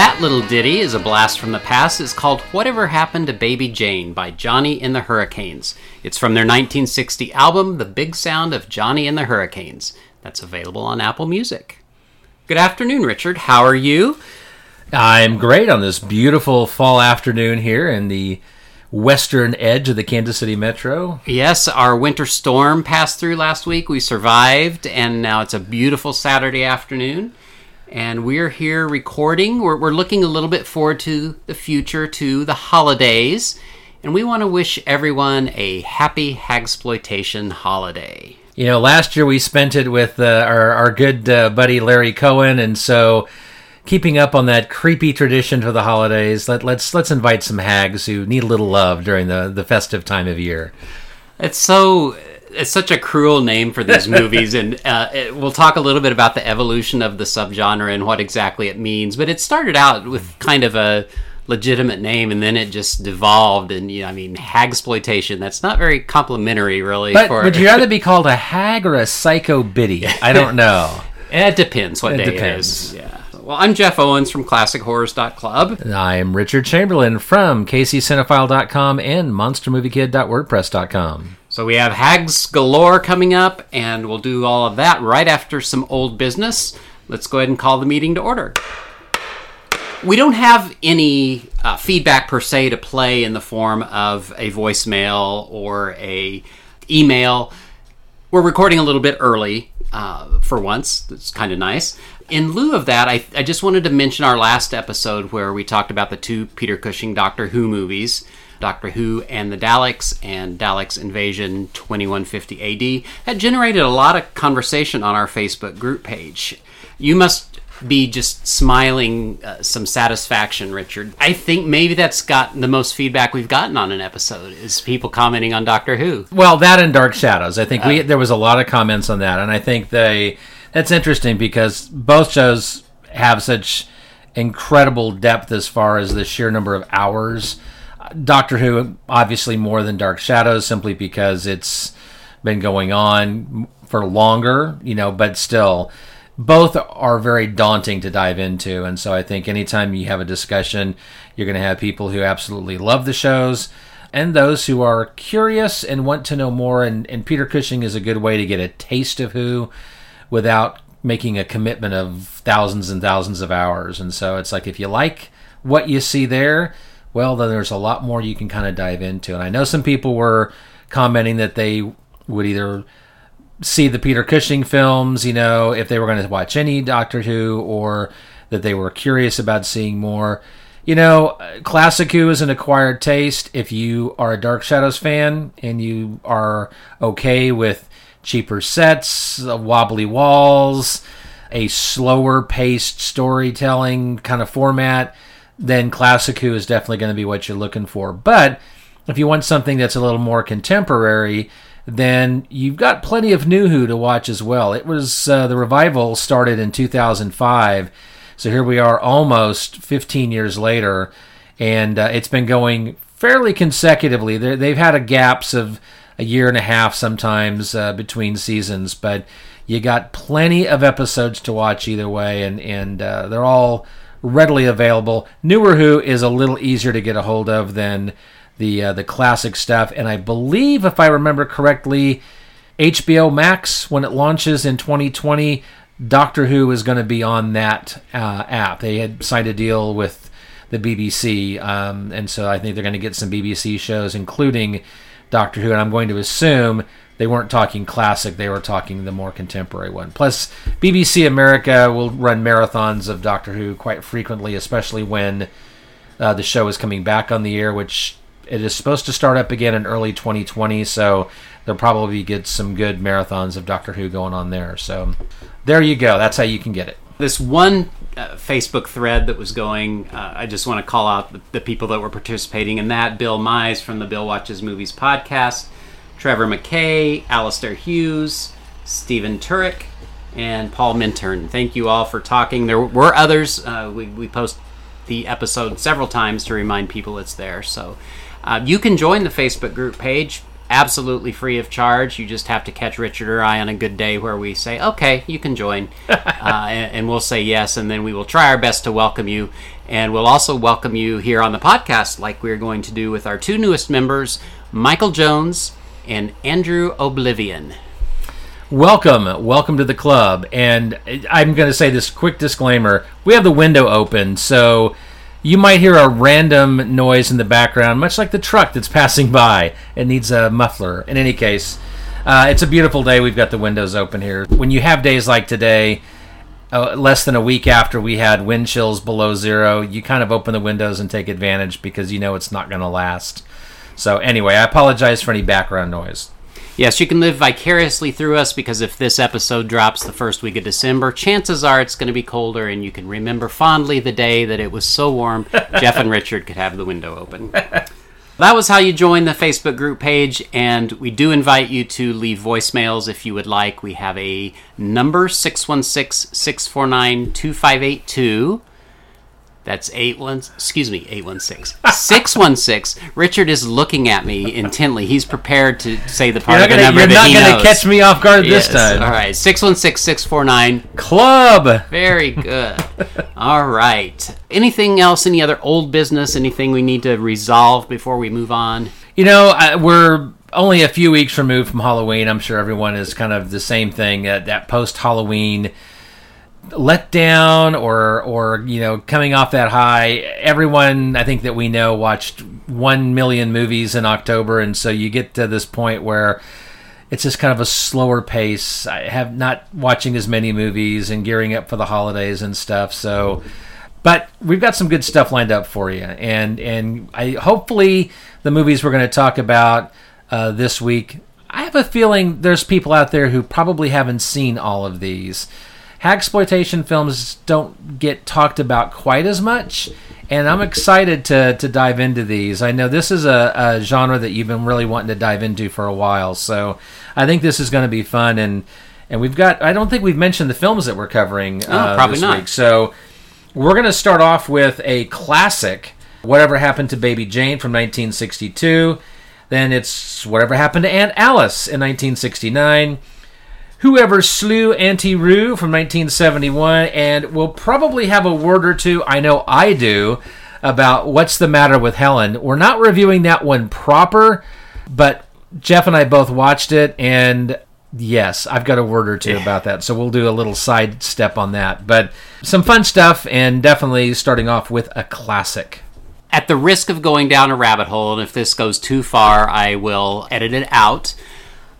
That little ditty is a blast from the past. It's called Whatever Happened to Baby Jane by Johnny and the Hurricanes. It's from their 1960 album, The Big Sound of Johnny and the Hurricanes. That's available on Apple Music. Good afternoon, Richard. How are you? I'm great on this beautiful fall afternoon here in the western edge of the Kansas City Metro. Yes, our winter storm passed through last week. We survived, and now it's a beautiful Saturday afternoon. And we're here recording. We're, we're looking a little bit forward to the future, to the holidays. And we want to wish everyone a happy Hagsploitation holiday. You know, last year we spent it with uh, our, our good uh, buddy Larry Cohen, and so keeping up on that creepy tradition for the holidays, let, let's let's invite some hags who need a little love during the, the festive time of year. It's so it's such a cruel name for these movies, and uh, it, we'll talk a little bit about the evolution of the subgenre and what exactly it means. But it started out with kind of a legitimate name, and then it just devolved. And you know, I mean, hagsploitation. That's not very complimentary, really. But for, would you rather be called a hag or a psycho biddy? I don't know. It depends what It day depends. it is. Yeah. Well, I'm Jeff Owens from ClassicHorrors.club. I'm Richard Chamberlain from KCCinephile.com and MonsterMovieKid.wordpress.com. So we have Hags galore coming up, and we'll do all of that right after some old business. Let's go ahead and call the meeting to order. We don't have any uh, feedback per se to play in the form of a voicemail or a email. We're recording a little bit early uh, for once. That's kind of nice. In lieu of that, I, I just wanted to mention our last episode where we talked about the two Peter Cushing Doctor Who movies. Doctor Who and the Daleks and Daleks Invasion 2150 AD had generated a lot of conversation on our Facebook group page. You must be just smiling uh, some satisfaction, Richard. I think maybe that's got the most feedback we've gotten on an episode is people commenting on Doctor Who. Well, that and Dark Shadows. I think we there was a lot of comments on that, and I think they that's interesting because both shows have such incredible depth as far as the sheer number of hours. Doctor Who, obviously more than Dark Shadows, simply because it's been going on for longer, you know, but still, both are very daunting to dive into. And so I think anytime you have a discussion, you're going to have people who absolutely love the shows and those who are curious and want to know more. And, and Peter Cushing is a good way to get a taste of Who without making a commitment of thousands and thousands of hours. And so it's like if you like what you see there, well, then there's a lot more you can kind of dive into. And I know some people were commenting that they would either see the Peter Cushing films, you know, if they were going to watch any Doctor Who, or that they were curious about seeing more. You know, Classic Who is an acquired taste. If you are a Dark Shadows fan and you are okay with cheaper sets, uh, wobbly walls, a slower paced storytelling kind of format, then Classic Who is definitely going to be what you're looking for. But if you want something that's a little more contemporary, then you've got plenty of new Who to watch as well. It was uh, the revival started in 2005, so here we are almost 15 years later, and uh, it's been going fairly consecutively. They're, they've had a gaps of a year and a half sometimes uh, between seasons, but you got plenty of episodes to watch either way, and and uh, they're all readily available. Newer Who is a little easier to get a hold of than the uh, the classic stuff, and I believe, if I remember correctly, HBO Max when it launches in 2020, Doctor Who is going to be on that uh, app. They had signed a deal with the BBC, um, and so I think they're going to get some BBC shows, including Doctor Who. And I'm going to assume they weren't talking classic; they were talking the more contemporary one. Plus, BBC America will run marathons of Doctor Who quite frequently, especially when uh, the show is coming back on the air, which it is supposed to start up again in early 2020. So there'll probably get some good marathons of Doctor Who going on there. So there you go. That's how you can get it. this one uh, Facebook thread that was going. Uh, I just want to call out the, the people that were participating in that. Bill Mize from the Bill Watches Movies podcast, Trevor McKay, Alistair Hughes, Stephen Turek, and Paul Minturn. Thank you all for talking. There were others. Uh, we, we post the episode several times to remind people it's there. So uh, you can join the Facebook group page absolutely free of charge. You just have to catch Richard or I on a good day where we say, okay, you can join. uh, and, and we'll say yes, and then we will try our best to welcome you. And we'll also welcome you here on the podcast, like we're going to do with our two newest members, Michael Jones and Andrew Oblivion. Welcome, welcome to the club. And I'm going to say this quick disclaimer: we have the window open, so you might hear a random noise in the background, much like the truck that's passing by. It needs a muffler. In any case, uh, it's a beautiful day. We've got the windows open here. When you have days like today, uh, less than a week after we had wind chills below zero, you kind of open the windows and take advantage because you know it's not going to last. So, anyway, I apologize for any background noise. Yes, you can live vicariously through us because if this episode drops the first week of December, chances are it's going to be colder and you can remember fondly the day that it was so warm Jeff and Richard could have the window open. That was how you join the Facebook group page, and we do invite you to leave voicemails if you would like. We have a number 616 649 2582. That's eight one. Excuse me, eight one six six one six. Richard is looking at me intently. He's prepared to say the part You're of the gonna, number you're that not gonna catch me off guard Yes. this time. All right, six one six six four nine. Club. Very good. All right. Anything else? Any other old business? Anything we need to resolve before we move on? You know, I, we're only a few weeks removed from Halloween. I'm sure everyone is kind of the same thing. Uh, that post Halloween letdown, or or you know, coming off that high. Everyone, I think that we know, watched one million movies in October, and so you get to this point where it's just kind of a slower pace. I have not watching as many movies and gearing up for the holidays and stuff. So, but we've got some good stuff lined up for you, and and I hopefully the movies we're going to talk about uh, this week. I have a feeling there's people out there who probably haven't seen all of these. Hagsploitation films don't get talked about quite as much, and I'm excited to to dive into these. I know this is a, a genre that you've been really wanting to dive into for a while, so I think this is going to be fun. And and we've got I don't think we've mentioned the films that we're covering uh, probably this not. week. So we're going to start off with a classic, Whatever Happened to Baby Jane from 1962. Then it's Whatever Happened to Aunt Alice in 1969. Whoever Slew Auntie Roo from 1971. And we'll probably have a word or two, I know I do, about What's the Matter with Helen. We're not reviewing that one proper, but Jeff and I both watched it, and yes, I've got a word or two about that. So we'll do a little side step on that. But some fun stuff, and definitely starting off with a classic. At the risk of going down a rabbit hole, and if this goes too far, I will edit it out.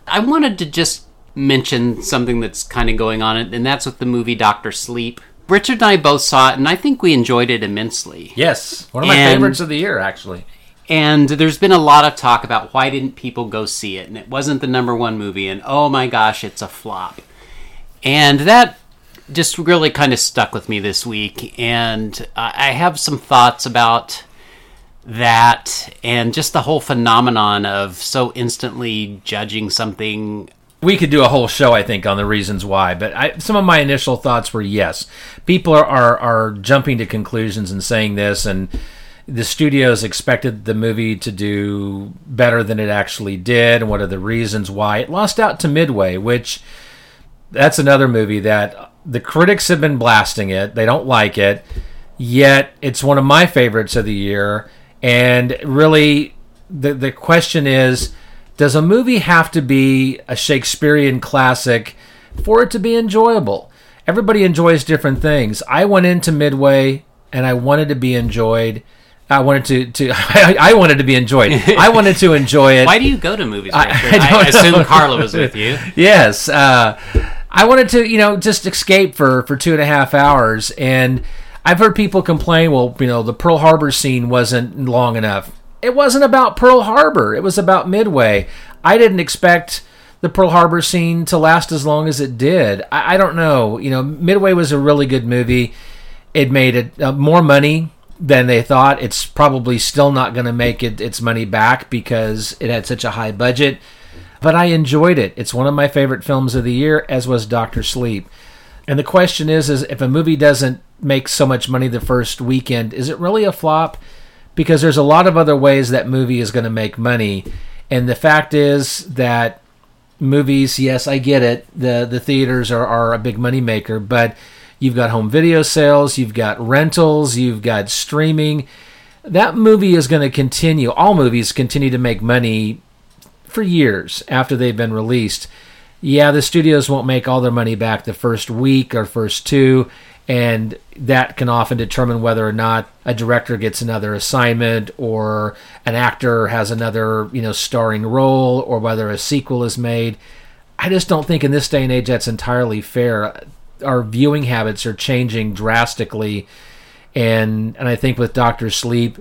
I wanted to just mention something that's kind of going on, and that's with the movie Doctor Sleep. Richard and I both saw it, and I think we enjoyed it immensely. Yes, one of my And- favorites of the year, actually. And there's been a lot of talk about why didn't people go see it, and it wasn't the number one movie, and oh my gosh, it's a flop. And that just really kind of stuck with me this week, and I I have some thoughts about that and just the whole phenomenon of so instantly judging something We could do a whole show, I think, on the reasons why. But I, some of my initial thoughts were yes, people are, are are jumping to conclusions and saying this, and the studios expected the movie to do better than it actually did. And what are the reasons why it lost out to Midway? Which that's another movie that the critics have been blasting it. They don't like it, yet it's one of my favorites of the year. And really, the the question is does a movie have to be a Shakespearean classic for it to be enjoyable? Everybody enjoys different things. I went into Midway and I wanted to be enjoyed. I wanted to to I, I wanted to be enjoyed. I wanted to enjoy it. Why do you go to movies? I- I I, assume. Carla was with you. yes, uh, I wanted to, you know, just escape for for two and a half hours, and I've heard people complain. Well, you know, the Pearl Harbor scene wasn't long enough. It wasn't about Pearl Harbor. It was about Midway. I didn't expect the Pearl Harbor scene to last as long as it did. I, I don't know. You know, Midway was a really good movie. It made it uh, more money than they thought. It's probably still not going to make it its money back because it had such a high budget but I enjoyed it. It's one of my favorite films of the year, as was Doctor Sleep. And the question is, is if a movie doesn't make so much money the first weekend, is it really a flop? Because there's a lot of other ways that movie is going to make money, and the fact is that movies, yes, I get it. the The theaters are, are a big money maker, but you've got home video sales, you've got rentals, you've got streaming. That movie is going to continue. All movies continue to make money for years after they've been released. Yeah, the studios won't make all their money back the first week or first two, and that can often determine whether or not a director gets another assignment or an actor has another, you know, starring role or whether a sequel is made. I just don't think in this day and age that's entirely fair. Our viewing habits are changing drastically and and I think with Doctor Sleep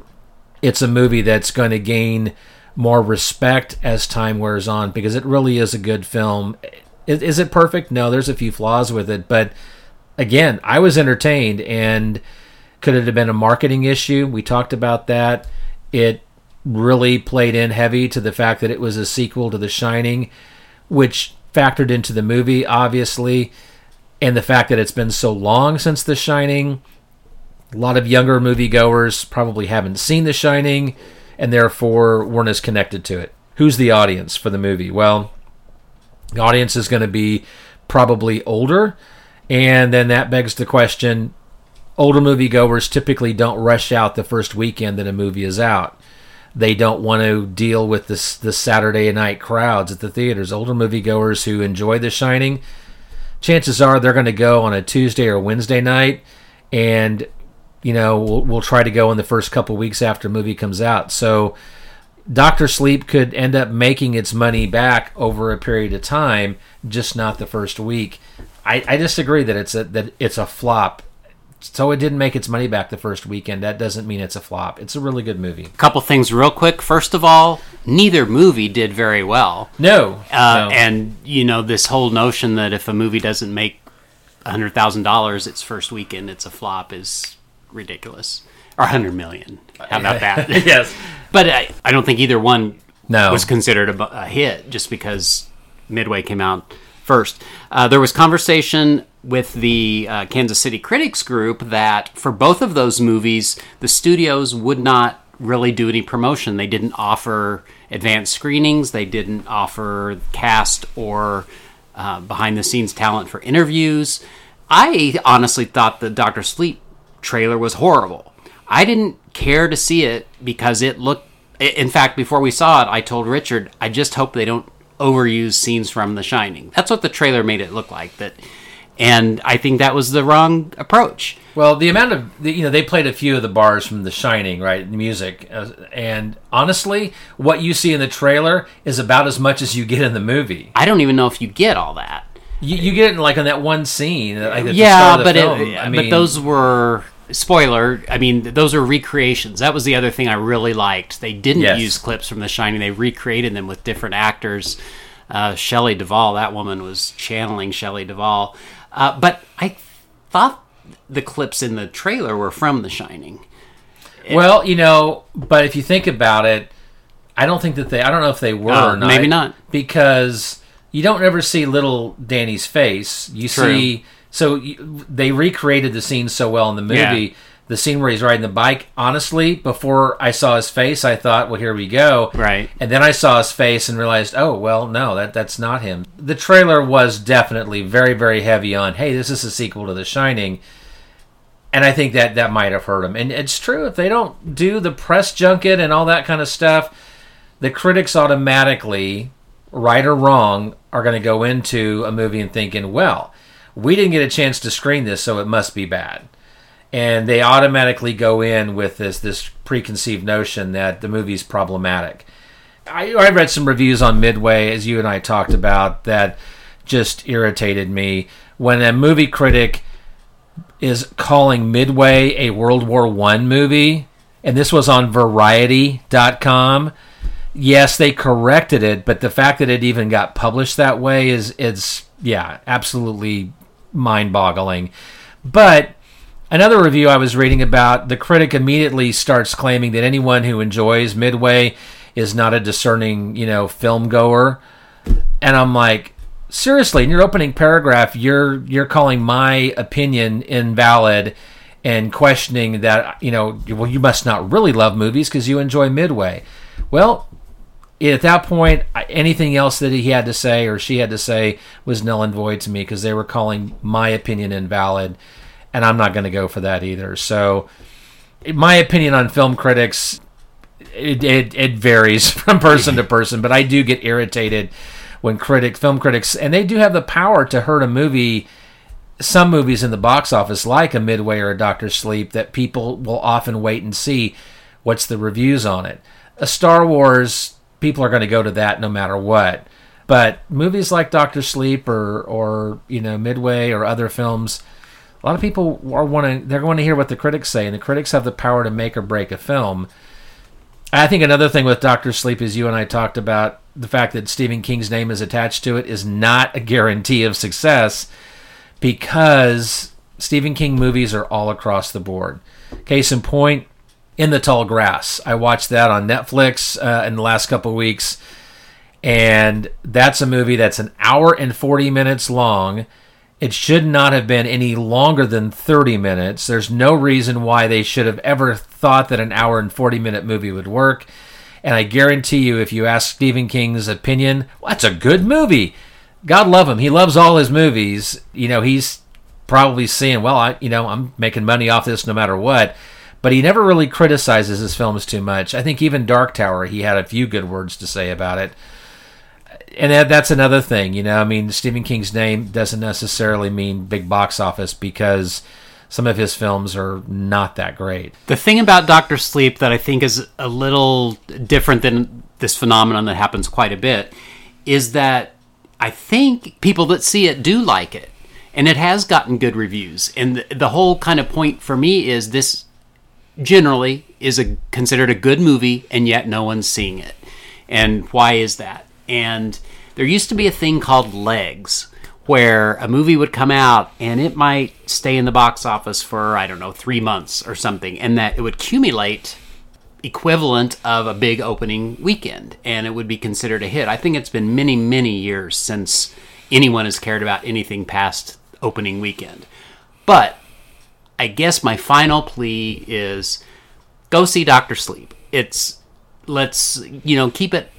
it's a movie that's going to gain more respect as time wears on because it really is a good film. Is, is it perfect? No, there's a few flaws with it, but again, I was entertained. And could it have been a marketing issue? We talked about that. It really played in heavy to the fact that it was a sequel to The Shining, which factored into the movie, obviously, and the fact that it's been so long since The Shining. A lot of younger moviegoers probably haven't seen The Shining and therefore weren't as connected to it. Who's the audience for the movie? Well, the audience is going to be probably older, and then that begs the question older moviegoers typically don't rush out the first weekend that a movie is out. They don't want to deal with the Saturday night crowds at the theaters. Older moviegoers who enjoy The Shining, chances are they're going to go on a Tuesday or Wednesday night, and you know we'll, we'll try to go in the first couple weeks after movie comes out. So Doctor Sleep could end up making its money back over a period of time, just not the first week. I, I disagree that it's a that it's a flop. So it didn't make its money back the first weekend. That doesn't mean it's a flop. It's a really good movie. Couple things real quick. First of all, neither movie did very well. No, Uh, no. And you know this whole notion that if a movie doesn't make hundred thousand dollars its first weekend, it's a flop is ridiculous. Or hundred million. How about that? yes. But I, I don't think either one No. was considered a, a hit just because Midway came out first. Uh, there was conversation with the uh, Kansas City Critics Group that for both of those movies, the studios would not really do any promotion. They didn't offer advanced screenings, they didn't offer cast or uh, behind the scenes talent for interviews. I honestly thought the Doctor Sleep trailer was horrible. I didn't care to see it because it looked. In fact, before we saw it, I told Richard, I just hope they don't overuse scenes from The Shining. That's what the trailer made it look like. That, and I think that was the wrong approach. Well, the amount of you know they played a few of the bars from The Shining, right? The music, uh, and honestly, what you see in the trailer is about as much as you get in the movie. I don't even know if you get all that. You, you get it in, like in that one scene, like yeah, start of the but it, I but those were spoiler. I mean, those are recreations. That was the other thing I really liked. They didn't Yes. use clips from The Shining. They recreated them with different actors. Uh, Shelley Duvall, that woman was channeling Shelley Duvall. Uh, but I thought the clips in the trailer were from The Shining. Well, you know, but if you think about it, I don't think that they. I don't know if they were Oh, or not. maybe not. because you don't ever see little Danny's face. You True. see, so you, they recreated the scene so well in the movie. Yeah. The scene where he's riding the bike. Honestly, before I saw his face, I thought, "Well, here we go." Right. And then I saw his face and realized, "Oh, well, no, that that's not him." The trailer was definitely very, very heavy on, "Hey, this is a sequel to The Shining." and I think that that might have hurt them. And it's true if they don't do the press junket and all that kind of stuff, the critics automatically, right or wrong, are going to go into a movie and thinking, well, we didn't get a chance to screen this, so it must be bad. and they automatically go in with this this preconceived notion that the movie's problematic. I, I read some reviews on Midway, as you and I talked about, that just irritated me when a movie critic is calling Midway a World War One movie, and this was on Variety.com. Yes, they corrected it, but the fact that it even got published that way is is yeah, absolutely mind-boggling. But another review I was reading about, the critic immediately starts claiming that anyone who enjoys Midway is not a discerning, you know, film goer. And I'm like, seriously, in your opening paragraph, you're you're calling my opinion invalid and questioning that, you know, well, you must not really love movies because you enjoy Midway. Well, at that point, anything else that he had to say or she had to say was null and void to me because they were calling my opinion invalid, and I'm not going to go for that either. So, my opinion on film critics, it, it, it varies from person to person, but I do get irritated when critic film critics, and they do have the power to hurt a movie. Some movies in the box office, like a Midway or a Doctor Sleep, that people will often wait and see what's the reviews on it. A Star Wars, people are going to go to that no matter what. But movies like Doctor Sleep or or you know Midway or other films, a lot of people are wanting they're going to hear what the critics say, and the critics have the power to make or break a film. I think another thing with Doctor Sleep is you and I talked about the fact that Stephen King's name is attached to it is not a guarantee of success because Stephen King movies are all across the board. Case in point, In the Tall Grass. I watched that on Netflix uh, in the last couple weeks, and that's a movie that's an hour and 40 minutes long. It should not have been any longer than 30 minutes. There's no reason why they should have ever thought that an hour and 40 minute movie would work. And I guarantee you, if you ask Stephen King's opinion, well, that's a good movie. God love him. He loves all his movies. You know, he's probably seeing, well, I, you know, I'm making money off this no matter what. But he never really criticizes his films too much. I think even Dark Tower, he had a few good words to say about it and that, that's another thing, you know. I mean, Stephen King's name doesn't necessarily mean big box office because some of his films are not that great. The thing about Doctor Sleep that I think is a little different than this phenomenon that happens quite a bit is that I think people that see it do like it. And it has gotten good reviews. And the, the whole kind of point for me is this generally is a considered a good movie and yet no one's seeing it. And why is that? And there used to be a thing called legs where a movie would come out and it might stay in the box office for I don't know 3 months or something and that it would accumulate equivalent of a big opening weekend and it would be considered a hit. I think it's been many many years since anyone has cared about anything past opening weekend. But I guess my final plea is go see Doctor Sleep. It's let's you know keep it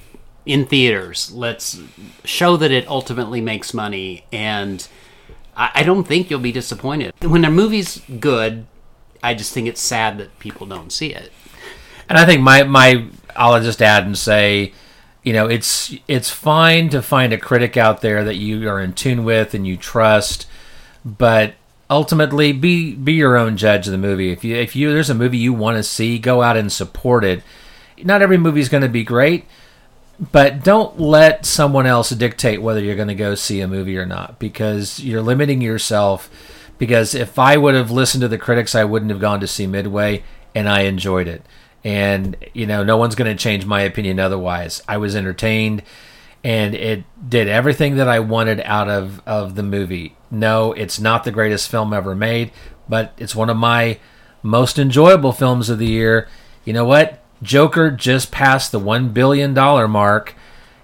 in theaters. Let's show that it ultimately makes money, and I, I don't think you'll be disappointed when a movie's good. I just think it's sad that people don't see it. And I think my my I'll just add and say, you know, it's it's fine to find a critic out there that you are in tune with and you trust, but ultimately be be your own judge of the movie. If you if you there's a movie you want to see, go out and support it. Not every movie is going to be great, but don't let someone else dictate whether you're going to go see a movie or not because you're limiting yourself because if I would have listened to the critics I wouldn't have gone to see Midway and I enjoyed it and you know no one's going to change my opinion otherwise I was entertained and it did everything that I wanted out of of the movie no it's not the greatest film ever made but it's one of my most enjoyable films of the year you know what Joker just passed the 1 billion dollar mark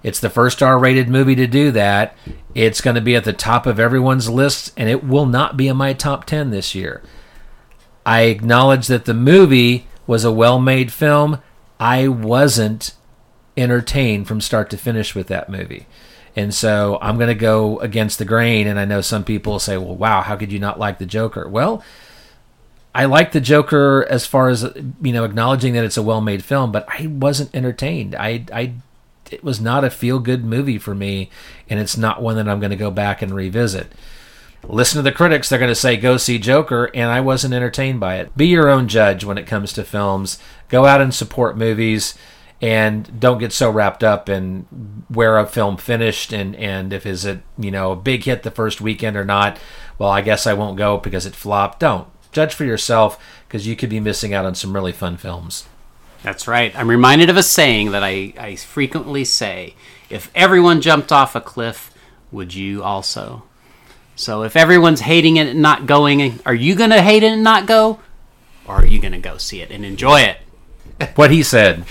it's the first R rated movie to do that. It's going to be at the top of everyone's lists, and it will not be in my top 10 this year. I acknowledge that the movie was a well made film. I wasn't entertained from start to finish with that movie. And so I'm going to go against the grain. And I know some people say, well, wow, how could you not like the Joker? Well, I like the Joker as far as, you know, acknowledging that it's a well made film, but I wasn't entertained. I, I, it was not a feel good movie for me, and it's not one that I'm going to go back and revisit. listen to the critics. They're going to say, go see Joker, and I wasn't entertained by it. Be your own judge when it comes to films. Go out and support movies. And don't get so wrapped up in where a film finished and, and if is it you know a big hit the first weekend or not. Well, I guess I won't go because it flopped. Don't judge for yourself because you could be missing out on some really fun films. That's right. I'm reminded of a saying that I, I frequently say if everyone jumped off a cliff, would you also? So if everyone's hating it and not going, are you going to hate it and not go? Or are you going to go see it and enjoy it? What he said.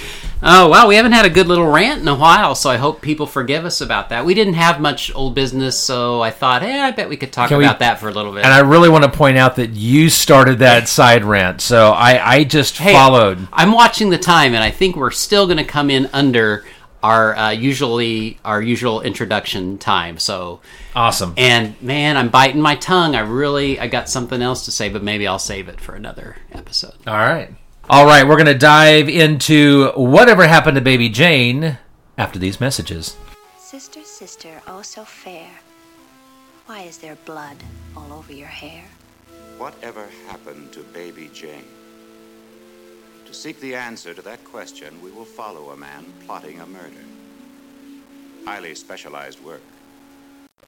Oh, wow. We haven't had a good little rant in a while, so I hope people forgive us about that. We didn't have much old business, so I thought, hey, I bet we could talk Can we- about that for a little bit. And I really want to point out that you started that side rant, so I, I just Hey, followed. I'm watching the time, and I think we're still going to come in under our uh, usually our usual introduction time. So, Awesome. and man, I'm biting my tongue. I really I got something else to say, but maybe I'll save it for another episode. All right. All right, we're going to dive into whatever happened to Baby Jane after these messages. Sister, sister, oh so fair. Why is there blood all over your hair? Whatever happened to Baby Jane? To seek the answer to that question, we will follow a man plotting a murder. Highly specialized work.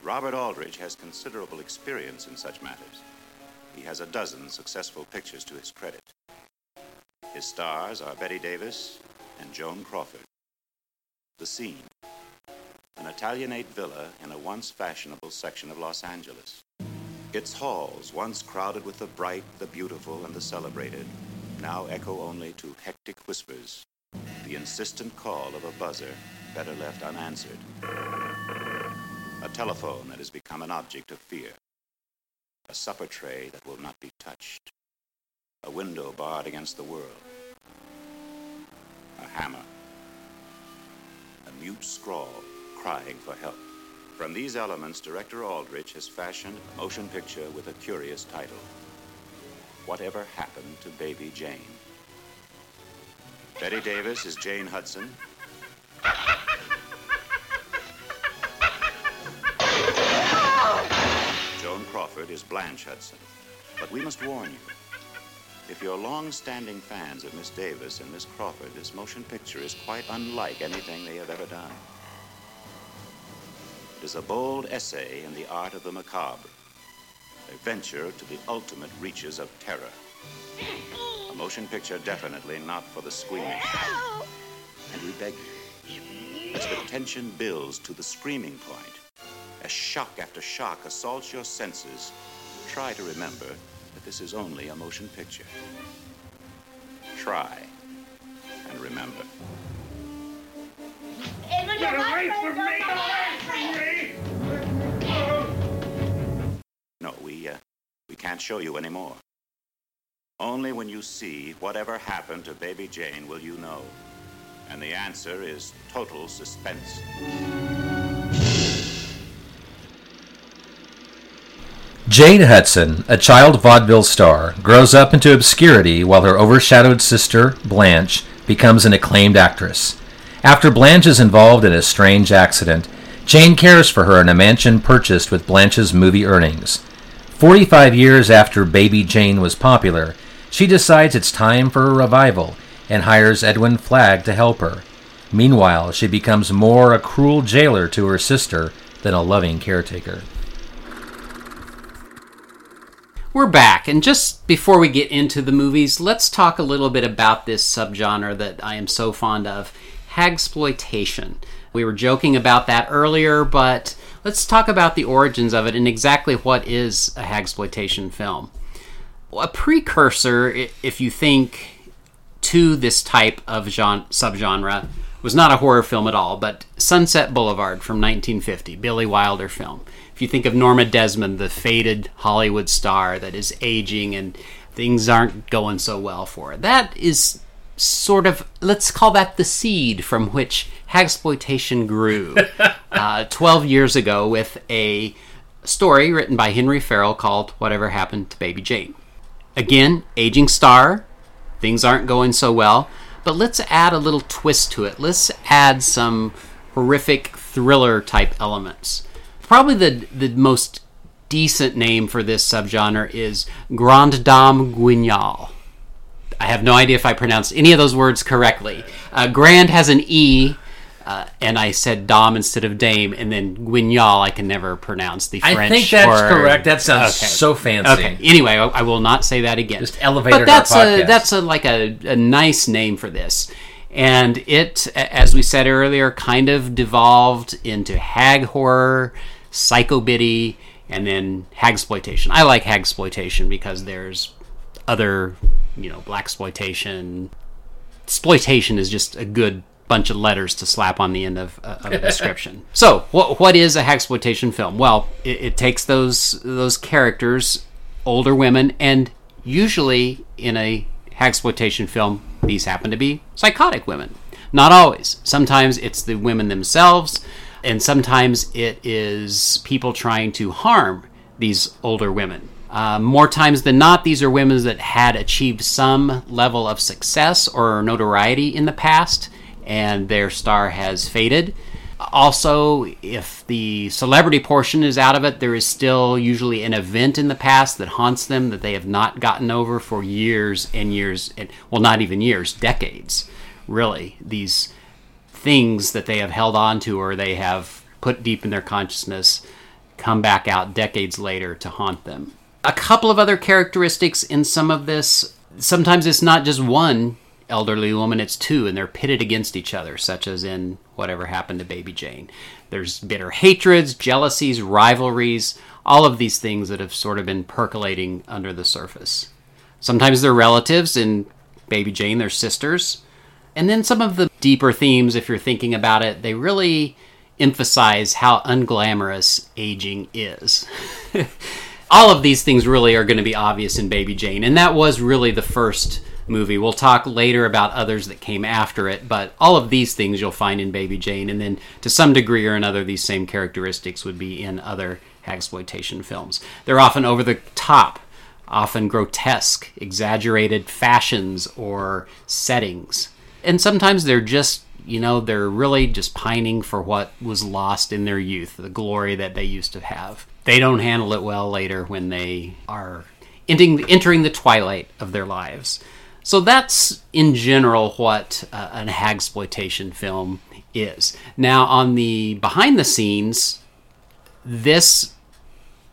Robert Aldrich has considerable experience in such matters. He has a dozen successful pictures to his credit. His stars are Bette Davis and Joan Crawford. The scene an Italianate villa in a once fashionable section of Los Angeles. Its halls, once crowded with the bright, the beautiful, and the celebrated, now echo only to hectic whispers, the insistent call of a buzzer better left unanswered. A telephone that has become an object of fear. A supper tray that will not be touched. A window barred against the world. A hammer. A mute scrawl crying for help. From these elements, director Aldrich has fashioned a motion picture with a curious title Whatever Happened to Baby Jane? Bette Davis is Jane Hudson. Joan Crawford is Blanche Hudson. But we must warn you. If you're long-standing fans of Miss Davis and Miss Crawford, this motion picture is quite unlike anything they have ever done. It is a bold essay in the art of the macabre, a venture to the ultimate reaches of terror. A motion picture definitely not for the squeamish. And we beg you, as the tension builds to the screaming point, as shock after shock assaults your senses, try to remember this is only a motion picture. Try and remember. Get away from me! Get away from me! No, we, uh, we can't show you anymore. Only when you see whatever happened to Baby Jane will you know. And the answer is total suspense. Jane Hudson, a child vaudeville star, grows up into obscurity while her overshadowed sister, Blanche, becomes an acclaimed actress. After Blanche is involved in a strange accident, Jane cares for her in a mansion purchased with Blanche's movie earnings. 45 years after Baby Jane was popular, she decides it's time for a revival and hires Edwin Flagg to help her. Meanwhile, she becomes more a cruel jailer to her sister than a loving caretaker. We're back, and just before we get into the movies, let's talk a little bit about this subgenre that I am so fond of, hagsploitation. We were joking about that earlier, but let's talk about the origins of it and exactly what is a hagsploitation film. A precursor, if you think to this type of genre, subgenre, was not a horror film at all, but Sunset Boulevard from 1950, Billy Wilder film. If you think of Norma Desmond, the faded Hollywood star that is aging and things aren't going so well for her, that is sort of let's call that the seed from which hagsploitation grew uh, 12 years ago with a story written by henry farrell called whatever happened to baby jane again aging star things aren't going so well but let's add a little twist to it let's add some horrific thriller type elements probably the the most decent name for this subgenre is Grande Dame Guignol. I have no idea if I pronounced any of those words correctly. Uh, grand has an E, uh, and I said Dom instead of dame, and then Guignol I can never pronounce the French. I think that's or- correct. That sounds Okay. so fancy. Okay. Anyway, I, I will not say that again. Just elevated But that's a that's a like a, a nice name for this, and it, as we said earlier, kind of devolved into hag horror, psychobiddy, and then hag exploitation. I like hag exploitation because there's other, you know, black exploitation. Exploitation is just a good bunch of letters to slap on the end of, uh, of a description. so, what what is a exploitation film? Well, it, it takes those those characters, older women, and usually in a exploitation film, these happen to be psychotic women. Not always. Sometimes it's the women themselves, and sometimes it is people trying to harm these older women. Uh, more times than not, these are women that had achieved some level of success or notoriety in the past, and their star has faded. Also, if the celebrity portion is out of it, there is still usually an event in the past that haunts them that they have not gotten over for years and years, and well, not even years, decades, really. These things that they have held on to or they have put deep in their consciousness come back out decades later to haunt them. A couple of other characteristics in some of this sometimes it's not just one elderly woman, it's two, and they're pitted against each other, such as in whatever happened to Baby Jane. There's bitter hatreds, jealousies, rivalries, all of these things that have sort of been percolating under the surface. Sometimes they're relatives, in Baby Jane, they're sisters. And then some of the deeper themes, if you're thinking about it, they really emphasize how unglamorous aging is. All of these things really are going to be obvious in Baby Jane, and that was really the first movie. We'll talk later about others that came after it, but all of these things you'll find in Baby Jane, and then to some degree or another, these same characteristics would be in other exploitation films. They're often over the top, often grotesque, exaggerated fashions or settings. And sometimes they're just, you know, they're really just pining for what was lost in their youth, the glory that they used to have. They don't handle it well later when they are ending, entering the twilight of their lives. So that's in general what uh, an hagsploitation film is. Now, on the behind the scenes, this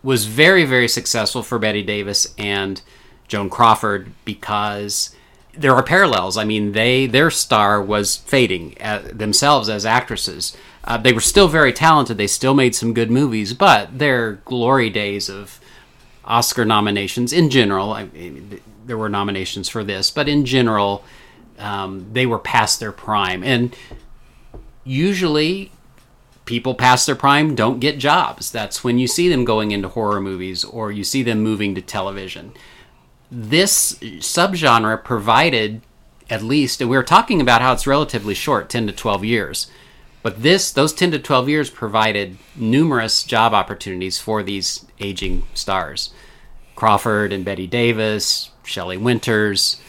was very, very successful for Bette Davis and Joan Crawford because there are parallels. I mean, they their star was fading uh, themselves as actresses. Uh, they were still very talented. They still made some good movies, but their glory days of Oscar nominations in general, I mean, there were nominations for this, but in general, um, they were past their prime. And usually, people past their prime don't get jobs. That's when you see them going into horror movies or you see them moving to television. This subgenre provided at least, and we were talking about how it's relatively short 10 to 12 years. But this, those 10 to 12 years provided numerous job opportunities for these aging stars. Crawford and Bette Davis, Shelley Winters.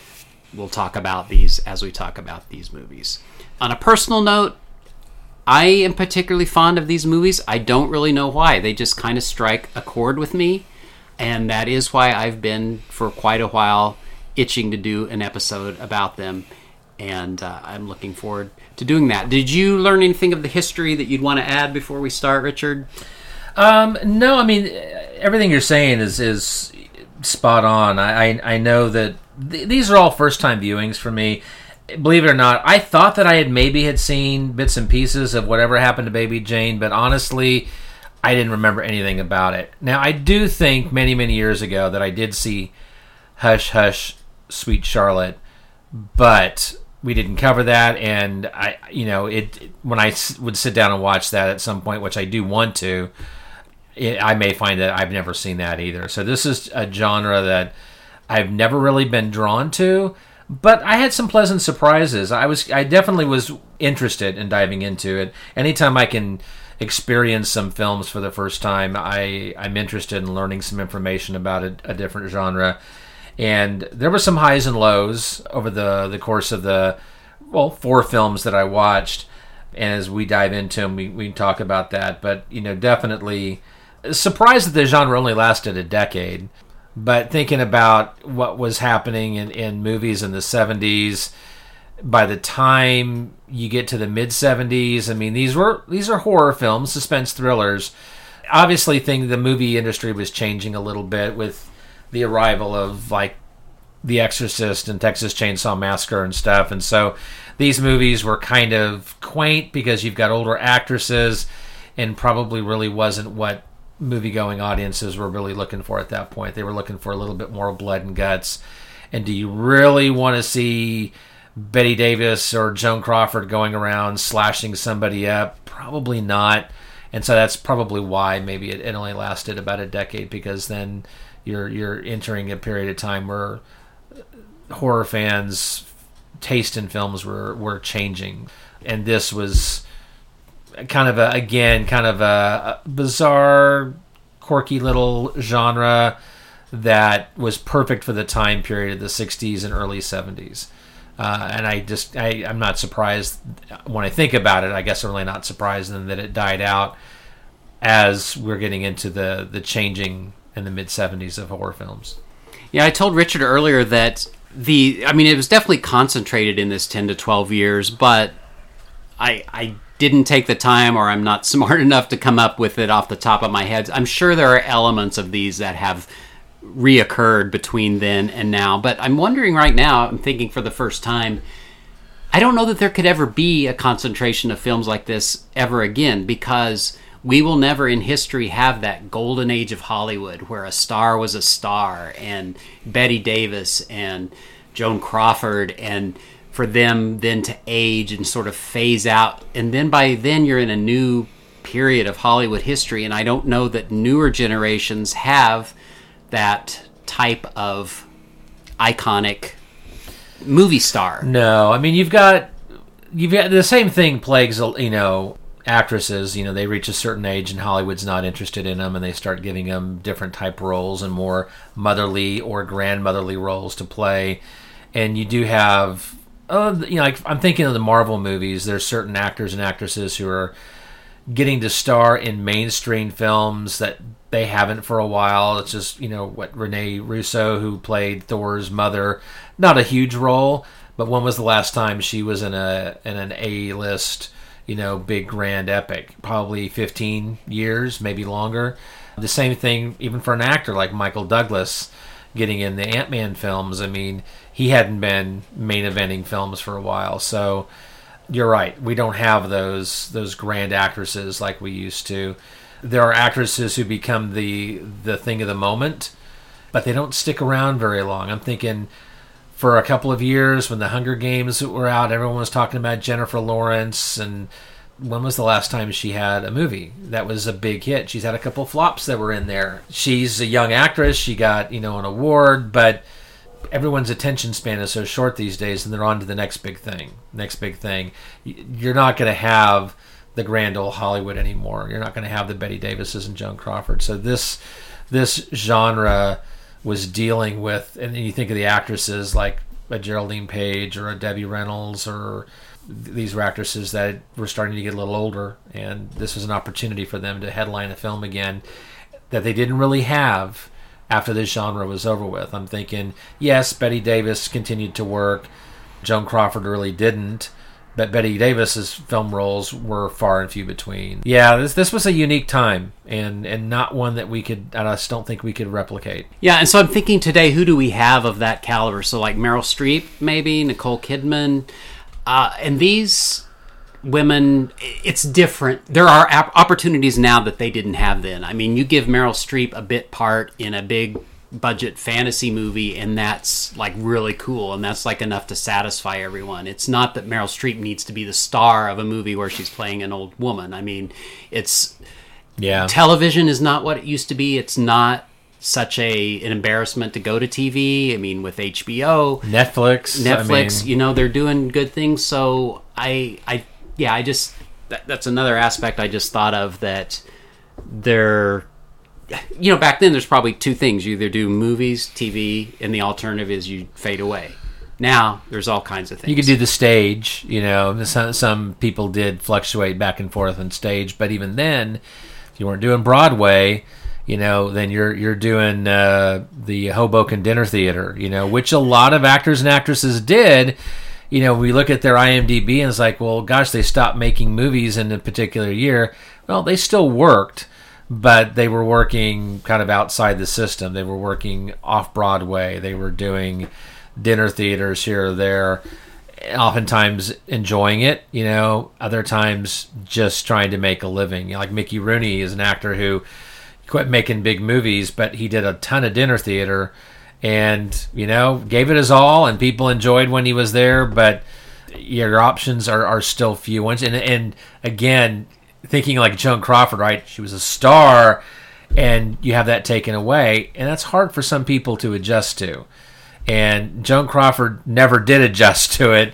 We'll talk about these as we talk about these movies. On a personal note, I am particularly fond of these movies. I don't really know why. They just kind of strike a chord with me. And that is why I've been, for quite a while, itching to do an episode about them. And uh, I'm looking forward to doing that. Did you learn anything of the history that you'd want to add before we start, Richard? Um, no, I mean everything you're saying is is spot on. I I, I know that th- these are all first time viewings for me. Believe it or not, I thought that I had maybe had seen bits and pieces of whatever happened to Baby Jane, but honestly, I didn't remember anything about it. Now I do think many many years ago that I did see Hush Hush Sweet Charlotte, but we didn't cover that and I you know it when I would sit down and watch that at some point which I do want to it, I may find that I've never seen that either. So this is a genre that I've never really been drawn to, but I had some pleasant surprises. I was I definitely was interested in diving into it. Anytime I can experience some films for the first time, I I'm interested in learning some information about a, a different genre. And there were some highs and lows over the the course of the well four films that I watched. And as we dive into them, we, we talk about that. But you know, definitely surprised that the genre only lasted a decade. But thinking about what was happening in, in movies in the 70s, by the time you get to the mid 70s, I mean these were these are horror films, suspense thrillers. Obviously, thing the movie industry was changing a little bit with the arrival of like The Exorcist and Texas Chainsaw Massacre and stuff, and so these movies were kind of quaint because you've got older actresses, and probably really wasn't what movie going audiences were really looking for at that point. They were looking for a little bit more blood and guts. And do you really want to see Bette Davis or Joan Crawford going around slashing somebody up? Probably not. And so that's probably why maybe it, it only lasted about a decade because then you're you're entering a period of time where horror fans' taste in films were were changing, and this was kind of a again kind of a, a bizarre, quirky little genre that was perfect for the time period of the '60s and early '70s. Uh, and I just I, I'm not surprised when I think about it. I guess I'm really not surprised then that it died out as we're getting into the the changing in the mid '70s of horror films. Yeah, I told Richard earlier that the I mean it was definitely concentrated in this 10 to 12 years, but I I didn't take the time or I'm not smart enough to come up with it off the top of my head. I'm sure there are elements of these that have reoccurred between then and now, but I'm wondering right now, I'm thinking for the first time I don't know that there could ever be a concentration of films like this ever again because we will never in history have that golden age of Hollywood where a star was a star and Bette Davis and Joan Crawford and for them then to age and sort of phase out and then by then you're in a new period of Hollywood history and I don't know that newer generations have that type of iconic movie star. No, I mean you've got you've got the same thing plagues you know actresses. You know they reach a certain age and Hollywood's not interested in them, and they start giving them different type roles and more motherly or grandmotherly roles to play. And you do have, uh, you know, like I'm thinking of the Marvel movies. There's certain actors and actresses who are getting to star in mainstream films that they haven't for a while. It's just you know what Renee Russo who played Thor's mother, not a huge role, but when was the last time she was in a in an A list you know big grand epic? Probably 15 years, maybe longer. The same thing even for an actor like Michael Douglas getting in the Ant Man films. I mean he hadn't been main eventing films for a while, so you're right. We don't have those those grand actresses like we used to. There are actresses who become the the thing of the moment, but they don't stick around very long. I'm thinking for a couple of years when the Hunger Games were out, everyone was talking about Jennifer Lawrence and when was the last time she had a movie that was a big hit? She's had a couple flops that were in there. She's a young actress. She got, you know, an award, but everyone's attention span is so short these days and they're on to the next big thing next big thing. You're not going to have the grand old hollywood anymore. You're not going to have the bette davises and joan crawford so this this genre was dealing with and you think of the actresses like a geraldine page or a debbie reynolds or these were actresses that were starting to get a little older and this was an opportunity for them to headline a film again that they didn't really have after this genre was over with. I'm thinking, yes, Bette Davis continued to work. Joan Crawford really didn't. But Bette Davis's film roles were far and few between. Yeah, this this was a unique time and and not one that we could I just don't think we could replicate. Yeah, and so I'm thinking today, who do we have of that caliber? So like Meryl Streep, maybe Nicole Kidman, uh, and these women, it's different. There are op- opportunities now that they didn't have then. I mean, you give Meryl Streep a bit part in a big budget fantasy movie, and that's like really cool, and that's like enough to satisfy everyone. It's not that Meryl Streep needs to be the star of a movie where she's playing an old woman. I mean, it's Yeah. television is not what it used to be. It's not such a an embarrassment to go to TV. I mean, with HBO, Netflix. I Netflix, mean, you know, they're doing good things. So I, I, yeah, I just that, that's another aspect I just thought of that they're, you know, back then there's probably two things: you either do movies, TV, and the alternative is you fade away. Now there's all kinds of things. you could do the stage, you know. Some, some people did fluctuate back and forth on stage, but even then, If you weren't doing Broadway, you know, then you're you're doing uh, the Hoboken Dinner Theater, you know, which a lot of actors and actresses did. You know, we look at their IMDb and it's like, well, gosh, they stopped making movies in a particular year. Well, they still worked, but they were working kind of outside the system. They were working off Broadway. They were doing dinner theaters here or there oftentimes enjoying it, you know, other times just trying to make a living. You know, like Mickey Rooney is an actor who quit making big movies, but he did a ton of dinner theater and, you know, gave it his all and people enjoyed when he was there, but your options are, are still few ones. And, and again, thinking like Joan Crawford, right? She was a star and you have that taken away. And that's hard for some people to adjust to and Joan Crawford never did adjust to it.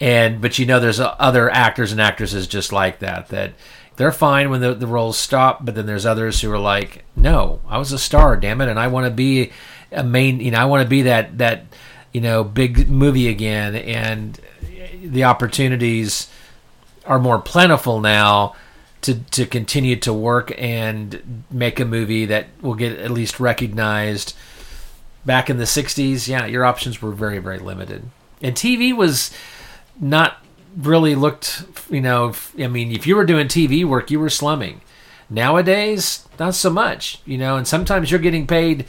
And but you know, there's other actors and actresses just like that that they're fine when the, the roles stop, but then there's others who are like, no, I was a star, damn it, and I want to be a main, you know, I want to be that that you know big movie again, and the opportunities are more plentiful now to to continue to work and make a movie that will get at least recognized back in the 60s, yeah, your options were very, very limited. And TV was not really looked, you know, I mean, if you were doing TV work, you were slumming. Nowadays, not so much, you know, and sometimes you're getting paid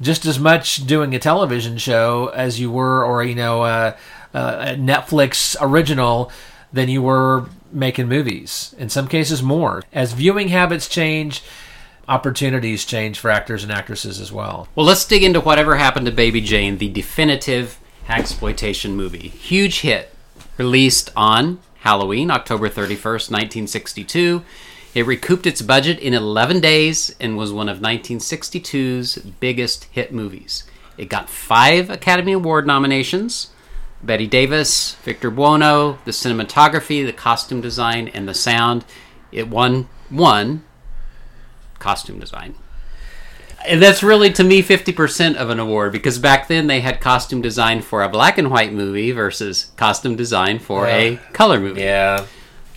just as much doing a television show as you were, or, you know, a Netflix original than you were making movies. In some cases, more. As viewing habits change, opportunities change for actors and actresses as well. Well, let's dig into whatever happened to Baby Jane, the definitive hagsploitation movie. Huge hit, released on Halloween, October 31st, 1962. It recouped its budget in 11 days and was one of 1962's biggest hit movies. It got five Academy Award nominations Bette Davis, Victor Buono, the cinematography, the costume design, and the sound. It won one costume design. And that's really, to me, 50% of an award because back then they had costume design for a black and white movie versus costume design for a color movie. Yeah.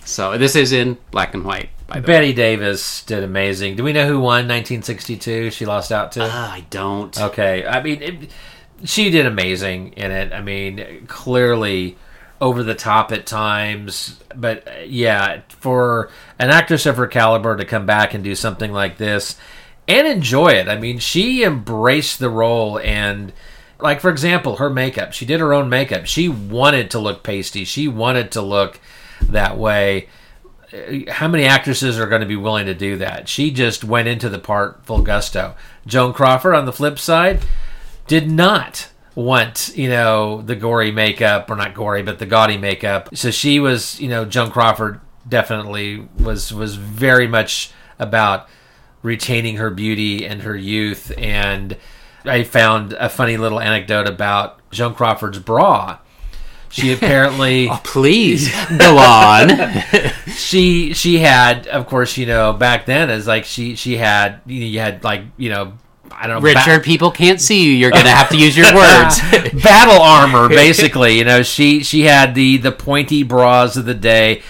So this is in black and white, by the way. Bette Davis did amazing. Do we know who won 1962? She lost out to. Ah, I don't. Okay, I mean, it, she did amazing in it. I mean, clearly over the top at times, but uh, yeah, for an actress of her caliber to come back and do something like this and enjoy it. I mean, she embraced the role and. Like for example, her makeup. She did her own makeup. She wanted to look pasty. She wanted to look that way how many actresses are going to be willing to do that? She just went into the part full gusto. Joan Crawford, on the flip side, did not want you know the gory makeup or not gory, but the gaudy makeup. So she was you know Joan Crawford definitely was was very much about retaining her beauty and her youth. And I found a funny little anecdote about Joan Crawford's bra. She apparently Oh, please go on. she she had of course you know back then is like she she had you, know, you had like you know I don't know Richard, ba- people can't see you. You're going to have to use your words. battle armor basically you know she she had the the pointy bras of the day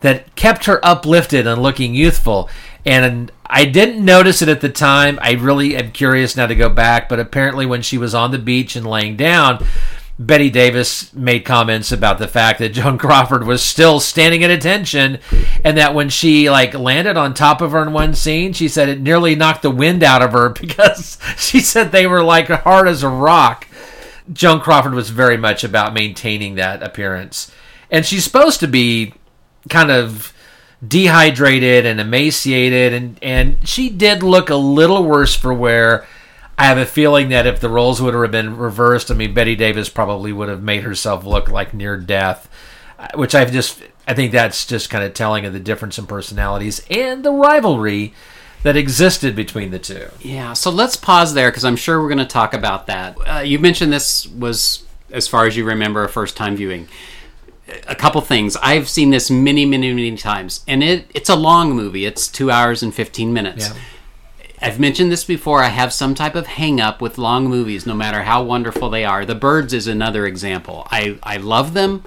that kept her uplifted and looking youthful and I didn't notice it at the time I really am curious now to go back but apparently when she was on the beach and laying down Bette Davis made comments about the fact that Joan Crawford was still standing at attention and that when she like landed on top of her in one scene, she said it nearly knocked the wind out of her because she said they were like hard as a rock. Joan Crawford was very much about maintaining that appearance. And she's supposed to be kind of dehydrated and emaciated and and she did look a little worse for wear. I have a feeling that if the roles would have been reversed, I mean Bette Davis probably would have made herself look like near death, uh, which I've just I think that's just kind of telling of the difference in personalities and the rivalry that existed between the two. Yeah, so let's pause there because I'm sure we're going to talk about that. Uh, you mentioned this was, as far as you remember, a first time viewing. A couple things. I've seen this many, many, many times, and it it's a long movie. It's two hours and fifteen minutes. Yeah. I've mentioned this before. I have some type of hang up with long movies, no matter how wonderful they are. The Birds is another example. I, I love them,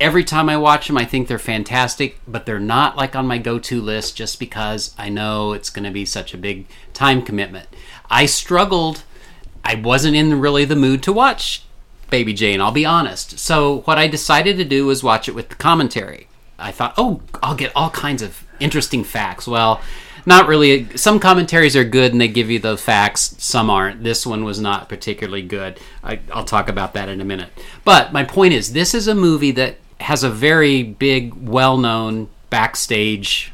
Every time I watch them, I think they're fantastic, but they're not like on my go-to list just because I know it's going to be such a big time commitment. I struggled. I wasn't in really the mood to watch Baby Jane, I'll be honest. So what I decided to do was watch it with the commentary. I thought, oh, I'll get all kinds of interesting facts. Well, not really. Some commentaries are good and they give you the facts, some aren't. This one was not particularly good. I, I'll talk about that in a minute. But my point is, this is a movie that has a very big, well known backstage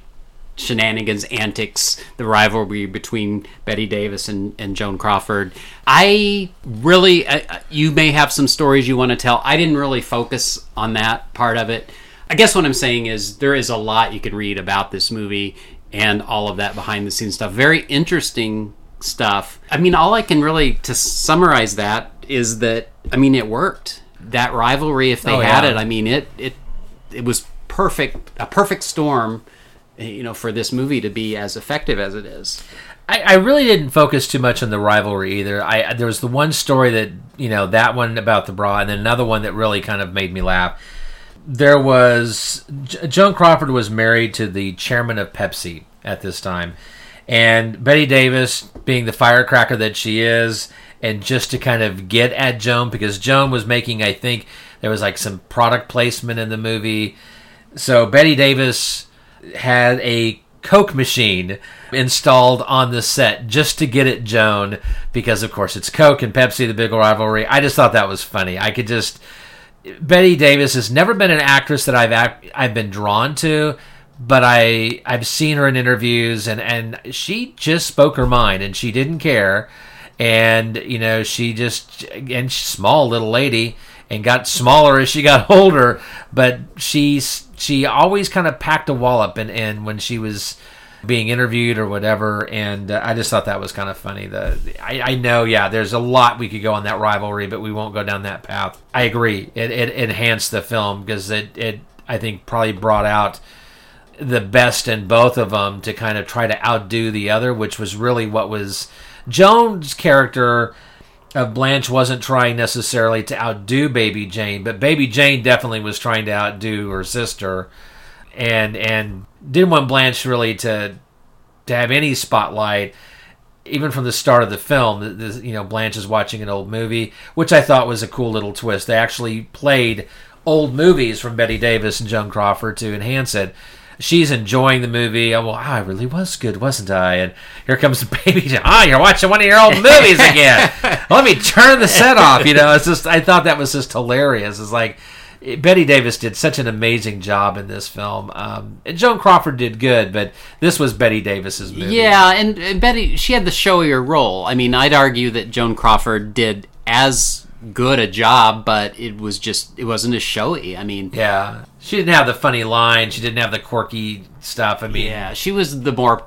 shenanigans, antics, the rivalry between Bette Davis and, and Joan Crawford. I really, you may have some stories you want to tell. I didn't really focus on that part of it. I guess what I'm saying is there is a lot you can read about this movie and all of that behind the scenes stuff. Very interesting stuff. I mean, all I can really to summarize that is that I mean it worked. That rivalry, if they Oh, had yeah. it, I mean it it it was perfect, a perfect storm, eh, you know, for this movie to be as effective as it is. I, I really didn't focus too much on the rivalry either. I there was the one story that you know that one about the bra, and then another one that really kind of made me laugh. There was J- Joan Crawford was married to the chairman of Pepsi at this time, and Bette Davis, being the firecracker that she is, and just to kind of get at Joan because Joan was making, I think there was like some product placement in the movie. So Bette Davis had a Coke machine installed on the set just to get at Joan because, of course, it's Coke and Pepsi, the big rivalry. I just thought that was funny. I could just. Bette Davis has never been an actress that I've act, I've been drawn to, but I I've seen her in interviews and and she just spoke her mind and she didn't care, and you know she just and small little lady and got smaller as she got older, but she's she always kind of packed a wallop and and when she was being interviewed or whatever and uh, i just thought that was kind of funny the I, I know yeah there's a lot we could go on that rivalry but we won't go down that path. I agree it, it enhanced the film because it, it i think probably brought out the best in both of them to kind of try to outdo the other which was really what was joan's character of blanche wasn't trying necessarily to outdo baby jane but baby jane definitely was trying to outdo her sister and and didn't want Blanche really to to have any spotlight, even from the start of the film. The- you know, Blanche is watching an old movie, which I thought was a cool little twist. They actually played old movies from Bette Davis and Joan Crawford to enhance it. She's enjoying the movie. Oh, well, I really was good, wasn't I? And here comes the baby. Ah, you're watching one of your old movies again. Let me turn the set off. You know, it's just I thought that was just hilarious. It's like Bette Davis did such an amazing job in this film. Um, and Joan Crawford did good, but this was Bette Davis's movie. Yeah, and, and Bette, she had the showier role. I mean, I'd argue that Joan Crawford did as good a job, but it was just it wasn't as showy. I mean, yeah. She didn't have the funny line. She didn't have the quirky stuff. I mean, yeah, she was the more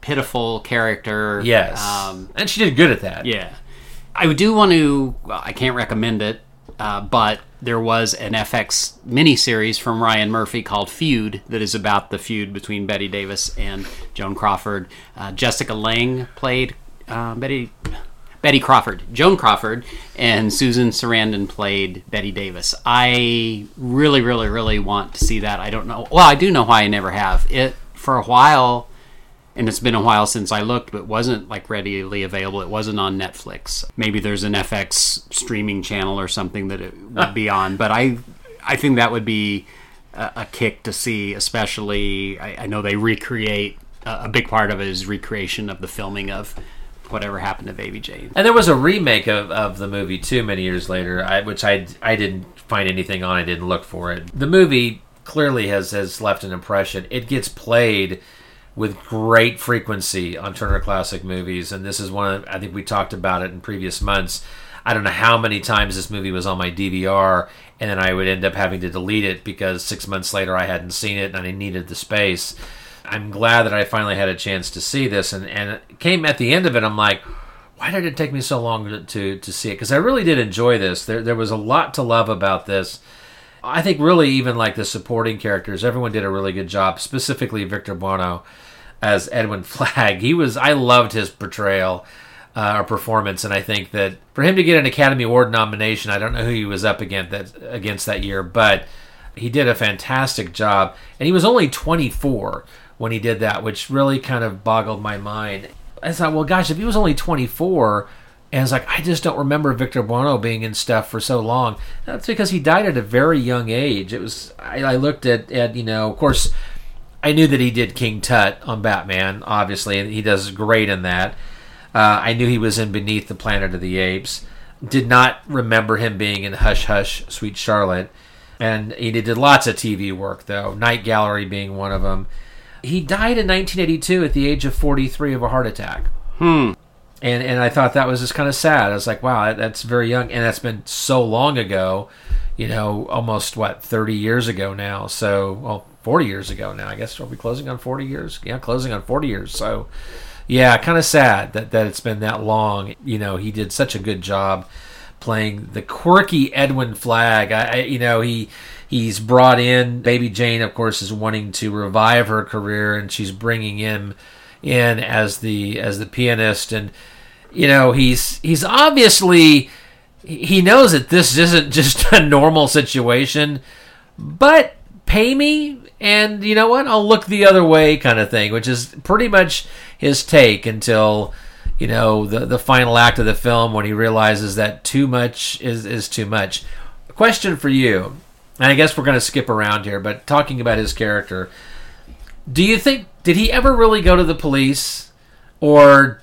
pitiful character. yes, Um, and she did good at that. yeah, I do want to. Well, I can't recommend it, uh, but there was an FX miniseries from Ryan Murphy called Feud that is about the feud between Bette Davis and Joan Crawford. Uh, Jessica Lange played uh, Bette. Betty Crawford, Joan Crawford, and Susan Sarandon played Bette Davis. I really, really, really want to see that. I don't know. Well, I do know why I never have. It for a while and it's been a while since I looked, but wasn't like readily available. It wasn't on Netflix. Maybe there's an FX streaming channel or something that it would be on. But I, I think that would be a, a kick to see. Especially, I, I know they recreate a, a big part of it is recreation of the filming of whatever happened to Baby Jane. And there was a remake of, of the movie too many years later, I, which I I didn't find anything on. I didn't look for it. The movie clearly has has left an impression. It gets played with great frequency on Turner Classic Movies, and this is one. Of, I think we talked about it in previous months. I don't know how many times this movie was on my DVR, and then I would end up having to delete it because six months later I hadn't seen it and I needed the space. I'm glad that I finally had a chance to see this, and and came at the end of it. I'm like, why did it take me so long to to, to see it? Because I really did enjoy this. There there was a lot to love about this. I think really even like the supporting characters, everyone did a really good job. Specifically, Victor Buono as Edwin Flagg. He was I loved his portrayal uh, or performance, and I think that for him to get an Academy Award nomination, I don't know who he was up against that against that year, but He did a fantastic job, and he was only 24 when he did that, which really kind of boggled my mind. I thought, well, gosh, if he was only 24, and it's like I just don't remember Victor Buono being in stuff for so long. That's because he died at a very young age. It was I, I looked at at you know, of course, I knew that he did King Tut on Batman, obviously, and he does great in that. Uh, I knew he was in Beneath the Planet of the Apes. Did not remember him being in Hush Hush, Sweet Charlotte. And he did lots of TV work, though, Night Gallery being one of them. He died in 1982 at the age of 43 of a heart attack. Hmm. And, and I thought that was just kind of sad. I was like, wow, that's very young. And that's been so long ago, you know, almost, what, 30 years ago now. So, well, 40 years ago now. I guess, are we closing on 40 years? Yeah, closing on 40 years. So, yeah, kind of sad that, that it's been that long. You know, he did such a good job playing the quirky Edwin Flagg. I, I you know, he he's brought in Baby Jane, of course, is wanting to revive her career, and she's bringing him in as the as the pianist, and you know, he's he's obviously he knows that this isn't just a normal situation, but pay me and you know what? I'll look the other way kind of thing which is pretty much his take until you know the the final act of the film when he realizes that too much is is too much. Question for you and i guess we're going to skip around here but talking about his character do you think did he ever really go to the police? Or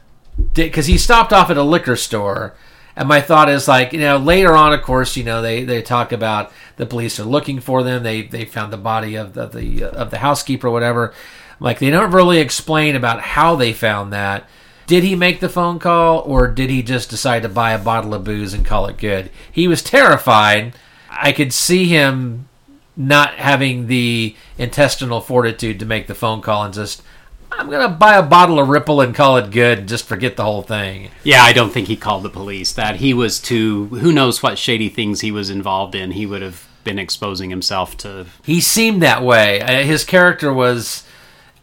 because he stopped off at a liquor store and my thought is like you know later on of course you know they they talk about the police are looking for them. They they found the body of the, the of the housekeeper or whatever. Like they don't really explain about how they found that. Did he make the phone call or did he just decide to buy a bottle of booze and call it good? He was terrified. I could see him not having the intestinal fortitude to make the phone call and just i'm gonna buy a bottle of ripple and call it good and just forget the whole thing Yeah, I don't think he called the police. That he was too. Who knows what shady things he was involved in? He would have been exposing himself to. he seemed that way. Uh, His character was,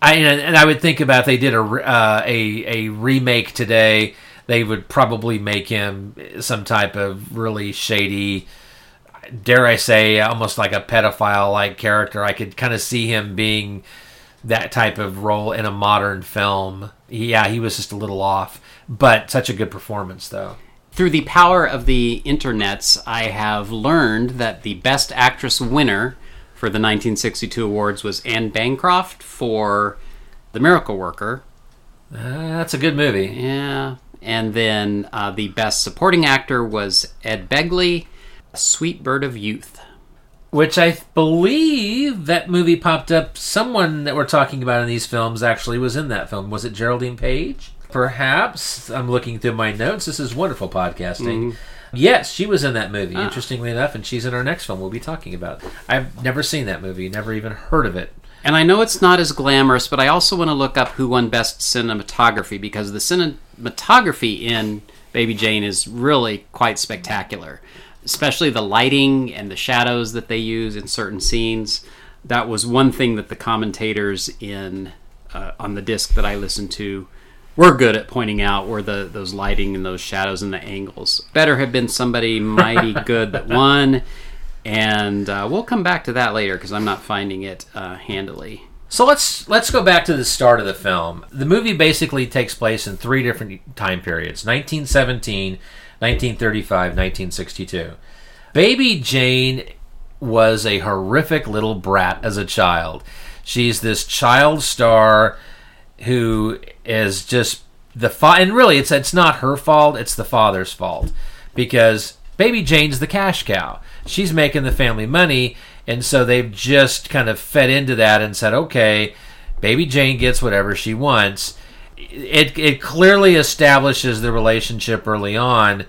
I and I would think about if they did a uh, a a remake today, they would probably make him some type of really shady, dare I say, almost like a pedophile like character. I could kind of see him being that type of role in a modern film. Yeah, he was just a little off, but such a good performance though. Through the power of the internets, I have learned that the Best Actress winner for the 1962 awards was Anne Bancroft for The Miracle Worker. Uh, that's a good movie. Yeah. And then uh, the Best Supporting Actor was Ed Begley, Sweet Bird of Youth. Which I believe that movie popped up. Someone that we're talking about in these films actually was in that film. Was it Geraldine Page? Perhaps. I'm looking through my notes. This is wonderful podcasting. Mm-hmm. Yes, she was in that movie, ah. interestingly enough, and she's in our next film we'll be talking about. I've never seen that movie, never even heard of it. And I know it's not as glamorous, but I also want to look up who won Best Cinematography because the cinematography in Baby Jane is really quite spectacular, especially the lighting and the shadows that they use in certain scenes. That was one thing that the commentators in uh, on the disc that I listened to were good at pointing out were the those lighting and those shadows and the angles. Better have been somebody mighty good that won, and uh, we'll come back to that later because I'm not finding it uh, handily. So let's let's go back to the start of the film. The movie basically takes place in three different time periods: 1917, 1935, 1962. Baby Jane was a horrific little brat as a child. She's this child star who is just the fa- and really it's it's not her fault, it's the father's fault because baby Jane's the cash cow. She's making the family money and so they've just kind of fed into that and said, "Okay, baby Jane gets whatever she wants." It it clearly establishes the relationship early on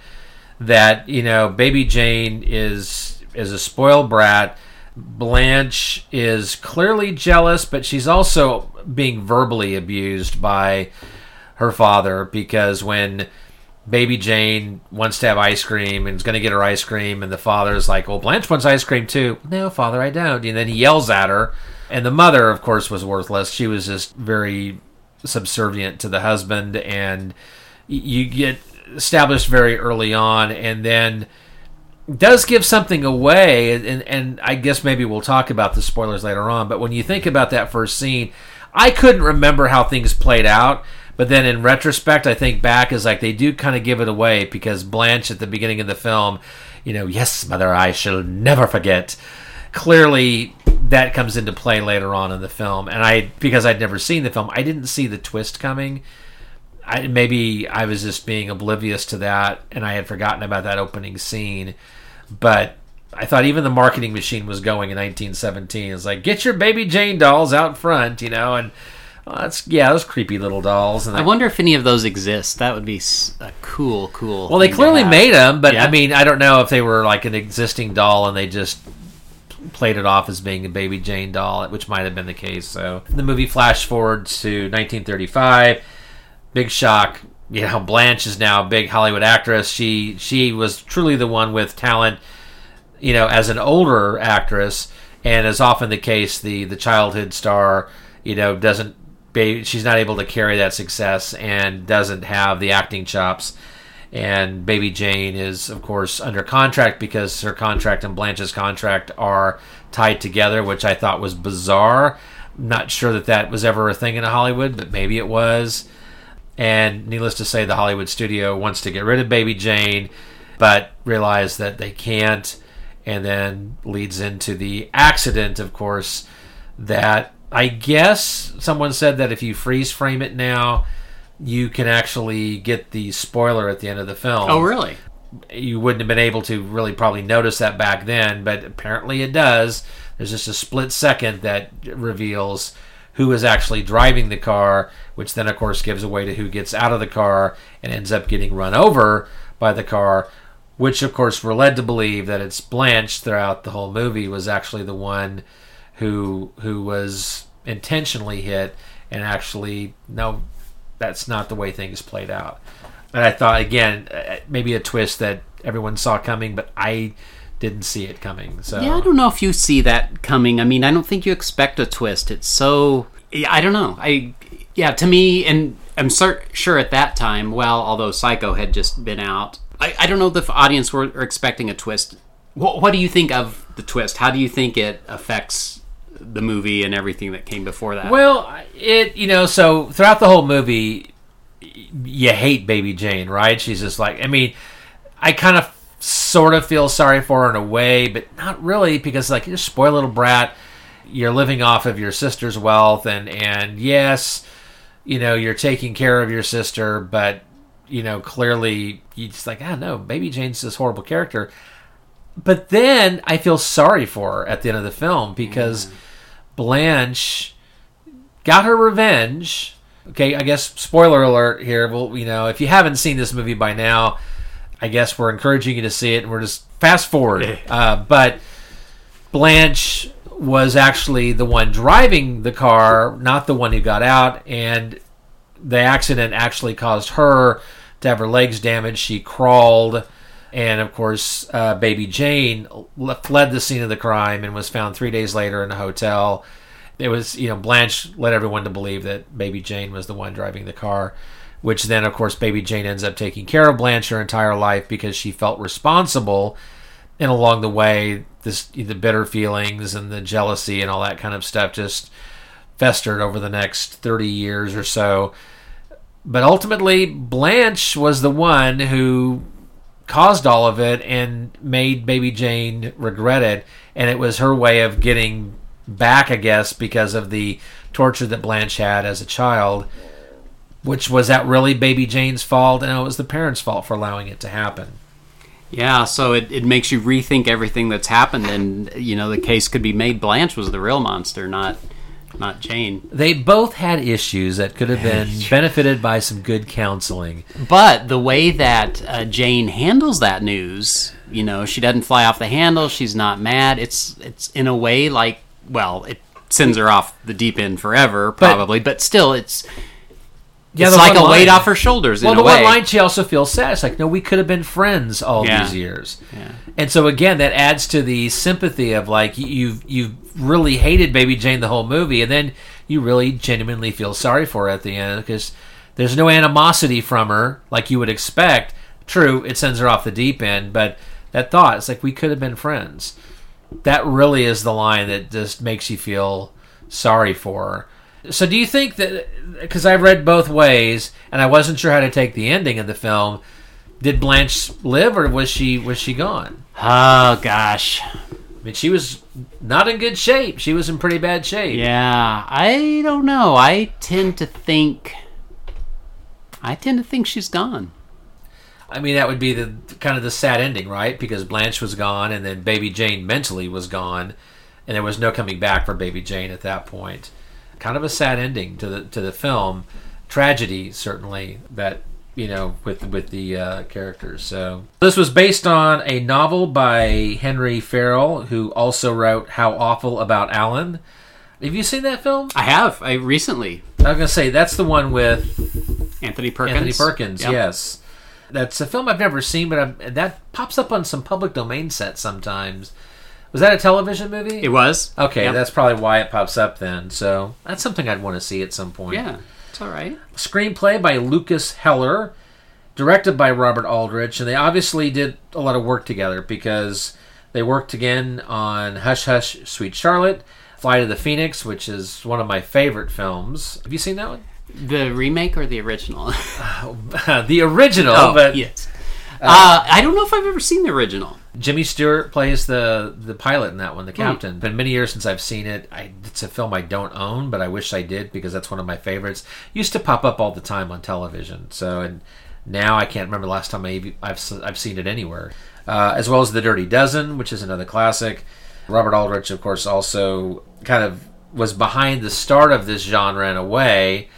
that, you know, baby Jane is is a spoiled brat. Blanche is clearly jealous, but she's also being verbally abused by her father because when baby Jane wants to have ice cream and is going to get her ice cream, and the father's like, Well, Blanche wants ice cream too. No, father, I don't. And then he yells at her. And the mother, of course, was worthless. She was just very subservient to the husband, and you get established very early on, and then does give something away, and, and I guess maybe we'll talk about the spoilers later on. But when you think about that first scene, I couldn't remember how things played out. But then in retrospect, I think back is like they do kind of give it away because Blanche at the beginning of the film, you know, yes, mother, I shall never forget. Clearly, that comes into play later on in the film, and I because I'd never seen the film, I didn't see the twist coming. I, maybe I was just being oblivious to that, and I had forgotten about that opening scene. But I thought even the marketing machine was going in 1917. It's like get your baby Jane dolls out front, you know, and well, that's yeah, those creepy little dolls. And I that- wonder if any of those exist. That would be a cool, cool. well, they clearly made them, but Yeah. I mean, I don't know if they were like an existing doll and they just played it off as being a baby Jane doll, which might have been the case. So the movie flash forwards to 1935. Big shock. You know, Blanche is now a big Hollywood actress. She she was truly the one with talent. You know, as an older actress, and as often the case, the the childhood star, you know, doesn't. She's not able to carry that success and doesn't have the acting chops and Baby Jane is, of course, under contract because her contract and Blanche's contract are tied together, which I thought was bizarre. Not sure that that was ever a thing in Hollywood, but maybe it was. And needless to say, the Hollywood studio wants to get rid of Baby Jane, but realize that they can't, and then leads into the accident, of course, that I guess someone said that if you freeze frame it now, you can actually get the spoiler at the end of the film. Oh, really? You wouldn't have been able to really probably notice that back then, but apparently it does. There's just a split second that reveals who is actually driving the car, which then, of course, gives away to who gets out of the car and ends up getting run over by the car. Which, of course, we're led to believe that it's Blanche throughout the whole movie was actually the one who who was intentionally hit, and actually no, that's not the way things played out. And I thought again, uh, maybe a twist that everyone saw coming, but I didn't see it coming. So Yeah, I don't know if you see that coming. I mean, I don't think you expect a twist. It's so I don't know. I yeah, to me, and I'm cer- sure at that time, well, although Psycho had just been out, I, I don't know if the audience were, were expecting a twist. What, what do you think of the twist? How do you think it affects the movie and everything that came before that? Well, it you know so throughout the whole movie, you hate Baby Jane, right? She's just like I mean, I kind of sort of feel sorry for her in a way, but not really because like you're a spoiled little brat. You're living off of your sister's wealth, and and yes, you know you're taking care of your sister, but you know clearly you just like ah no, Baby Jane's this horrible character. But then I feel sorry for her at the end of the film because Blanche got her revenge. Okay, I guess spoiler alert here. Well, you know, if you haven't seen this movie by now, I guess we're encouraging you to see it, and we're just fast forward. Uh, but Blanche was actually the one driving the car, not the one who got out, and the accident actually caused her to have her legs damaged. She crawled, and of course, uh, baby Jane fled the scene of the crime and was found three days later in a hotel. It was, you know, Blanche led everyone to believe that baby Jane was the one driving the car, which then, of course, baby Jane ends up taking care of Blanche her entire life because she felt responsible. And along the way, this the bitter feelings and the jealousy and all that kind of stuff just festered over the next 30 years or so. But ultimately, Blanche was the one who caused all of it and made Baby Jane regret it. And it was her way of getting back, I guess, because of the torture that Blanche had as a child. Which was that really Baby Jane's fault? And it was the parents' fault for allowing it to happen. yeah, so it, it makes you rethink everything that's happened, and you know the case could be made. Blanche was the real monster, not not Jane. They both had issues that could have been benefited by some good counseling. But the way that uh, Jane handles that news, you know, she doesn't fly off the handle. She's not mad. It's it's in a way like well, it sends her off the deep end forever, probably. But, still, it's Yeah, it's like a weight off her shoulders Well, in the a way. one line she also feels sad. It's like, no, we could have been friends all Yeah. these years. Yeah. And so again, that adds to the sympathy of like you've you've really hated Baby Jane the whole movie, and then you really genuinely feel sorry for her at the end because there's no animosity from her like you would expect. True, it sends her off the deep end, but that thought. It's like we could have been friends. That really is the line that just makes you feel sorry for her. So, do you think that because I read both ways and I wasn't sure how to take the ending of the film, did Blanche live or was she was she gone? Oh gosh. I mean, she was not in good shape. She was in pretty bad shape. Yeah, I don't know. I tend to think. I tend to think she's gone. I mean, that would be the kind of the sad ending, right? Because Blanche was gone, and then Baby Jane mentally was gone, and there was no coming back for Baby Jane at that point. Kind of a sad ending to the to the film. Tragedy, certainly that you know with with the uh, characters. So this was based on a novel by Henry Farrell, who also wrote How Awful About Alan. Have you seen that film? I have. I recently I was gonna say that's the one with Anthony Perkins. Anthony Perkins, Yep. yes. That's a film I've never seen, but I'm, that pops up on some public domain sets sometimes. Was that a television movie? It was. Okay, Yep. that's probably why it pops up then. So that's something I'd want to see at some point. yeah. It's all right. Screenplay by Lukas Heller, directed by Robert Aldrich, and they obviously did a lot of work together because they worked again on Hush Hush, Sweet Charlotte, Flight of the Phoenix, which is one of my favorite films. Have you seen that one? The remake or the original? the original, oh, but yes. Uh, I don't know if I've ever seen the original. Jimmy Stewart plays the the pilot in that one, the captain. Been many years since I've seen it. I, it's a film I don't own, but I wish I did because that's one of my favorites. Used to pop up all the time on television. So and now I can't remember the last time I, ev- I've seen it anywhere. Uh, as well as The Dirty Dozen, which is another classic. Robert Aldrich, of course, also kind of was behind the start of this genre in a way,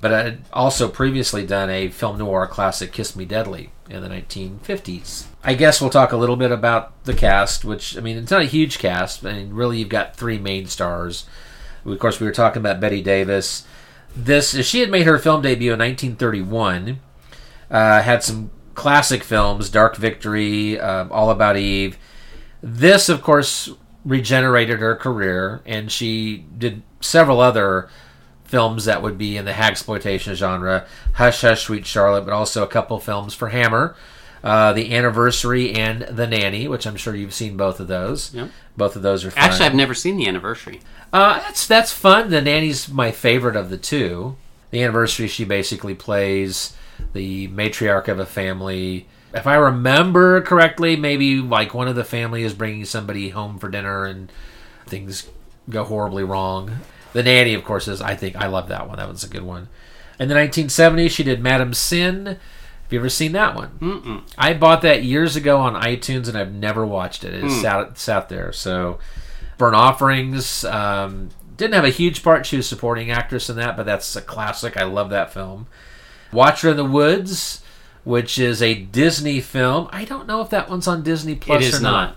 but had also previously done a film noir classic, Kiss Me Deadly, in the 1950s. I guess we'll talk a little bit about the cast, which, I mean, it's not a huge cast. I mean, really, you've got three main stars. Of course, we were talking about Bette Davis. This, she had made her film debut in 1931, uh, had some classic films, Dark Victory, um, All About Eve. This, of course, regenerated her career, and she did several other films that would be in the hagsploitation genre, Hush Hush Sweet Charlotte, but also a couple films for Hammer, uh, The Anniversary and The Nanny, which I'm sure you've seen both of those. Yep. Both of those are fun. Actually, I've never seen the anniversary. Uh, that's that's fun. The nanny's my favorite of the two. The anniversary, she basically plays the matriarch of a family. If I remember correctly, maybe like one of the family is bringing somebody home for dinner and things go horribly wrong. The nanny, of course, is I think I love that one. That was a good one. In the 1970s, she did Madame Sin. Have you ever seen that one? Mm-mm. I bought that years ago on iTunes and I've never watched it. It sat sat there. So, Burnt Offerings um, didn't have a huge part. She was supporting actress in that, but that's a classic. I love that film. Watcher in the Woods, which is a Disney film. I don't know if that one's on Disney Plus It is or not.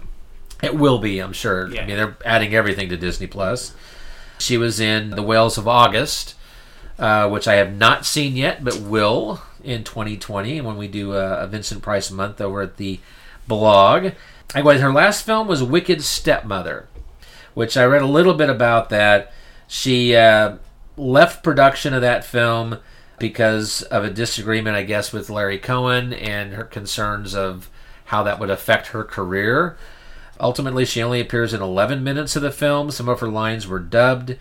It will be, I'm sure. I mean, they're adding everything to Disney Plus. She was in The Whales of August, uh, which I have not seen yet, but will in 2020 when we do a, a Vincent Price month over at the blog. Anyway, her last film was Wicked Stepmother, which I read a little bit about that. She uh, left production of that film because of a disagreement, I guess, with Larry Cohen and her concerns of how that would affect her career. Ultimately, she only appears in 11 minutes of the film. Some of her lines were dubbed.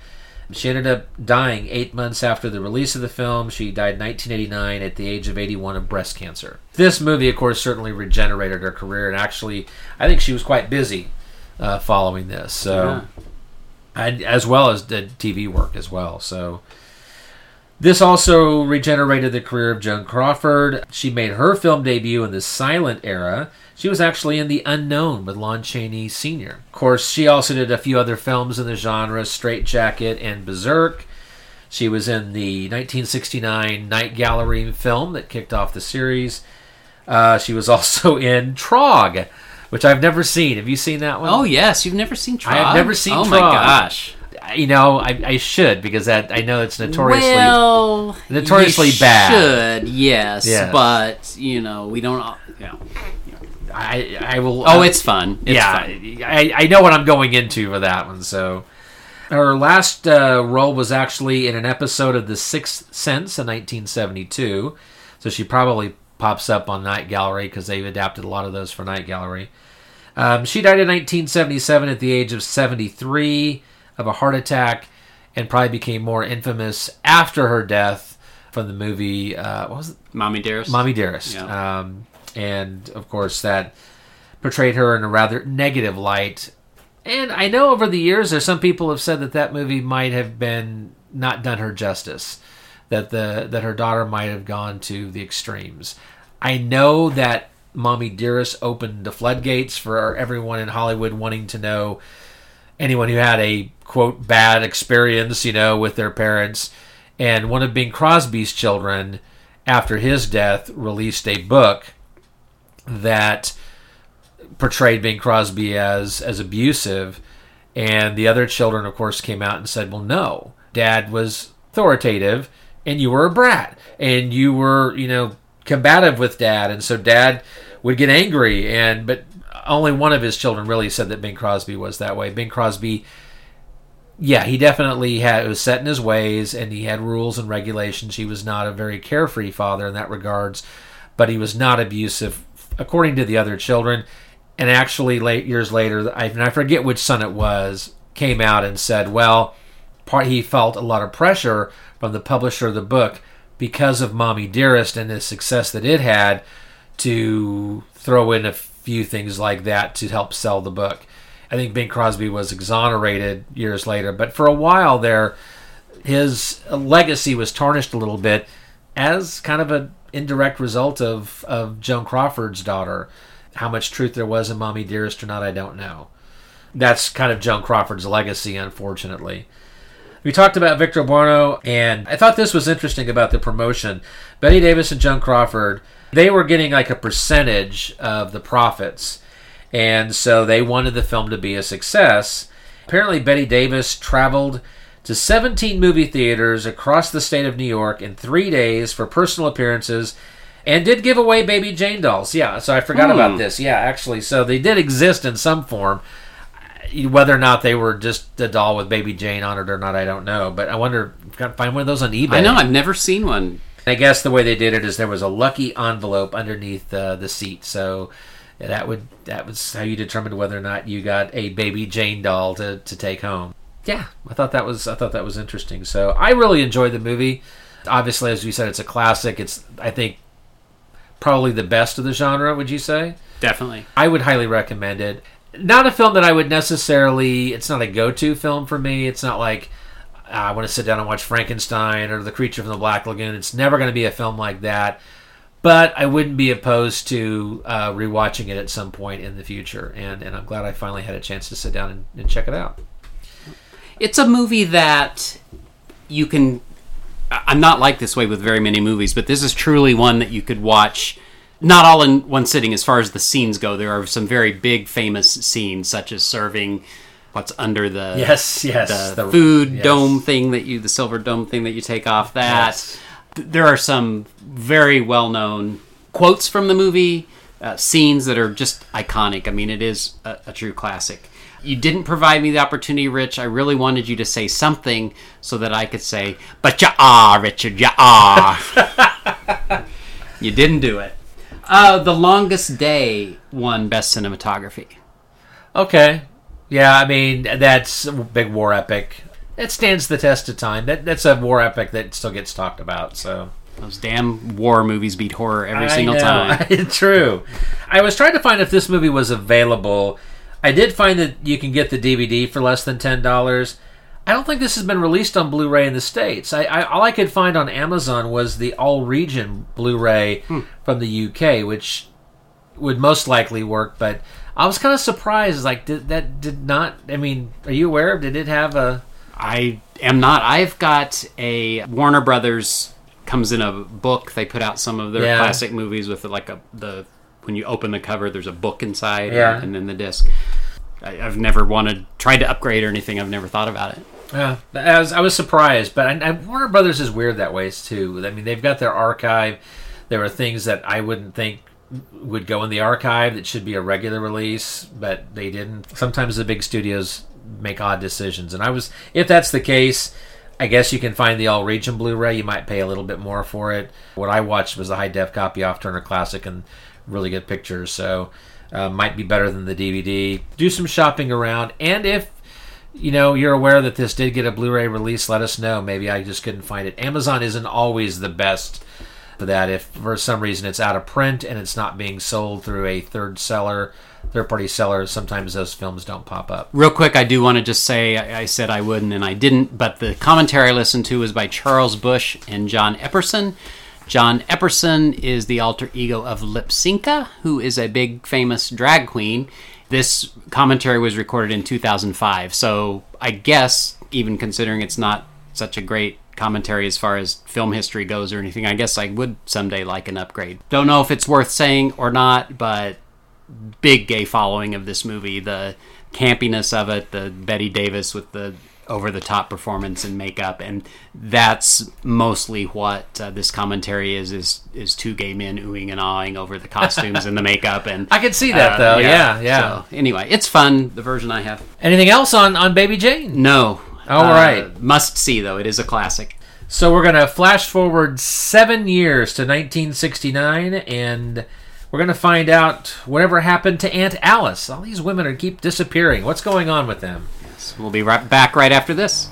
She ended up dying eight months after the release of the film. She died in 1989 at the age of 81 of breast cancer. This movie, of course, certainly regenerated her career, and actually, I think she was quite busy uh, following this. So, Yeah. and as well as did TV work as well. So, this also regenerated the career of Joan Crawford. She made her film debut in the silent era. She was actually in The Unknown with Lon Chaney Sr. Of course, she also did a few other films in the genre, Strait-Jacket and Berserk. She was in the 1969 Night Gallery film that kicked off the series. Uh, she was also in Trog, which I've never seen. Have you seen that one? Oh yes, you've never seen Trog? I have never seen Oh my gosh. You know, I, I should because that I know it's notoriously well, notoriously bad. Should yes, Yes. but you know we don't. You know. I I will. Oh, uh, it's fun. It's yeah, fun. I, I know what I'm going into for that one. So, her last uh, role was actually in an episode of The Sixth Sense in 1972. So she probably pops up on Night Gallery because they've adapted a lot of those for Night Gallery. Um, she died in 1977 at the age of 73 of a heart attack, and probably became more infamous after her death from the movie. Uh, what was it? Mommy Dearest. Mommy Dearest. Yeah. Um, and of course, that portrayed her in a rather negative light. And I know over the years, there's some people have said that that movie might have been not done her justice, that the that her daughter might have gone to the extremes. I know that Mommy Dearest opened the floodgates for everyone in Hollywood wanting to know anyone who had a quote bad experience, you know, with their parents. And one of Bing Crosby's children, after his death, released a book that portrayed Bing Crosby as as abusive, and the other children, of course, came out and said, "Well, no, Dad was authoritative, and you were a brat, and you were, you know, combative with Dad, and so Dad would get angry." And but only one of his children really said that Bing Crosby was that way. Bing Crosby yeah, he definitely had was set in his ways, and he had rules and regulations. He was not a very carefree father in that regards, but he was not abusive, according to the other children. And actually, late years later, I, I forget which son it was, came out and said, well, part he felt a lot of pressure from the publisher of the book because of Mommy Dearest and the success that it had to throw in a few things like that to help sell the book. I think Bing Crosby was exonerated years later, but for a while there, his legacy was tarnished a little bit as kind of an indirect result of, of Joan Crawford's daughter. How much truth there was in Mommy Dearest or not, I don't know. That's kind of Joan Crawford's legacy, unfortunately. We talked about Victor Buono, and I thought this was interesting about the promotion. Bette Davis and Joan Crawford, they were getting like a percentage of the profits and so they wanted the film to be a success. Apparently, Bette Davis traveled to 17 movie theaters across the state of New York in three days for personal appearances and did give away Baby Jane dolls. Yeah, so I forgot about this. Yeah, actually, so they did exist in some form. Whether or not they were just a doll with Baby Jane on it or not, I don't know. But I wonder if I can find one of those on eBay. I know. I've never seen one. I guess the way they did it is there was a lucky envelope underneath uh, the seat, so that would that was how you determined whether or not you got a baby Jane doll to, to take home. Yeah, I thought that was I thought that was interesting. So I really enjoyed the movie. Obviously, as you said, it's a classic. It's I think probably the best of the genre. Would you say? Definitely. I would highly recommend it. Not a film that I would necessarily. It's not a go-to film for me. It's not like ah, I want to sit down and watch Frankenstein or The Creature from the Black Lagoon. It's never going to be a film like that. But I wouldn't be opposed to uh, rewatching it at some point in the future, and, and I'm glad I finally had a chance to sit down and, and check it out. It's a movie that you can. I'm not like this way with very many movies, but this is truly one that you could watch. Not all in one sitting, as far as the scenes go. There are some very big, famous scenes, such as serving what's under the Yes, yes, the, the- food yes. dome thing that you, the silver dome thing that you take off. That Yes. There are some very well known quotes from the movie, uh, scenes that are just iconic. I mean, it is a, a true classic. You didn't provide me the opportunity, Rich. I really wanted you to say something so that I could say, "But you are, Richard. You are." you didn't do it. Uh, the longest day won best cinematography. Okay. Yeah, I mean that's a big war epic. It stands the test of time. That that's a war epic that still gets talked about. So Those damn war movies beat horror every single know. time. True. I was trying to find if this movie was available. I did find that you can get the DVD for less than ten dollars. I don't think this has been released on Blu-ray in the states. I, I all I could find on Amazon was the all region Blu-ray hmm. from the UK, which would most likely work. But I was kind of surprised. Like did, that did not. I mean, are you aware? of? Did it have a? I am not. I've got a Warner Brothers comes in a book. They put out some of their Yeah. classic movies with like a the when you open the cover, there's a book inside, Yeah. and then the disc. I, I've never wanted tried to upgrade or anything. I've never thought about it. Yeah, I was, I was surprised, but I, I, Warner Brothers is weird that way too. I mean, they've got their archive. There are things that I wouldn't think would go in the archive that should be a regular release, but they didn't. Sometimes the big studios make odd decisions, and I was, if that's the case, I guess you can find the all region Blu-ray. You might pay a little bit more for it. What I watched was a high def copy off Turner Classic and really good pictures. So uh, might be better than the DVD. Do some shopping around, and if you know you're aware that this did get a Blu-ray release, let us know. Maybe I just couldn't find it. Amazon isn't always the best for that. If for some reason it's out of print and it's not being sold through a third seller, third party seller, sometimes those films don't pop up. Real quick, I do want to just say I, I said I wouldn't and I didn't, but the commentary I listened to was by Charles Busch and John Epperson. John Epperson is the alter ego of Lypsinka, who is a big famous drag queen. This commentary was recorded in 2005, so I guess, even considering it's not such a great commentary as far as film history goes or anything, I guess I would someday like an upgrade. Don't know if it's worth saying or not, but big gay following of this movie. The campiness of it, the Bette Davis with the over the top performance and makeup, and that's mostly what uh, this commentary is is is two gay men oohing and awing over the costumes and the makeup. And I can see that, though. Yeah, yeah. So, anyway, it's fun. The version I have. Anything else on on Baby Jane? No. All Uh, right. Must see though. It is a classic. So we're gonna flash forward seven years to 1969, and we're gonna find out whatever happened to Aunt Alice. All these women are keep disappearing. What's going on with them? We'll be right back right after this.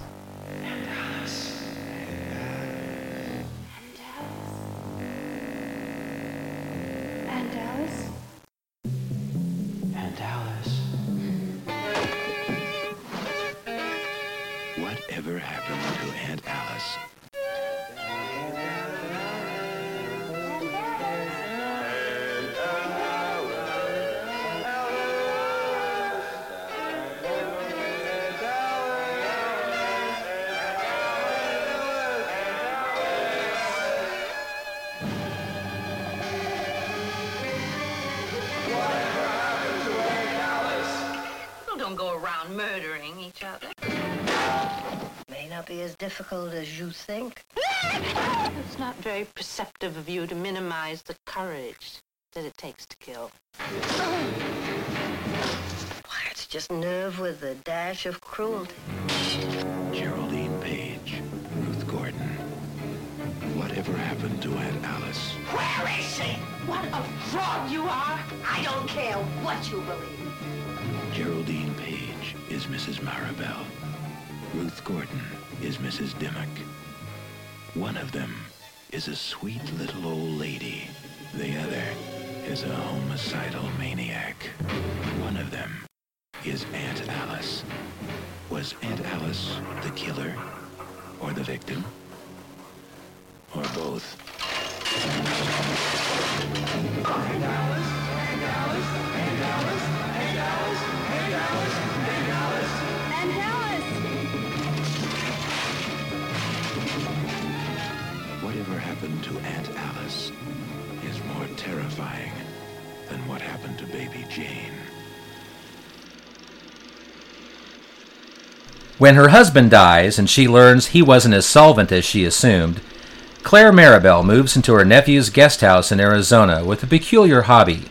Be as difficult as you think. It's not very perceptive of you to minimize the courage that it takes to kill. Why, it's just nerve with a dash of cruelty. Geraldine Page, Ruth Gordon. Whatever happened to Aunt Alice? Where is she? What a fraud you are! I don't care what you believe. Geraldine Page is Mrs. Maribel. Ruth Gordon is Mrs. Dimmock. One of them is a sweet little old lady. The other is a homicidal maniac. One of them is Aunt Alice. Was Aunt Alice the killer? Or the victim? Or both? To Aunt Alice is more terrifying than what happened to baby Jane. When her husband dies and she learns he wasn't as solvent as she assumed, Claire Maribel moves into her nephew's guest house in Arizona with a peculiar hobby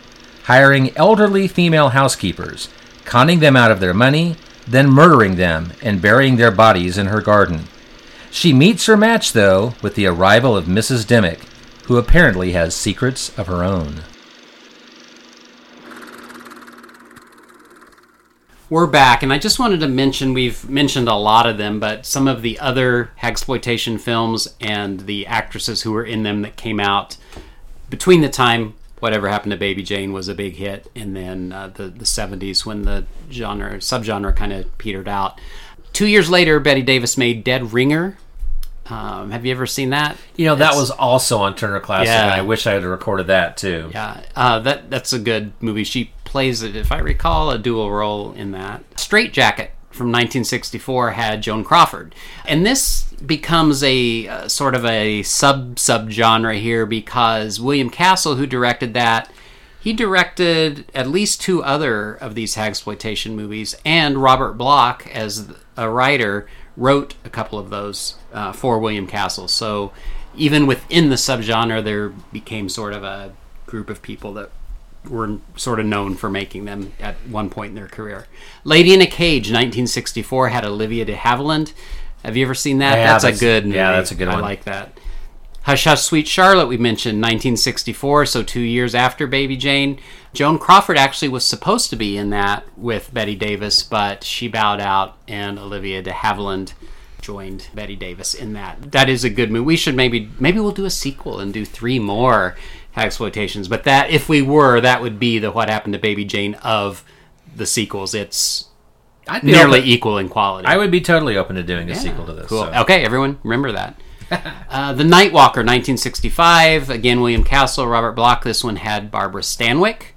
hiring elderly female housekeepers, conning them out of their money, then murdering them and burying their bodies in her garden. She meets her match, though, with the arrival of Mrs. Dimmock, who apparently has secrets of her own. We're back, and I just wanted to mention we've mentioned a lot of them, but some of the other exploitation films and the actresses who were in them that came out between the time whatever happened to Baby Jane was a big hit, and then uh, the the '70s when the genre subgenre kind of petered out. Two years later, Bette Davis made Dead Ringer. Um, have you ever seen that? You know, that It's- was also on Turner Classic, Yeah. and I wish I had recorded that too. Yeah, uh, that that's a good movie. She plays, if I recall, a dual role in that. Strait-Jacket from 1964 had Joan Crawford, and this becomes a uh, sort of a sub sub genre here because William Castle, who directed that, he directed at least two other of these exploitation movies, and Robert Bloch, as a writer, wrote a couple of those uh, for William Castle. So even within the subgenre, there became sort of a group of people that were sort of known for making them at one point in their career. Lady in a Cage, 1964, had Olivia de Havilland. Have you ever seen that? Yeah, that's, a good movie. yeah, that's a good I one. I like that. Hush Hush Sweet Charlotte, we mentioned 1964, so two years after Baby Jane. Joan Crawford actually was supposed to be in that with Bette Davis, but she bowed out, and Olivia de Havilland joined Bette Davis in that. That is a good movie. We should maybe maybe we'll do a sequel and do three more exploitations. But that if we were, that would be the What Happened to Baby Jane of the sequels. It's I'd be nearly open- equal in quality. I would be totally open to doing a sequel to this. Cool. so. Okay, everyone, remember that. uh, the Nightwalker, 1965. Again, William Castle, Robert Bloch. This one had Barbara Stanwyck.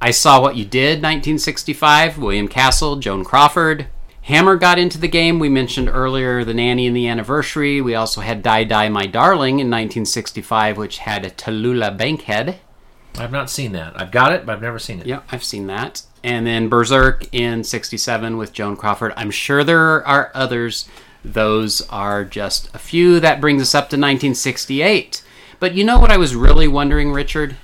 I Saw What You Did, 1965. William Castle, Joan Crawford. Hammer got into the game. We mentioned earlier The Nanny and the Anniversary. We also had Die Die My Darling in 1965, which had Tallulah Bankhead. I've not seen that. I've got it, but I've never seen it. Yeah, I've seen that. And then Berserk in 67 with Joan Crawford. I'm sure there are others. Those are just a few. That brings us up to 1968. But you know what I was really wondering, Richard?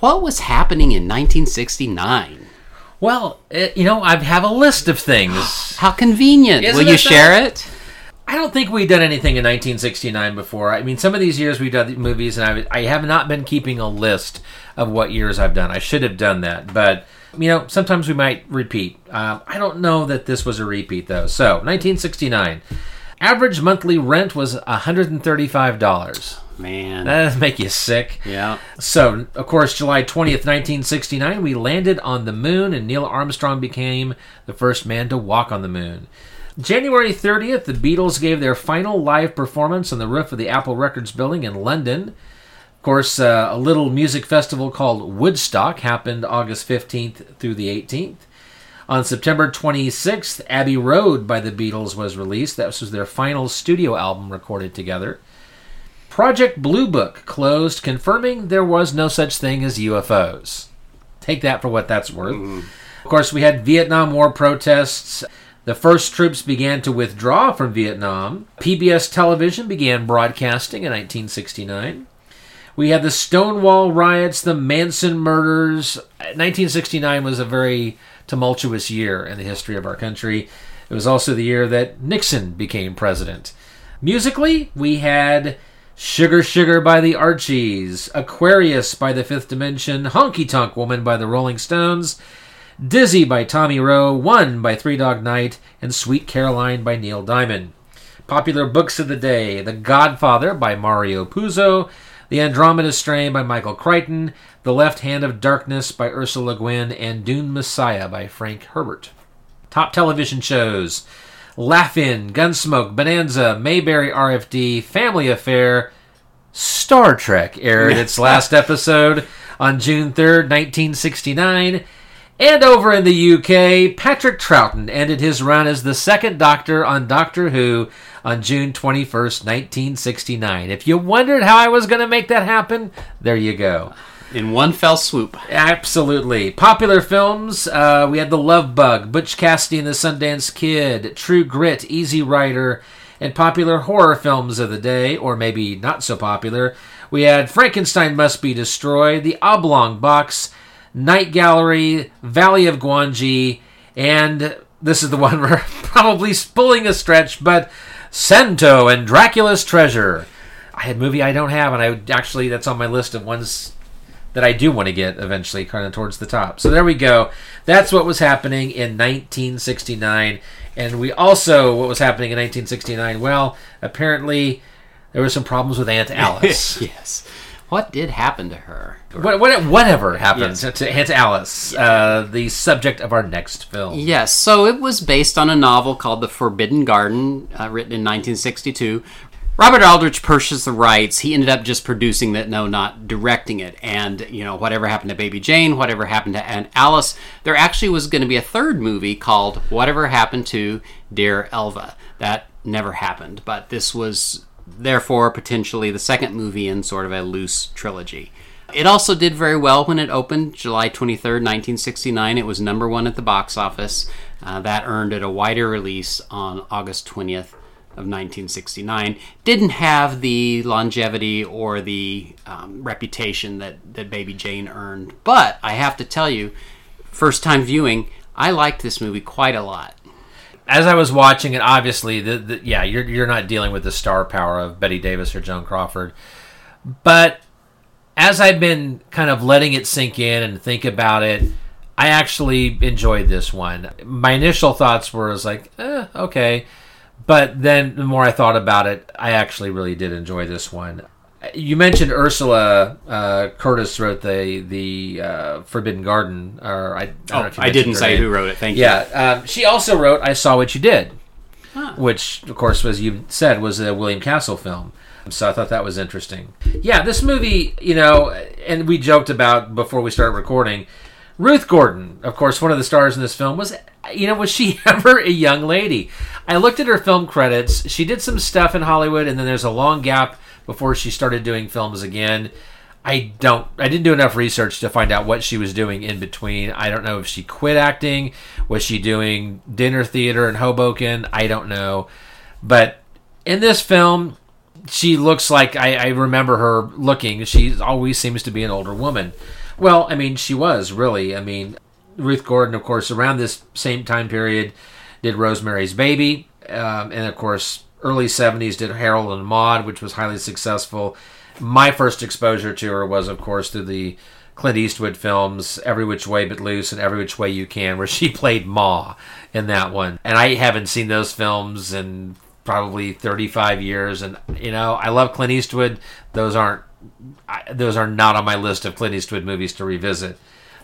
What was happening in 1969? Well, it, you know, I have a list of things. How convenient. Isn't Will you share it? I don't think we've done anything in 1969 before. I mean, some of these years we've done movies, and I, I have not been keeping a list of what years I've done. I should have done that, but you know, sometimes we might repeat. Um, I don't know that this was a repeat though. So, 1969, average monthly rent was 135 dollars. Man. That does make you sick. yeah. So, of course, July 20th, 1969, we landed on the moon and Neil Armstrong became the first man to walk on the moon. January 30th, the Beatles gave their final live performance on the roof of the Apple Records building in London. Of course, uh, a little music festival called Woodstock happened August 15th through the 18th. On September 26th, Abbey Road by the Beatles was released. That was their final studio album recorded together. Project Blue Book closed, confirming there was no such thing as UFOs. Take that for what that's worth. Of course, we had Vietnam War protests. The first troops began to withdraw from Vietnam. PBS television began broadcasting in 1969. We had the Stonewall riots, the Manson murders. 1969 was a very tumultuous year in the history of our country. It was also the year that Nixon became president. Musically, we had Sugar Sugar by the Archies, Aquarius by the Fifth Dimension, Honky Tonk Woman by the Rolling Stones, Dizzy by Tommy Roe, One by Three Dog Night, and Sweet Caroline by Neil Diamond. Popular books of the day The Godfather by Mario Puzo, The Andromeda Strain by Michael Crichton, The Left Hand of Darkness by Ursula Le Guin, and Dune Messiah by Frank Herbert. Top television shows Laugh-In, Gunsmoke, Bonanza, Mayberry RFD, Family Affair, Star Trek aired its last episode on June 3rd, 1969. And over in the UK, Patrick Troughton ended his run as the second Doctor on Doctor Who on June 21st, 1969. If you wondered how I was going to make that happen, there you go. In one fell swoop. Absolutely. Popular films, uh, we had The Love Bug, Butch Cassidy and the Sundance Kid, True Grit, Easy Rider, and popular horror films of the day, or maybe not so popular. We had Frankenstein Must Be Destroyed, The Oblong Box, Night Gallery, Valley of Gwangi, and this is the one we're probably pulling a stretch, but Santo and Dracula's Treasure. I had a movie I don't have, and I actually that's on my list of ones that I do want to get eventually, kind of towards the top. So there we go. That's what was happening in 1969, and we also what was happening in 1969. Well, apparently there were some problems with Aunt Alice. yes. What did happen to her? what, what, whatever happened Yes. to, Aunt Alice, uh, the subject of our next film. Yes, so it was based on a novel called The Forbidden Garden, uh, written in 1962. Robert Aldrich purchased the rights. He ended up just producing that, no, not directing it. And, you know, whatever happened to Baby Jane, whatever happened to Aunt Alice, there actually was going to be a third movie called Whatever Happened to Dear Elva. That never happened, but this was therefore potentially the second movie in sort of a loose trilogy. It also did very well when it opened July 23rd, 1969. It was number one at the box office. Uh, that earned it a wider release on August 20th of 1969. Didn't have the longevity or the um, reputation that, that Baby Jane earned. But I have to tell you, first time viewing, I liked this movie quite a lot. As I was watching it, obviously, the, the, yeah, you're you're not dealing with the star power of Bette Davis or Joan Crawford, but as I've been kind of letting it sink in and think about it, I actually enjoyed this one. My initial thoughts were was like, eh, okay, but then the more I thought about it, I actually really did enjoy this one. You mentioned Ursula uh, Curtiss wrote the the uh, Forbidden Garden, or I, I, don't know Oh, if you I didn't say name. who wrote it. Thank you. Yeah, um, she also wrote "I Saw What You Did," Huh. which, of course, as you said, was a William Castle film. So I thought that was interesting. Yeah, this movie, you know, and we joked about before we started recording. Ruth Gordon, of course, one of the stars in this film, was, you know, was she ever a young lady? I looked at her film credits. She did some stuff in Hollywood, and then there's a long gap before she started doing films again. I don't. I didn't do enough research to find out what she was doing in between. I don't know if she quit acting. Was she doing dinner theater in Hoboken? I don't know. But in this film, she looks like I, I remember her looking. She always seems to be an older woman. Well, I mean, she was really. I mean, Ruth Gordon, of course, around this same time period, did Rosemary's Baby, um, and of course, early '70s did Harold and Maude, which was highly successful. My first exposure to her was, of course, through the Clint Eastwood films, Every Which Way But Loose and Every Which Way You Can, where she played Ma in that one. And I haven't seen those films in probably 35 years. And, you know, I love Clint Eastwood. Those aren't, those are not on my list of Clint Eastwood movies to revisit.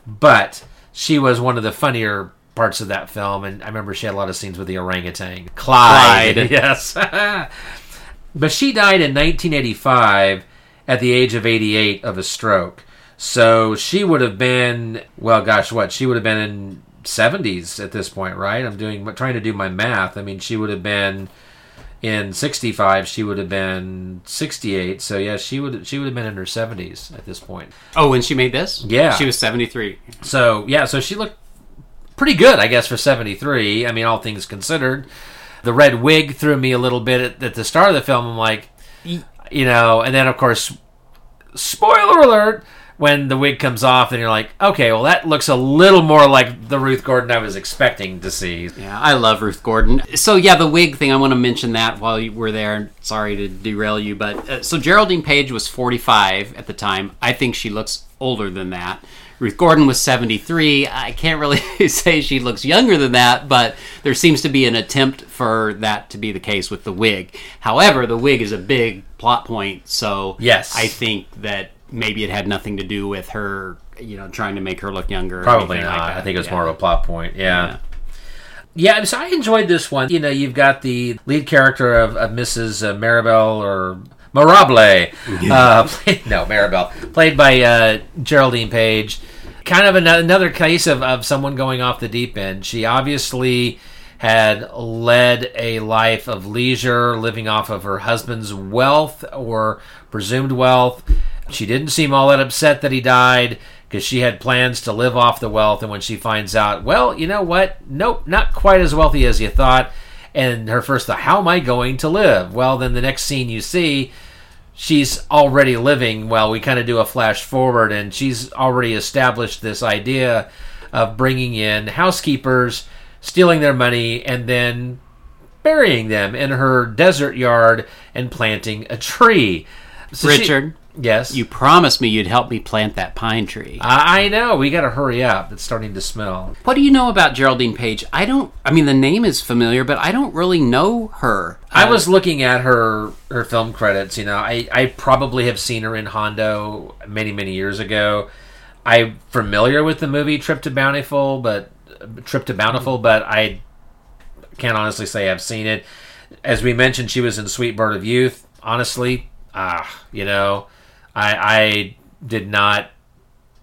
But she was one of the funnier parts of that film. And I remember she had a lot of scenes with the orangutan. Clyde. Clyde. Yes. but she died in 1985 at the age of 88 of a stroke. So she would have been, well, gosh, what? She would have been in 70s at this point, right? I'm doing, trying to do my math. I mean, she would have been in 65. She would have been 68. So yeah, she would she would have been in her 70s at this point. Oh, when she made this? Yeah. She was 73. So yeah, so she looked pretty good, I guess, for 73. I mean, all things considered. The red wig threw me a little bit at, at the start of the film. I'm like, you know, and then of course, spoiler alert, when the wig comes off, and you're like, okay, well, that looks a little more like the Ruth Gordon I was expecting to see. Yeah, I love Ruth Gordon. So yeah, the wig thing. I want to mention that while you were there. Sorry to derail you, but uh, so Geraldine Page was 45 at the time. I think she looks older than that. Ruth Gordon was 73. I can't really say she looks younger than that, but there seems to be an attempt for that to be the case with the wig. However, the wig is a big plot point, so Yes. I think that maybe it had nothing to do with her, you know, trying to make her look younger. Probably not. like. I think it was Yeah. more of a plot point. Yeah. Yeah. Yeah, so I enjoyed this one. You know, you've got the lead character of, of Mrs. Uh, Maribel or Marable. Uh, played, no, Maribel. Played by uh, Geraldine Page. Kind of an- another case of, of someone going off the deep end. She obviously had led a life of leisure, living off of her husband's wealth or presumed wealth. She didn't seem all that upset that he died because she had plans to live off the wealth. And when she finds out, well, you know what? Nope, not quite as wealthy as you thought. And her first thought, how am I going to live? Well, then the next scene you see, she's already living. Well, we kind of do a flash forward, and she's already established this idea of bringing in housekeepers, stealing their money, and then burying them in her desert yard and planting a tree. So Richard, yes, you promised me you'd help me plant that pine tree. I I know. We got to hurry up. It's starting to smell. What do you know about Geraldine Page? I don't. I mean, the name is familiar, but I don't really know her. I was looking at her her film credits. You know, I I probably have seen her in Hondo many many years ago. I'm familiar with the movie Trip to Bountiful, but Trip to Bountiful, but I can't honestly say I've seen it. As we mentioned, she was in Sweet Bird of Youth. Honestly, ah, you know, I I did not.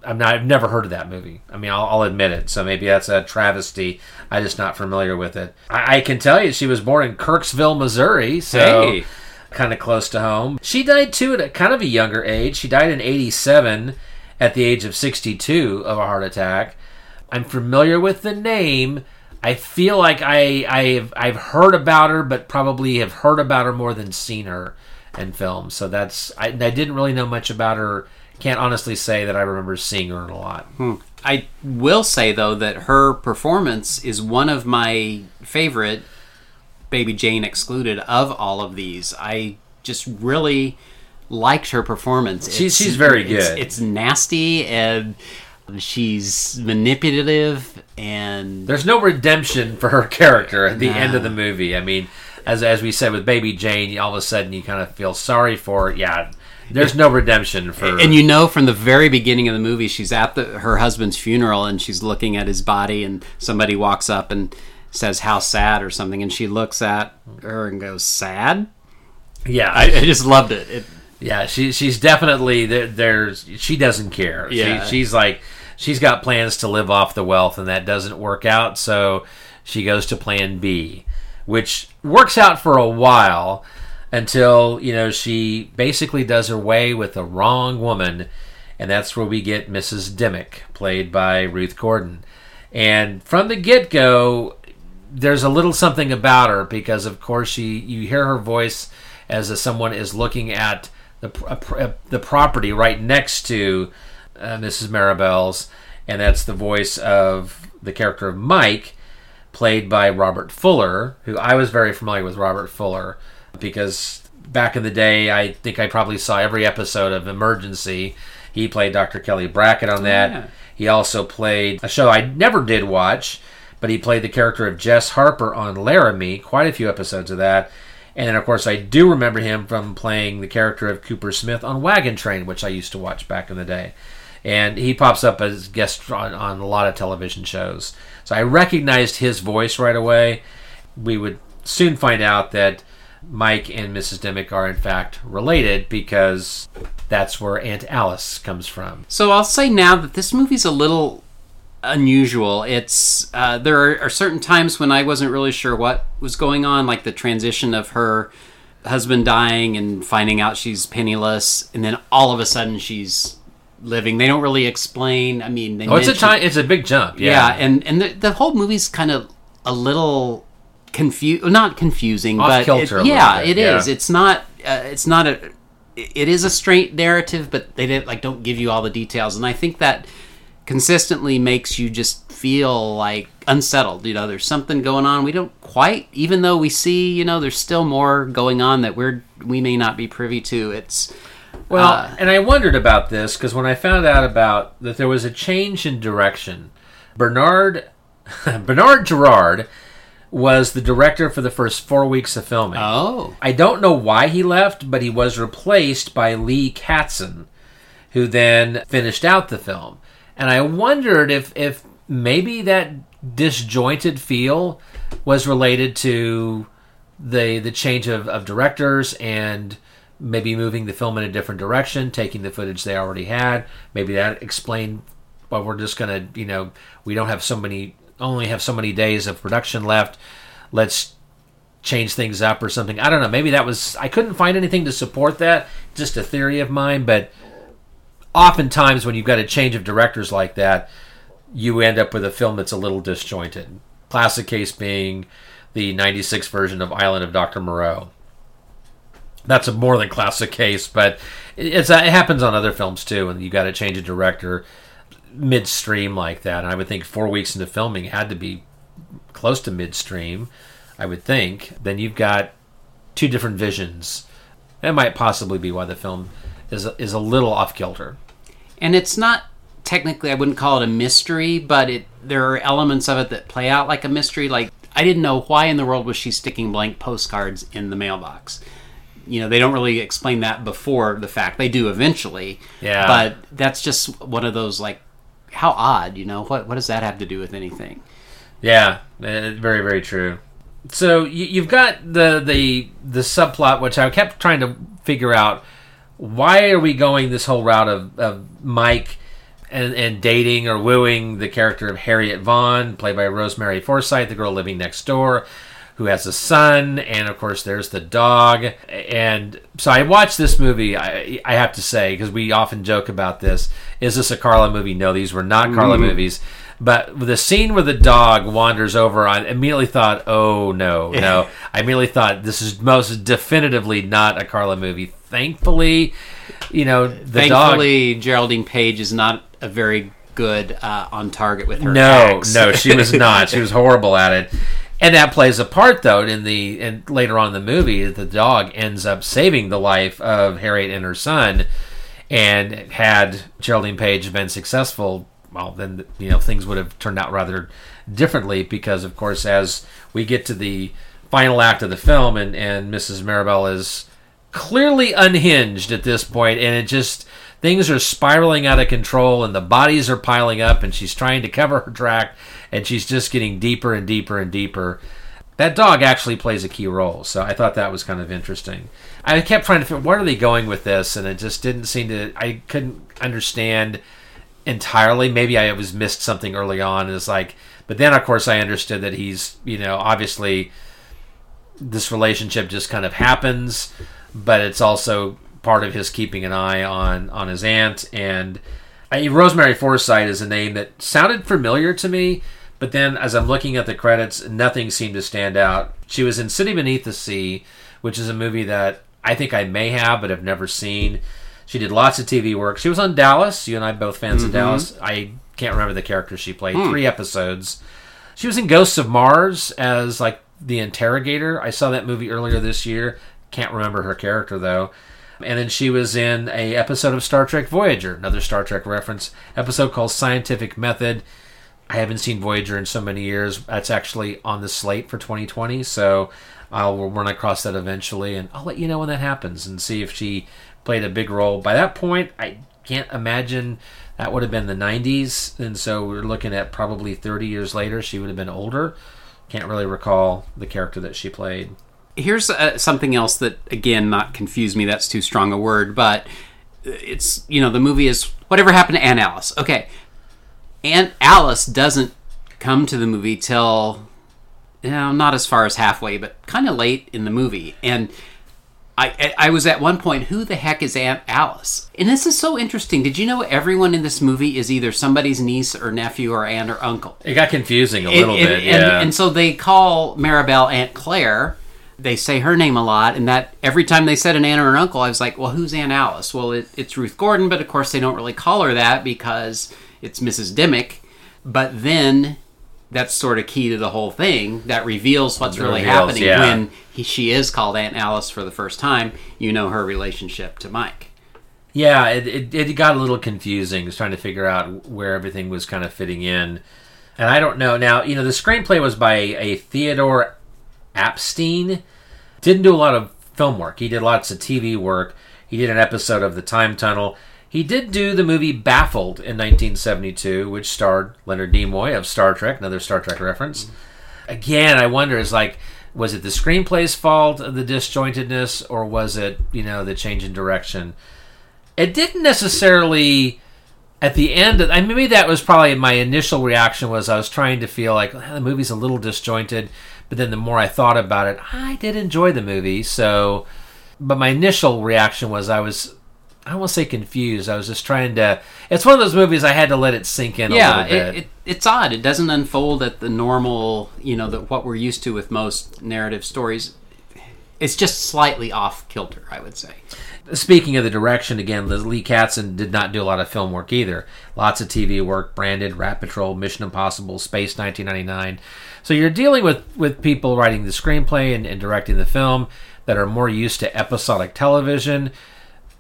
I'm not. I've never heard of that movie. I mean, I'll, I'll admit it. So maybe that's a travesty. I'm just not familiar with it. I, I can tell you, she was born in Kirksville, Missouri. So Hey. kind of close to home. She died too at a kind of a younger age. She died in 87 at the age of 62 of a heart attack. I'm familiar with the name. I feel like I I've I've heard about her, but probably have heard about her more than seen her in films. So that's I, I didn't really know much about her can't honestly say that I remember seeing her in a lot. Hmm. I will say though that her performance is one of my favorite Baby Jane excluded of all of these. I just really liked her performance. She's- she's very it's- good. It's, nasty and she's manipulative and There's no redemption for her character at the Nah. end of the movie. I mean, as as we said with Baby Jane, all of a sudden you kind of feel sorry for her. Yeah, there's no redemption for. and you know from the very beginning of the movie she's at the her husband's funeral and she's looking at his body and somebody walks up and says how sad or something and she looks at her and goes sad yeah, I, I just loved it, it Yeah, she she's definitely there. There's she doesn't care. Yeah. she, she's like she's got plans to live off the wealth, and that doesn't work out. So she goes to Plan B, which works out for a while until you know she basically does her way with the wrong woman, and that's where we get Mrs. Dimmock, played by Ruth Gordon. And from the get go, there's a little something about her because, of course, she you hear her voice as if someone is looking at the the property right next to uh, Mrs. Maribel's, and that's the voice of the character of Mike, played by Robert Fuller, who I was very familiar with Robert Fuller because back in the day, I think I probably saw every episode of Emergency. He played Dr. Kelly Brackett on that. Oh, yeah. He also played a show I never did watch, but he played the character of Jess Harper on Laramie, quite a few episodes of that. And then, of course, I do remember him from playing the character of Cooper Smith on Wagon Train, which I used to watch back in the day. And he pops up as guest on, on a lot of television shows. So I recognized his voice right away. We would soon find out that Mike and Mrs. Dimmock are, in fact, related because that's where Aunt Alice comes from. So I'll say now that this movie's a little unusual. It's uh, there are, are certain times when I wasn't really sure what was going on, like the transition of her husband dying and finding out she's penniless, and then all of a sudden she's living. They don't really explain. I mean, they Oh, it's a time. It's a big jump. Yeah, Yeah, and and the, the whole movie's kind of a little confused, not confusing, Off but it- yeah, it is. yeah. It's not. Uh, it's not a. It is a straight narrative, but they didn't like don't give you all the details, and I think that consistently makes you just feel like unsettled. You know, there's something going on. We don't quite, even though we see, you know, there's still more going on that we're we may not be privy to. It's Well, uh, and I wondered about this because when I found out about that there was a change in direction, Bernard Bernard Girard was the director for the first four weeks of filming. oh, I don't know why he left, but he was replaced by Lee Katzin, who then finished out the film. And I wondered if if maybe that disjointed feel was related to the the change of, of directors and maybe moving the film in a different direction, taking the footage they already had. Maybe that explained why we're just gonna, you know, we don't have so many only have so many days of production left. Let's change things up or something. I don't know. Maybe that was I couldn't find anything to support that. Just a theory of mine, but oftentimes when you've got a change of directors like that, you end up with a film that's a little disjointed. Classic case being the 96 version of Island of Dr. Moreau. That's a more than classic case, but it's uh, it happens on other films too, and you got to change a director midstream like that. And I would think four weeks into filming had to be close to midstream. I would think. Then you've got two different visions. That might possibly be why the film is is a little off kilter. and it's not technically I wouldn't call it a mystery, but it there are elements of it that play out like a mystery. Like I didn't know why in the world was she sticking blank postcards in the mailbox. You know, they don't really explain that before the fact. They do eventually. Yeah. But that's just one of those like how odd, you know? What what does that have to do with anything? Yeah, very very true. So you, you've got the the the subplot, which I kept trying to figure out. Why are we going this whole route of, of Mike and, and dating or wooing the character of Harriet Vaughn, played by Rosemary Forsyth, the girl living next door? Who has a son, and of course there's the dog. And so I watched this movie. I, I have to say because we often joke about this: is this a Carla movie? No, these were not Carla movies. But the scene where the dog wanders over, I immediately thought, "Oh no, no!" I immediately thought this is most definitively not a Carla movie. Thankfully, you know the dog. Thankfully, Geraldine Page is not a very good uh, on target with her. No, acts. no, she was not. She was horrible at it. And that plays a part though in the and later on in the movie the dog ends up saving the life of Harriet and her son and had Geraldine Page been successful well then you know things would have turned out rather differently because of course as we get to the final act of the film and and Mrs. Maribel is clearly unhinged at this point and it just things are spiraling out of control and the bodies are piling up and she's trying to cover her track and she's just getting deeper and deeper and deeper. That dog actually plays a key role so i thought that was kind of interesting. I kept trying to figure where are they going with this and it just didn't seem to i couldn't understand entirely. Maybe i was missed something early on and it's like but then of course i understood that he's you know obviously this relationship just kind of happens, but it's also part of his keeping an eye on on his aunt. And I, Rosemary Forsyth is a name that sounded familiar to me, but then as I'm looking at the credits, nothing seemed to stand out. She was in City Beneath the Sea, which is a movie that I think I may have but have never seen. She did lots of TV work. She was on Dallas. You and I both fans of mm-hmm. Dallas. I can't remember the character she played. Hmm. Three episodes. She was in Ghosts of Mars as like the interrogator. I saw that movie earlier this year. Can't remember her character though. And then she was in a episode of Star Trek Voyager, another Star Trek reference episode called Scientific Method. I haven't seen Voyager in so many years. That's actually on the slate for 2020, so I'll run across that eventually, and I'll let you know when that happens and see if she played a big role. By that point, I can't imagine that would have been the 90s, and so we're looking at probably 30 years later. She would have been older. Can't really recall the character that she played. Here's uh, something else that, again, not confuse me. That's too strong a word, but it's you know the movie is whatever happened to Aunt Alice. Okay, Aunt Alice doesn't come to the movie till you know not as far as halfway, but kind of late in the movie, and. I, I was at one point, who the heck is Aunt Alice? And this is so interesting. Did you know everyone in this movie is either somebody's niece or nephew or aunt or uncle? It got confusing a little and, bit, and, yeah. and so they call Maribel Aunt Claire. They say her name a lot, and that every time they said an aunt or an uncle, I was like, well, who's Aunt Alice? Well, it, it's Ruth Gordon, but of course they don't really call her that because it's Mrs. Dimmock. But then that's sort of key to the whole thing that reveals what's really reveals, happening yeah. when he, she is called Aunt Alice for the first time. You know her relationship to Mike. Yeah, it, it, it got a little confusing just trying to figure out where everything was kind of fitting in. And I don't know. Now, you know, the screenplay was by a Theodore Apstein. Didn't do a lot of film work. He did lots of TV work. He did an episode of The Time Tunnel. He did do the movie Baffled in 1972, which starred Leonard Nimoy of Star Trek, another Star Trek reference. Again, I wonder, is like, was it the screenplay's fault the disjointedness, or was it, you know, the change in direction? it didn't necessarily at the end i mean maybe that was probably my initial reaction was i was trying to feel like "Ah, the movie's a little disjointed but then the more i thought about it i did enjoy the movie so but my initial reaction was i was i to say confused i was just trying to it's one of those movies i had to let it sink in a yeah, little bit it, it, it's odd. It doesn't unfold at the normal, you know, that what we're used to with most narrative stories. It's just slightly off kilter, I would say. Speaking of the direction, again, Lee Katzin did not do a lot of film work either. Lots of TV work, Branded, Rat Patrol, Mission Impossible, Space 1999. So you're dealing with, with people writing the screenplay and, and directing the film that are more used to episodic television.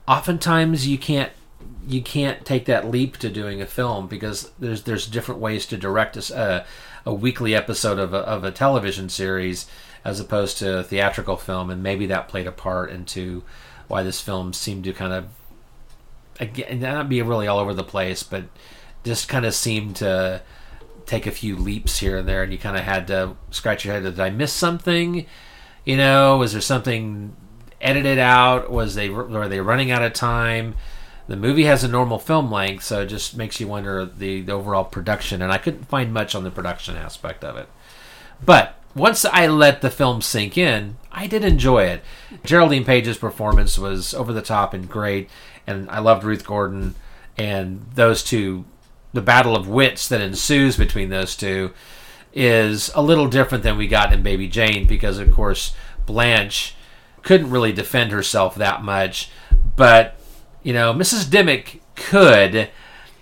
Oftentimes, you can't you can't take that leap to doing a film because there's there's different ways to direct a a weekly episode of a, of a television series as opposed to a theatrical film, and maybe that played a part into why this film seemed to kind of again not be really all over the place, but just kind of seemed to take a few leaps here and there, and you kind of had to scratch your head. Did I miss something? You know, was there something edited out? Was they were they running out of time? The movie has a normal film length, so it just makes you wonder the, the overall production. And I couldn't find much on the production aspect of it. But once I let the film sink in, I did enjoy it. Geraldine Page's performance was over the top and great, and I loved Ruth Gordon and those two. The battle of wits that ensues between those two is a little different than we got in Baby Jane because, of course, Blanche couldn't really defend herself that much, but you know, Mrs. Dimmock could.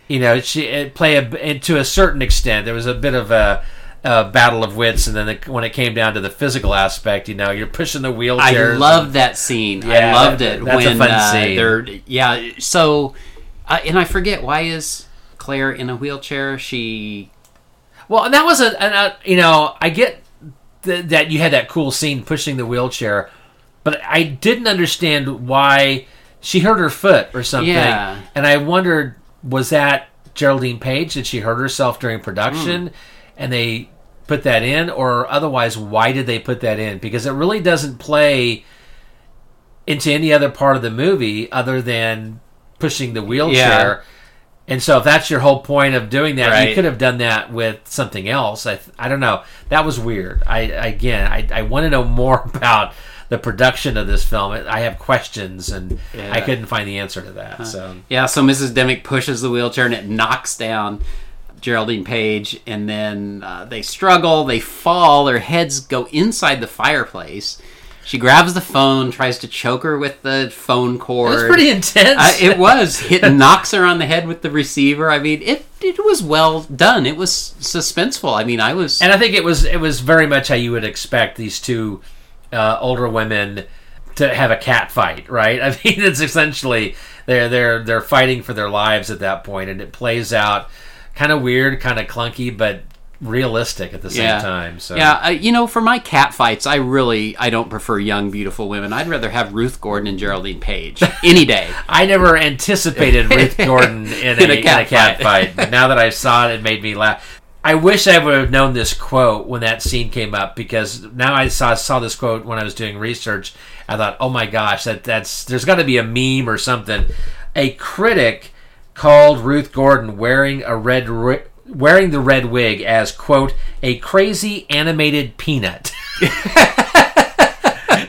You know, she play a, to a certain extent. There was a bit of a, a battle of wits, and then it, when it came down to the physical aspect, you know, you're pushing the wheelchair. I loved that scene. I loved it that's a when fun uh, scene. they're yeah. So, uh, and I forget why is Claire in a wheelchair? She Well, and that was a, an, a you know, I get th- that you had that cool scene pushing the wheelchair, but I didn't understand why she hurt her foot or something. Yeah. And I wondered, was that Geraldine Page? Did she hurt herself during production? Hmm. And they put that in, or otherwise, why did they put that in? Because it really doesn't play into any other part of the movie other than pushing the wheelchair. And so, if that's your whole point of doing that, you could have done that with something else. I, I don't know. That was weird. I again, I, I want to know more about the production of this film. I have questions, and I couldn't find the answer to that. So, Yeah, so Mrs. Dimmock pushes the wheelchair and it knocks down Geraldine Page, and then uh, they struggle, they fall, their heads go inside the fireplace. She grabs the phone, tries to choke her with the phone cord. it was pretty intense. Uh, it was. It knocks her on the head with the receiver. I mean, it it was well done. It was suspenseful. I mean, I was. and I think it was it was very much how you would expect these two uh, older women to have a cat fight, right? I mean, it's essentially they're they're they're fighting for their lives at that point, and it plays out kind of weird, kind of clunky, but realistic at the same yeah. time. So yeah, uh, you know, for my cat fights, I really I don't prefer young, beautiful women. I'd rather have Ruth Gordon and Geraldine Page any day. I never anticipated Ruth Gordon in a, In a cat in a cat fight. fight. Now that I saw it, it made me laugh. I wish I would have known this quote when that scene came up because now I saw saw this quote when I was doing research. I thought, oh my gosh, that that's there's got to be a meme or something. A critic called Ruth Gordon wearing a red ri- wearing the red wig as quote a crazy animated peanut.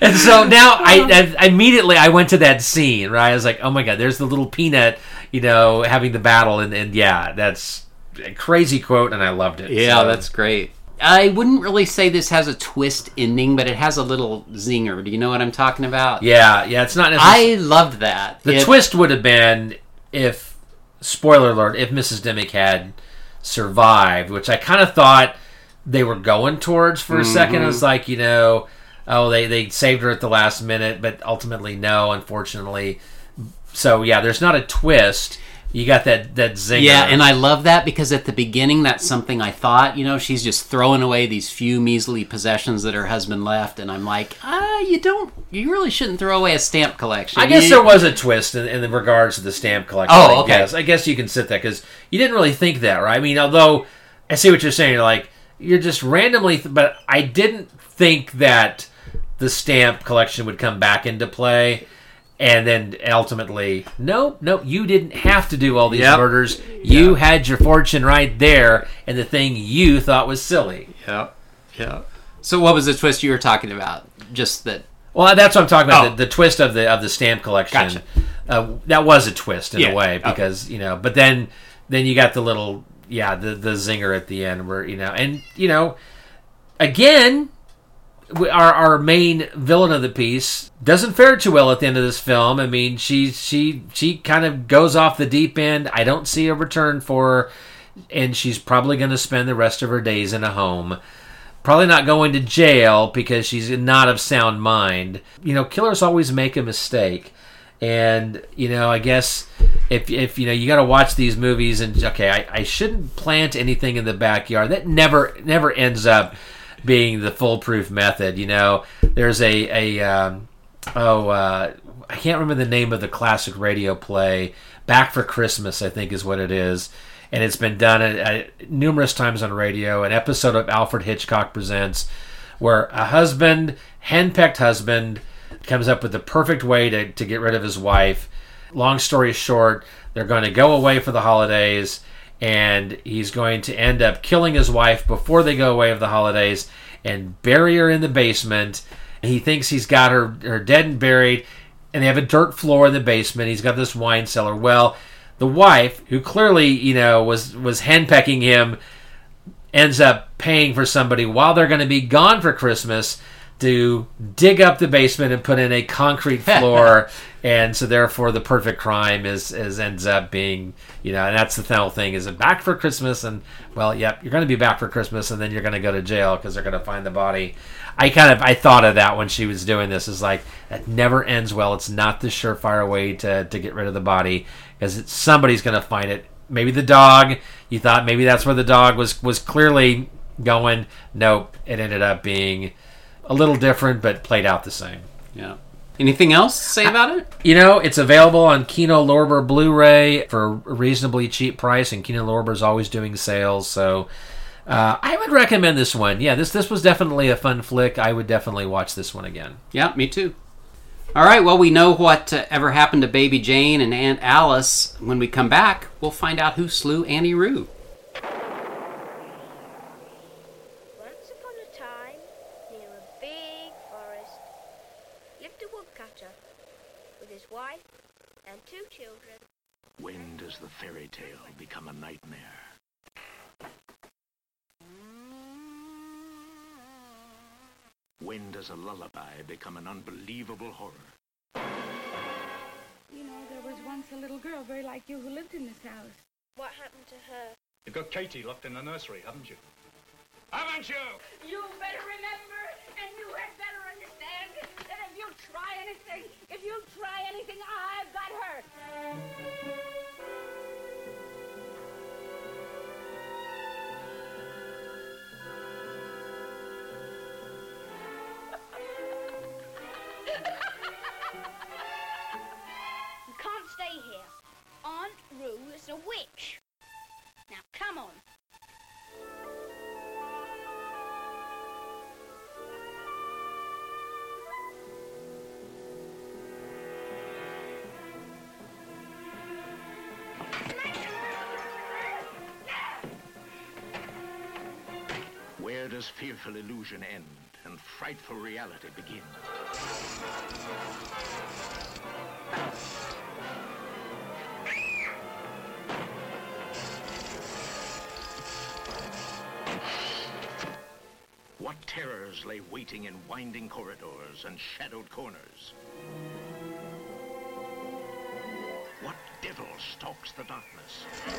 And so now I, I immediately I went to that scene, right? I was like, oh my god, there's the little peanut, you know, having the battle, and, and yeah, that's a crazy quote, and I loved it. Yeah, So- that's great. I wouldn't really say this has a twist ending, but it has a little zinger. Do you know what I'm talking about? yeah, yeah. It's not necessarily I loved that. the It- twist would have been if spoiler alert if Mrs. Dimmock had survived, which I kind of thought they were going towards for a mm-hmm. second. I was like, you know, oh they they saved her at the last minute, but ultimately no, unfortunately. So yeah, there's not a twist. You got that that zinger. Yeah, and I love that because at the beginning, that's something I thought. You know, she's just throwing away these few measly possessions that her husband left, and I'm like, ah, you don't, you really shouldn't throw away a stamp collection. I guess You- there was a twist in, in regards to the stamp collection. Oh, okay. I guess. I guess you can sit that because you didn't really think that, right? I mean, although I see what you're saying, you're like you're just randomly, th- but I didn't think that the stamp collection would come back into play. And then ultimately, no, no, you didn't have to do all these Yep. murders. You had your fortune right there, and the thing you thought was silly. Yeah, yeah. So, what was the twist you were talking about? Just that. Well, that's what I'm talking about. Oh. The, the twist of the of the stamp collection. Gotcha. Uh, that was a twist in Yeah, a way okay. because you know. But then then you got the little yeah the the zinger at the end where you know and you know again our our main villain of the piece doesn't fare too well at the end of this film. I mean, she she she kind of goes off the deep end. I don't see a return for her, and she's probably going to spend the rest of her days in a home. Probably not going to jail because she's not of sound mind. You know, killers always make a mistake. And, you know, I guess if, if you know, you got to watch these movies and, okay, I, I shouldn't plant anything in the backyard. That never, never ends up being the foolproof method. You know, there's a, a, um, oh, uh, I can't remember the name of the classic radio play. Back for Christmas, I think, is what it is. And it's been done at, at numerous times on radio. An episode of Alfred Hitchcock Presents, where a husband, henpecked husband, comes up with the perfect way to, to get rid of his wife. Long story short, they're going to go away for the holidays, and he's going to end up killing his wife before they go away for the holidays. and bury her in the basement. He thinks he's got her, her dead and buried, and they have a dirt floor in the basement. He's got this wine cellar. Well, the wife, who clearly, you know, was was henpecking him, ends up paying for somebody while they're going to be gone for Christmas to dig up the basement and put in a concrete floor. and so therefore the perfect crime is, is ends up being, you know, and that's the whole thing. Is it back for Christmas? And well, yep, you're going to be back for Christmas and then you're going to go to jail because they're going to find the body. I kind of, I thought of that when she was doing this is like, that never ends well. It's not the surefire way to, to get rid of the body because somebody's going to find it. Maybe the dog. You thought maybe that's where the dog was was clearly going. Nope. It ended up being a little different, but played out the same. Yeah. Anything else to say about it? You know, it's available on Kino Lorber Blu-ray for a reasonably cheap price, and Kino Lorber is always doing sales, so uh, I would recommend this one. Yeah, this this was definitely a fun flick. I would definitely watch this one again. Yeah, me too. All right, well, we know what uh, ever happened to Baby Jane and Aunt Alice. When we come back, we'll find out who slew Auntie Roo. Once upon a time, near a big forest, lived a woodcutter with his wife and two children. When does the fairy tale become a nightmare? When does a lullaby become an unbelievable horror? You know, there was once a little girl very like you who lived in this house. What happened to her? You've got Katie locked in the nursery, haven't you? Haven't you? You better remember, and you had better understand, that if you try anything, if you try anything, I've got her. Where fearful illusion end and frightful reality begin? What terrors lay waiting in winding corridors and shadowed corners? What devil stalks the darkness?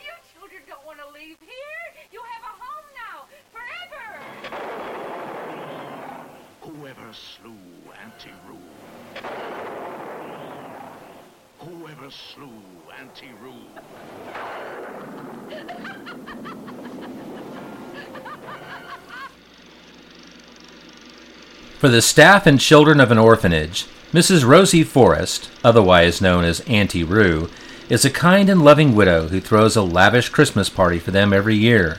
You children don't want to leave here. You have a home now, forever. Whoever slew Auntie Roo? Whoever slew Auntie Roo? For the staff and children of an orphanage, Mrs. Rosie Forrest, otherwise known as Auntie Roo, is a kind and loving widow who throws a lavish Christmas party for them every year.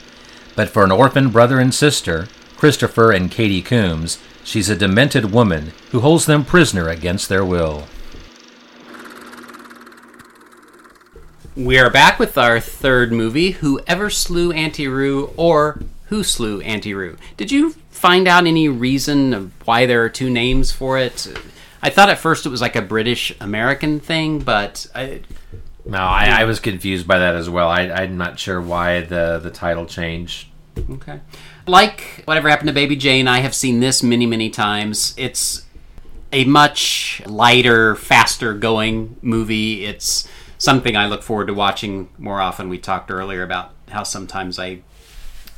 But for an orphan brother and sister, Christopher and Katie Coombs, she's a demented woman who holds them prisoner against their will. We are back with our third movie, Whoever Slew Auntie Roo or Who Slew Auntie Roo. Did you find out any reason of why there are two names for it? I thought at first it was like a British American thing, but I, No, I, I was confused by that as well. I, I'm not sure why the, the title changed. Okay. Like Whatever Happened to Baby Jane, I have seen this many, many times. It's a much lighter, faster going movie. It's something I look forward to watching more often. We talked earlier about how sometimes I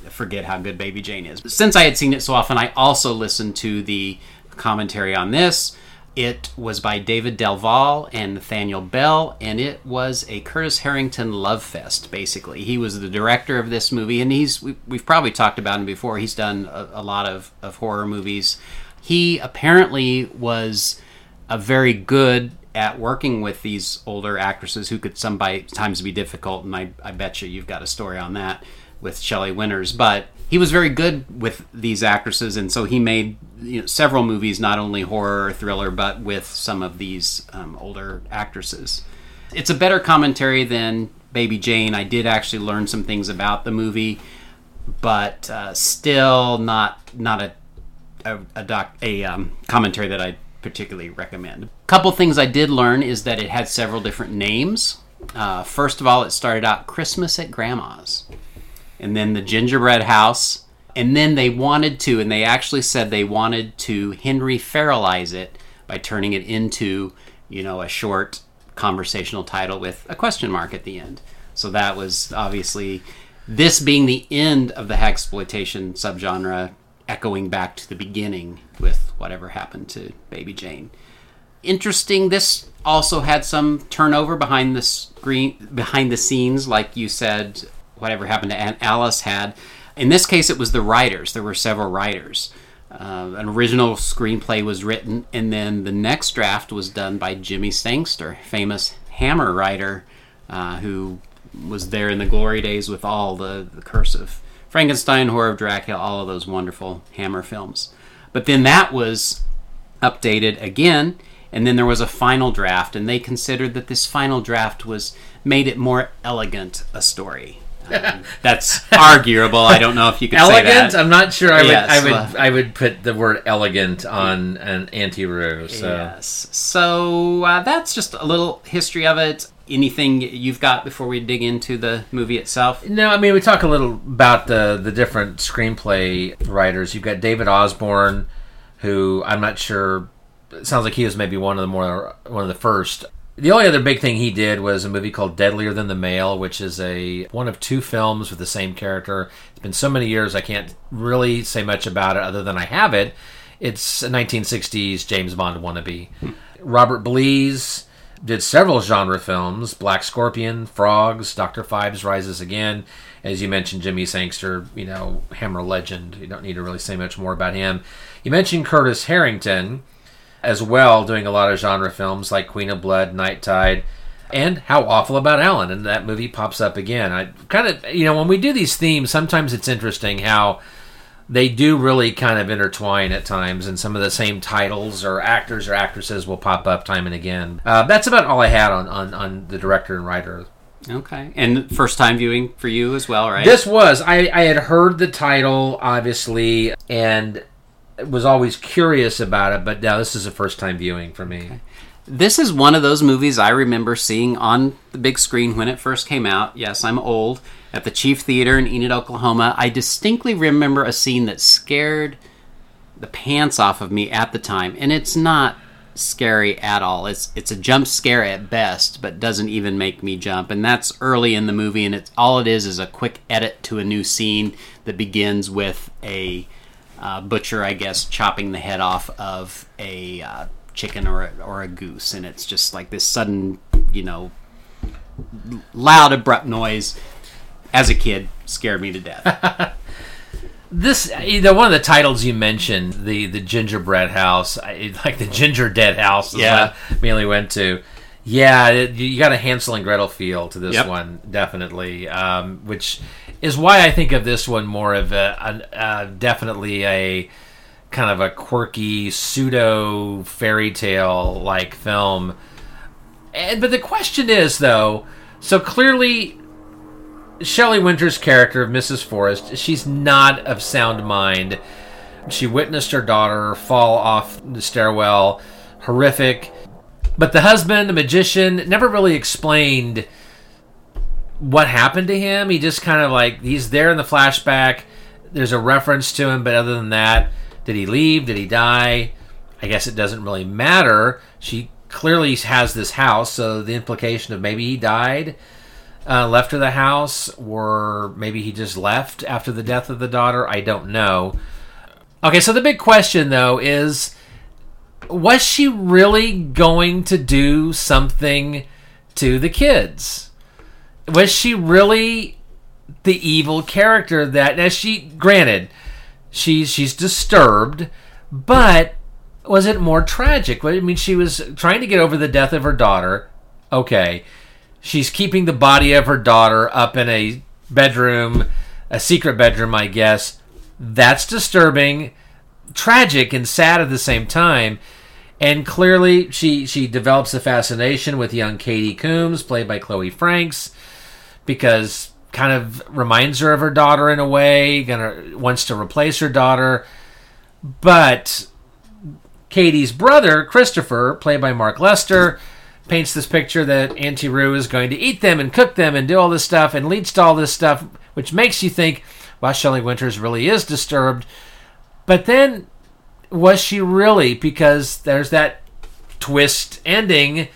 forget how good Baby Jane is. Since I had seen it so often, I also listened to the commentary on this. It was by David Del Valle and Nathaniel Bell, and it was a Curtis Harrington love fest. Basically, he was the director of this movie, and he's we, we've probably talked about him before. He's done a, a lot of, of horror movies. He apparently was a very good at working with these older actresses who could sometimes be difficult, and I, I bet you you've got a story on that with Shelley Winters. But he was very good with these actresses, and so he made you know, several movies, not only horror or thriller, but with some of these um, older actresses. It's a better commentary than Baby Jane. I did actually learn some things about the movie, but uh, still not not a a, a, doc, a um, commentary that I particularly recommend. A couple things I did learn is that it had several different names. Uh, first of all, it started out Christmas at Grandma's, and then the Gingerbread House, and then they wanted to, and they actually said they wanted to Henry Farrellize it by turning it into, you know, a short conversational title with a question mark at the end. So that was obviously this being the end of the hagsploitation subgenre, echoing back to the beginning with whatever happened to Baby Jane. Interesting. This also had some turnover behind the screen, behind the scenes, like you said. Whatever happened to Aunt Alice had. In this case, it was the writers. There were several writers. Uh, an original screenplay was written, and then the next draft was done by Jimmy Sangster, famous Hammer writer, uh, who was there in the glory days with all the, the Curse of Frankenstein, Horror of Dracula, all of those wonderful Hammer films. But then that was updated again, and then there was a final draft, and they considered that this final draft was made it more elegant a story. That's arguable. I don't know if you could elegant. say that. I'm not sure. I would. Yes, I would. I would put the word elegant on an Auntie Roo. So. Yes. So uh, that's just a little history of it. Anything you've got before we dig into the movie itself? No, I mean we talk a little about the the different screenplay writers. You've got David Osborn, who I'm not sure. It sounds like he was maybe one of the more one of the first. The only other big thing he did was a movie called Deadlier Than the Male, which is a one of two films with the same character. It's been so many years I can't really say much about it other than I have it. It's a 1960s James Bond wannabe. Hmm. Robert Blees did several genre films Black Scorpion, Frogs, Dr. Phibes Rises Again. As you mentioned, Jimmy Sangster, you know, Hammer legend. You don't need to really say much more about him. You mentioned Curtis Harrington as well, doing a lot of genre films like Queen of Blood, Night Tide, and How Awful About Alan. And that movie pops up again. I kind of, you know, when we do these themes, sometimes it's interesting how they do really kind of intertwine at times, and some of the same titles or actors or actresses will pop up time and again. Uh, that's about all I had on, on, on the director and writer. Okay. And first time viewing for you as well, right? This was I, I had heard the title obviously and was always curious about it, but now this is a first time viewing for me. This is one of those movies I remember seeing on the big screen when it first came out. Yes, I'm old. At the Chief Theater in Enid, Oklahoma. I distinctly remember a scene that scared the pants off of me at the time, and it's not scary at all. It's it's a jump scare at best, but doesn't even make me jump. And that's early in the movie, and it's all it is is a quick edit to a new scene that begins with a uh, butcher, I guess, chopping the head off of a uh, chicken or a, or a goose, and it's just like this sudden, you know, loud, abrupt noise. As a kid, scared me to death. This, you know, one of the titles you mentioned, the the gingerbread house, I, like the ginger dead house, Yeah. I mainly went to. Yeah, it, you got a Hansel and Gretel feel to this Yep. one, definitely. Um, which is why I think of this one more of a, an uh, definitely a kind of a quirky pseudo fairy tale like film. And but the question is though, so clearly Shelley Winter's character of Mrs. Forrest, she's not of sound mind. She witnessed her daughter fall off the stairwell. Horrific. But the husband, the magician, never really explained what happened to him. He just kind of like, he's there in the flashback. There's a reference to him, but other than that, did he leave? Did he die? I guess it doesn't really matter. She clearly has this house, so the implication of maybe he died uh, left her the house, or maybe he just left after the death of the daughter. I don't know. Okay, so the big question though is was she really going to do something to the kids? Was she really the evil character that now she granted she's she's disturbed, but was it more tragic? I mean, she was trying to get over the death of her daughter. Okay. She's keeping the body of her daughter up in a bedroom, a secret bedroom, I guess. That's disturbing, tragic, and sad at the same time. And clearly, she she develops a fascination with young Katie Coombs, played by Chloe Franks, because kind of reminds her of her daughter in a way, gonna wants to replace her daughter. But Katie's brother, Christopher, played by Mark Lester, paints this picture that Auntie Roo is going to eat them and cook them and do all this stuff and leads to all this stuff, which makes you think, well, Shelley Winters really is disturbed. But then, was she really? Because there's that twist ending.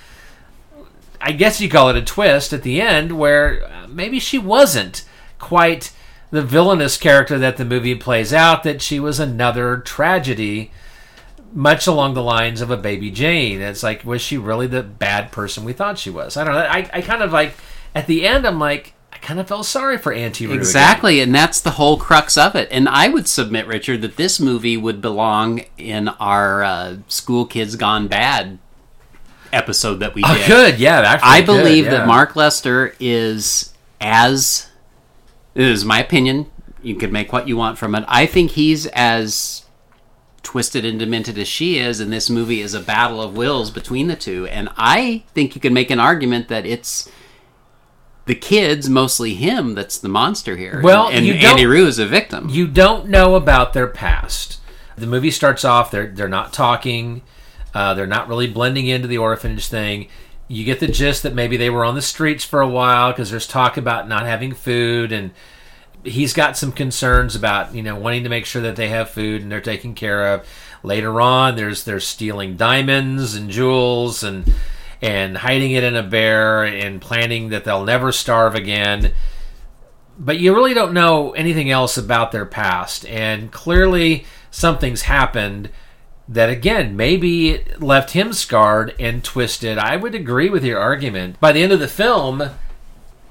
I guess you call it a twist at the end where maybe she wasn't quite the villainous character that the movie plays out, that she was another tragedy, much along the lines of a baby Jane. It's like, was she really the bad person we thought she was? I don't know. I, I kind of like, at the end, I'm like, I kind of felt sorry for Auntie Roo. again. Exactly, and that's the whole crux of it. And I would submit, Richard, that this movie would belong in our uh, School Kids Gone Bad episode that we Oh, did. good, yeah, actually I good, believe yeah. that Mark Lester is as. This is my opinion. You could make what you want from it. I think he's as twisted and demented as she is, and this movie is a battle of wills between the two. And I think you can make an argument that it's the kids, mostly him, that's the monster here. Well, and, and Auntie Roo is a victim. You don't know about their past. The movie starts off they're they're not talking, uh, they're not really blending into the orphanage thing. You get the gist that maybe they were on the streets for a while because there's talk about not having food, and he's got some concerns about you know wanting to make sure that they have food and they're taken care of. Later on, there's they're stealing diamonds and jewels and and hiding it in a bear and planning that they'll never starve again but you really don't know anything else about their past and clearly something's happened that again maybe it left him scarred and twisted i would agree with your argument by the end of the film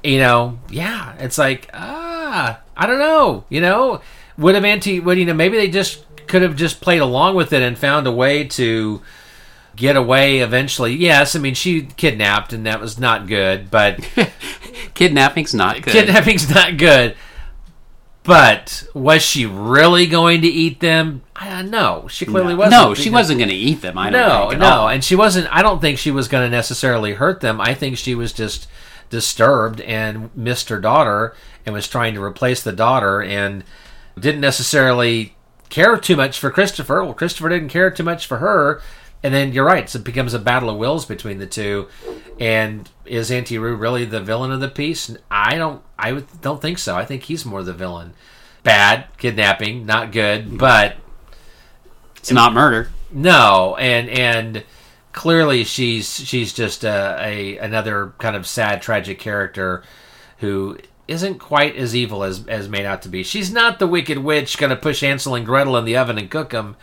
you know yeah it's like ah i don't know you know would have anti would you know maybe they just could have just played along with it and found a way to get away eventually yes i mean she kidnapped and that was not good but Kidnapping's not good. Kidnapping's not good. But was she really going to eat them? I uh, don't. She clearly No. wasn't. No, she wasn't going to eat them. I don't no, no, all. and she wasn't. I don't think she was going to necessarily hurt them. I think she was just disturbed and missed her daughter and was trying to replace the daughter and didn't necessarily care too much for Christopher. Well, Christopher didn't care too much for her. And then you're right. So it becomes a battle of wills between the two. And is Auntie Roo really the villain of the piece? I don't. I don't think so. I think he's more the villain. Bad kidnapping, not good, but it's not murder. No, and and clearly she's she's just a, a another kind of sad, tragic character who isn't quite as evil as as made out to be. She's not the wicked witch going to push Hansel and Gretel in the oven and cook them,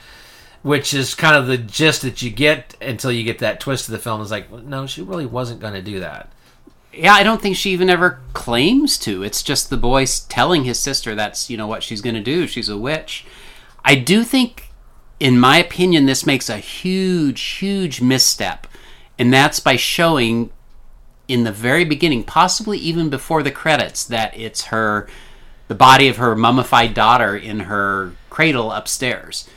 which is kind of the gist that you get until you get that twist of the film. Is like, no, she really wasn't going to do that. Yeah, I don't think she even ever claims to. It's just the boy telling his sister that's, you know, what she's going to do. She's a witch. I do think, in my opinion, this makes a huge, huge misstep. And that's by showing in the very beginning, possibly even before the credits, that it's her, the body of her mummified daughter in her cradle upstairs.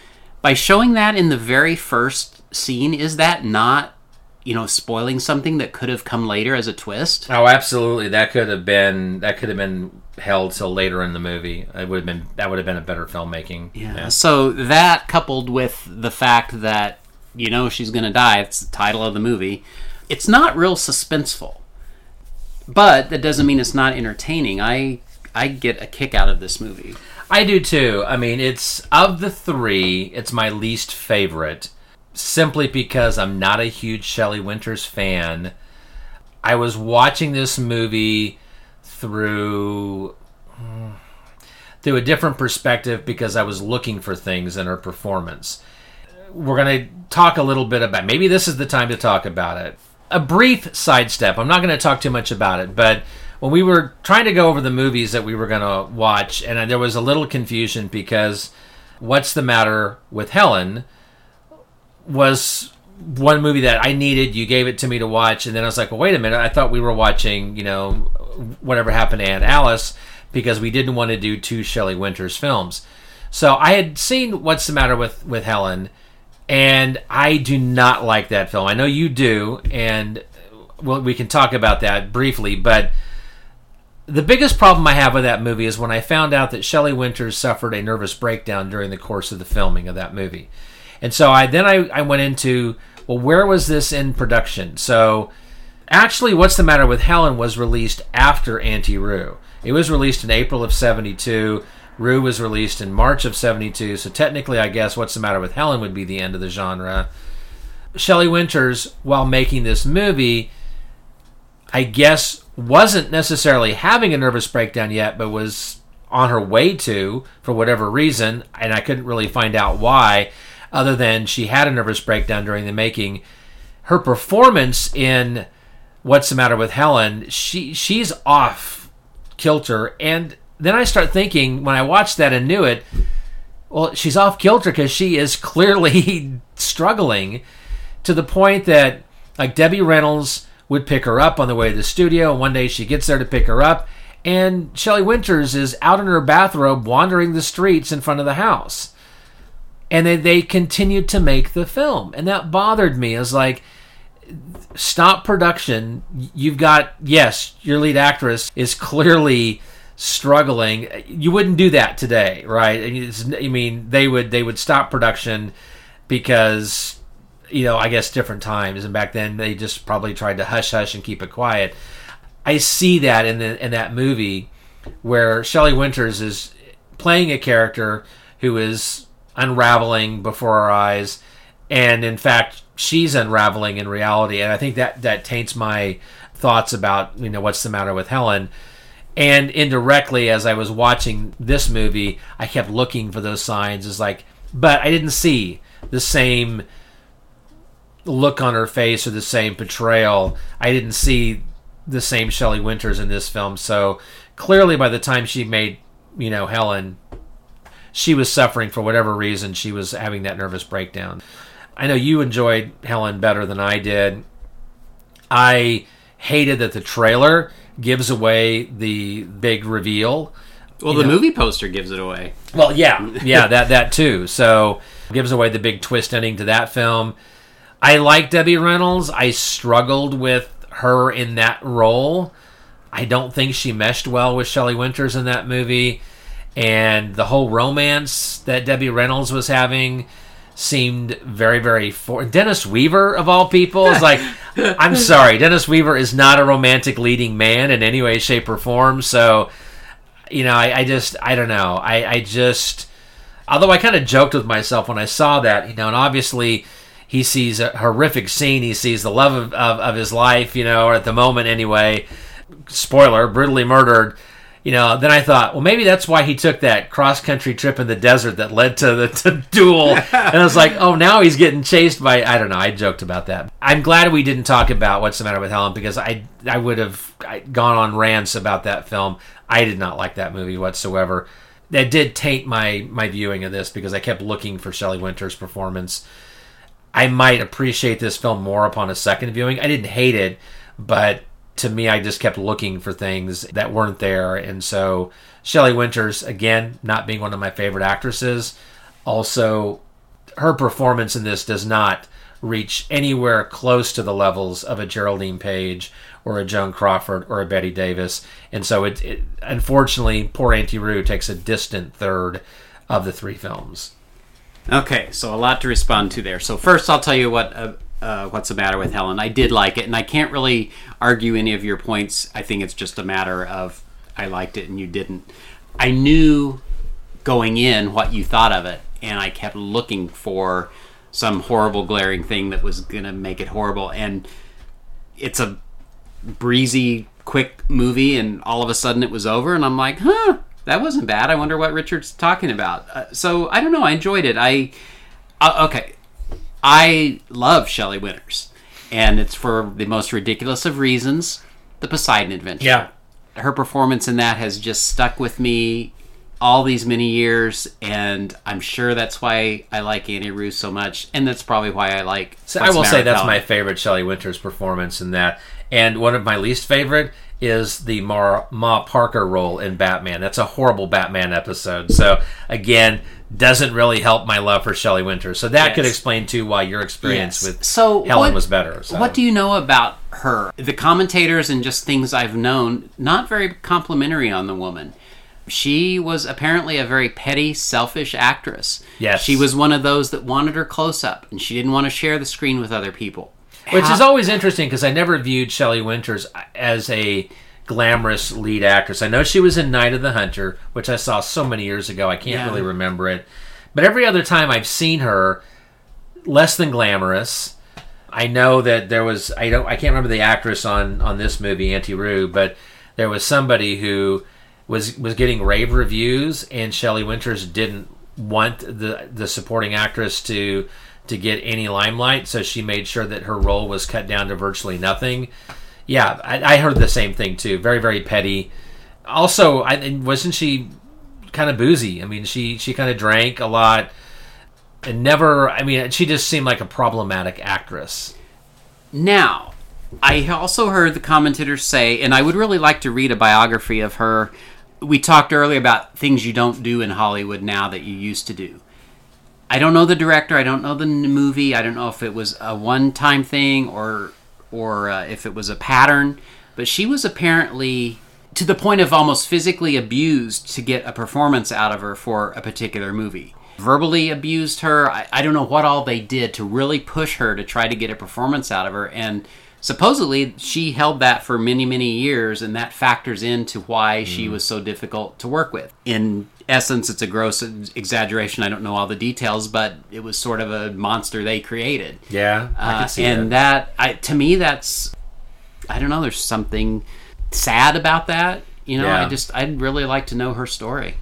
By showing that in the very first scene, is that not, you know, spoiling something that could have come later as a twist? Oh, absolutely. That could have been that could have been held till later in the movie. It would have been that would have been a better filmmaking. Yeah. So that coupled with the fact that you know she's going to die, it's the title of the movie. It's not real suspenseful. But that doesn't mean it's not entertaining. I I get a kick out of this movie. I do too. I mean, it's of the three, it's my least favorite, simply because I'm not a huge Shelley Winters fan. I was watching this movie through hmm, through a different perspective because I was looking for things in her performance. We're going to talk a little bit about maybe this is the time to talk about it. A brief sidestep. I'm not going to talk too much about it, but when we were trying to go over the movies that we were going to watch, and there was a little confusion because What's the Matter with Helen was one movie that I needed. You gave it to me to watch, and then I was like, well, wait a minute. I thought we were watching, you know, whatever happened to Aunt Alice because we didn't want to do two Shelley Winters films. So I had seen What's the Matter with, with Helen, and I do not like that film. I know you do, and well, we can talk about that briefly, but the biggest problem I have with that movie is when I found out that Shelley Winters suffered a nervous breakdown during the course of the filming of that movie. And so I then I, I went into well, where was this in production? So actually, What's the Matter with Helen was released after Auntie Roo. It was released in April of 72. Roo was released in March of 72. So technically, I guess What's the Matter with Helen would be the end of the genre. Shelley Winters, while making this movie, I guess wasn't necessarily having a nervous breakdown yet, but was on her way to for whatever reason, and I couldn't really find out why, other than she had a nervous breakdown during the making. Her performance in What's the Matter with Helen, she she's off kilter, and then I start thinking when I watched that and knew it, well, she's off kilter because she is clearly struggling to the point that like Debbie Reynolds would pick her up on the way to the studio, and one day she gets there to pick her up, and Shelley Winters is out in her bathrobe wandering the streets in front of the house. And they, they continued to make the film. And that bothered me. It's like, stop production. You've got, yes, your lead actress is clearly struggling. You wouldn't do that today, right? I mean, they would they would stop production because you know, I guess different times, and back then they just probably tried to hush hush and keep it quiet. I see that in the in that movie where Shelley Winters is playing a character who is unraveling before our eyes, and in fact, she's unraveling in reality, and I think that that taints my thoughts about you know what's the matter with Helen. And indirectly, as I was watching this movie, I kept looking for those signs. Is like, but I didn't see the same look on her face or the same portrayal. I didn't see the same Shelley Winters in this film. So clearly, by the time she made, you know, Helen, she was suffering for whatever reason. She was having that nervous breakdown. I know you enjoyed Helen better than I did. I hated that the trailer gives away the big reveal. Well, the know- movie poster gives it away. well, yeah, yeah, that that too. So gives away the big twist ending to that film. I like Debbie Reynolds. I struggled with her in that role. I don't think she meshed well with Shelley Winters in that movie, and the whole romance that Debbie Reynolds was having seemed very, very for Dennis Weaver of all people is like. I'm sorry, Dennis Weaver is not a romantic leading man in any way, shape, or form. So you know, I, I just, I don't know. I, I just, although I kind of joked with myself when I saw that, you know, and obviously he sees a horrific scene. He sees the love of, of, of his life, you know, or at the moment anyway. Spoiler, brutally murdered. You know, then I thought, well, maybe that's why he took that cross country trip in the desert that led to the to duel. and I was like, oh, now he's getting chased by. I don't know. I joked about that. I'm glad we didn't talk about what's the matter with Helen because I I would have gone on rants about that film. I did not like that movie whatsoever. That did taint my my viewing of this because I kept looking for Shelley Winters' performance. I might appreciate this film more upon a second viewing. I didn't hate it, but to me, I just kept looking for things that weren't there. And so, Shelley Winters, again, not being one of my favorite actresses, also, her performance in this does not reach anywhere close to the levels of a Geraldine Page or a Joan Crawford or a Bette Davis. And so, it, it unfortunately, poor Auntie Roo takes a distant third of the three films. Okay, so a lot to respond to there. So first, I'll tell you what uh, uh, what's the matter with Helen. I did like it, and I can't really argue any of your points. I think it's just a matter of I liked it and you didn't. I knew going in what you thought of it, and I kept looking for some horrible, glaring thing that was gonna make it horrible. And it's a breezy, quick movie, and all of a sudden it was over, and I'm like, huh, that wasn't bad. I wonder what Richard's talking about. Uh, so I don't know. I enjoyed it. I uh, okay. I love Shelley Winters, and it's for the most ridiculous of reasons. The Poseidon Adventure. Yeah. her performance in that has just stuck with me all these many years, and I'm sure that's why I like Auntie Roo's so much, and that's probably why I like. So I will say that's my favorite Shelley Winters performance in that. And one of my least favorite is the Ma, Ma Parker role in Batman. That's a horrible Batman episode. So again, doesn't really help my love for Shelley Winters. So that could explain too why your experience Yes. with so Helen what- was better. So. What do you know about her? The commentators and just things I've known, not very complimentary on the woman. She was apparently a very petty, selfish actress. Yes. She was one of those that wanted her close up and she didn't want to share the screen with other people. Which How- is always interesting because I never viewed Shelley Winters as a glamorous lead actress. I know she was in Night of the Hunter, which I saw so many years ago. I can't Yeah. really remember it. But every other time I've seen her, less than glamorous. I know that there was I don't I can't remember the actress on on this movie Auntie Roo, but there was somebody who was was getting rave reviews, and Shelley Winters didn't want the the supporting actress to to get any limelight, so she made sure that her role was cut down to virtually nothing. Yeah, I, I heard the same thing too. Very very petty. Also, I wasn't she kind of boozy? I mean, she she kind of drank a lot and never. I mean, she just seemed like a problematic actress. Now, I also heard the commentators say, and I would really like to read a biography of her. We talked earlier about things you don't do in Hollywood now that you used to do. I don't know the director. I don't know the movie. I don't know if it was a one-time thing or or uh, if it was a pattern. But she was apparently to the point of almost physically abused to get a performance out of her for a particular movie. Verbally abused her. I, I don't know what all they did to really push her to try to get a performance out of her. And supposedly she held that for many, many years, and that factors into why she was so difficult to work with. In essence, it's a gross exaggeration. I don't know all the details, but it was sort of a monster they created. Yeah, I Uh, can see and that, I, to me, that's I don't know. There's something sad about that. You know, Yeah. I just I'd really like to know her story.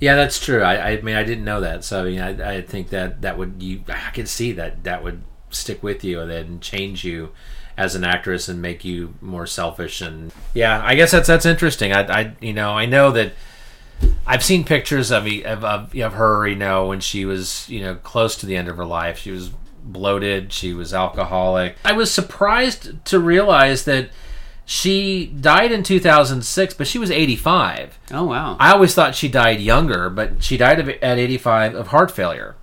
Yeah, that's true. I, I mean, I didn't know that, so I mean, I, I think that that would you. I can see that that would stick with you and then change you as an actress and make you more selfish. And yeah, I guess that's that's interesting. I, I you know, I know that I've seen pictures of of, of of her. You know, when she was you know close to the end of her life, she was bloated. She was alcoholic. I was surprised to realize that. She died in 2006, but she was 85. Oh wow! I always thought she died younger, but she died of, at 85 of heart failure.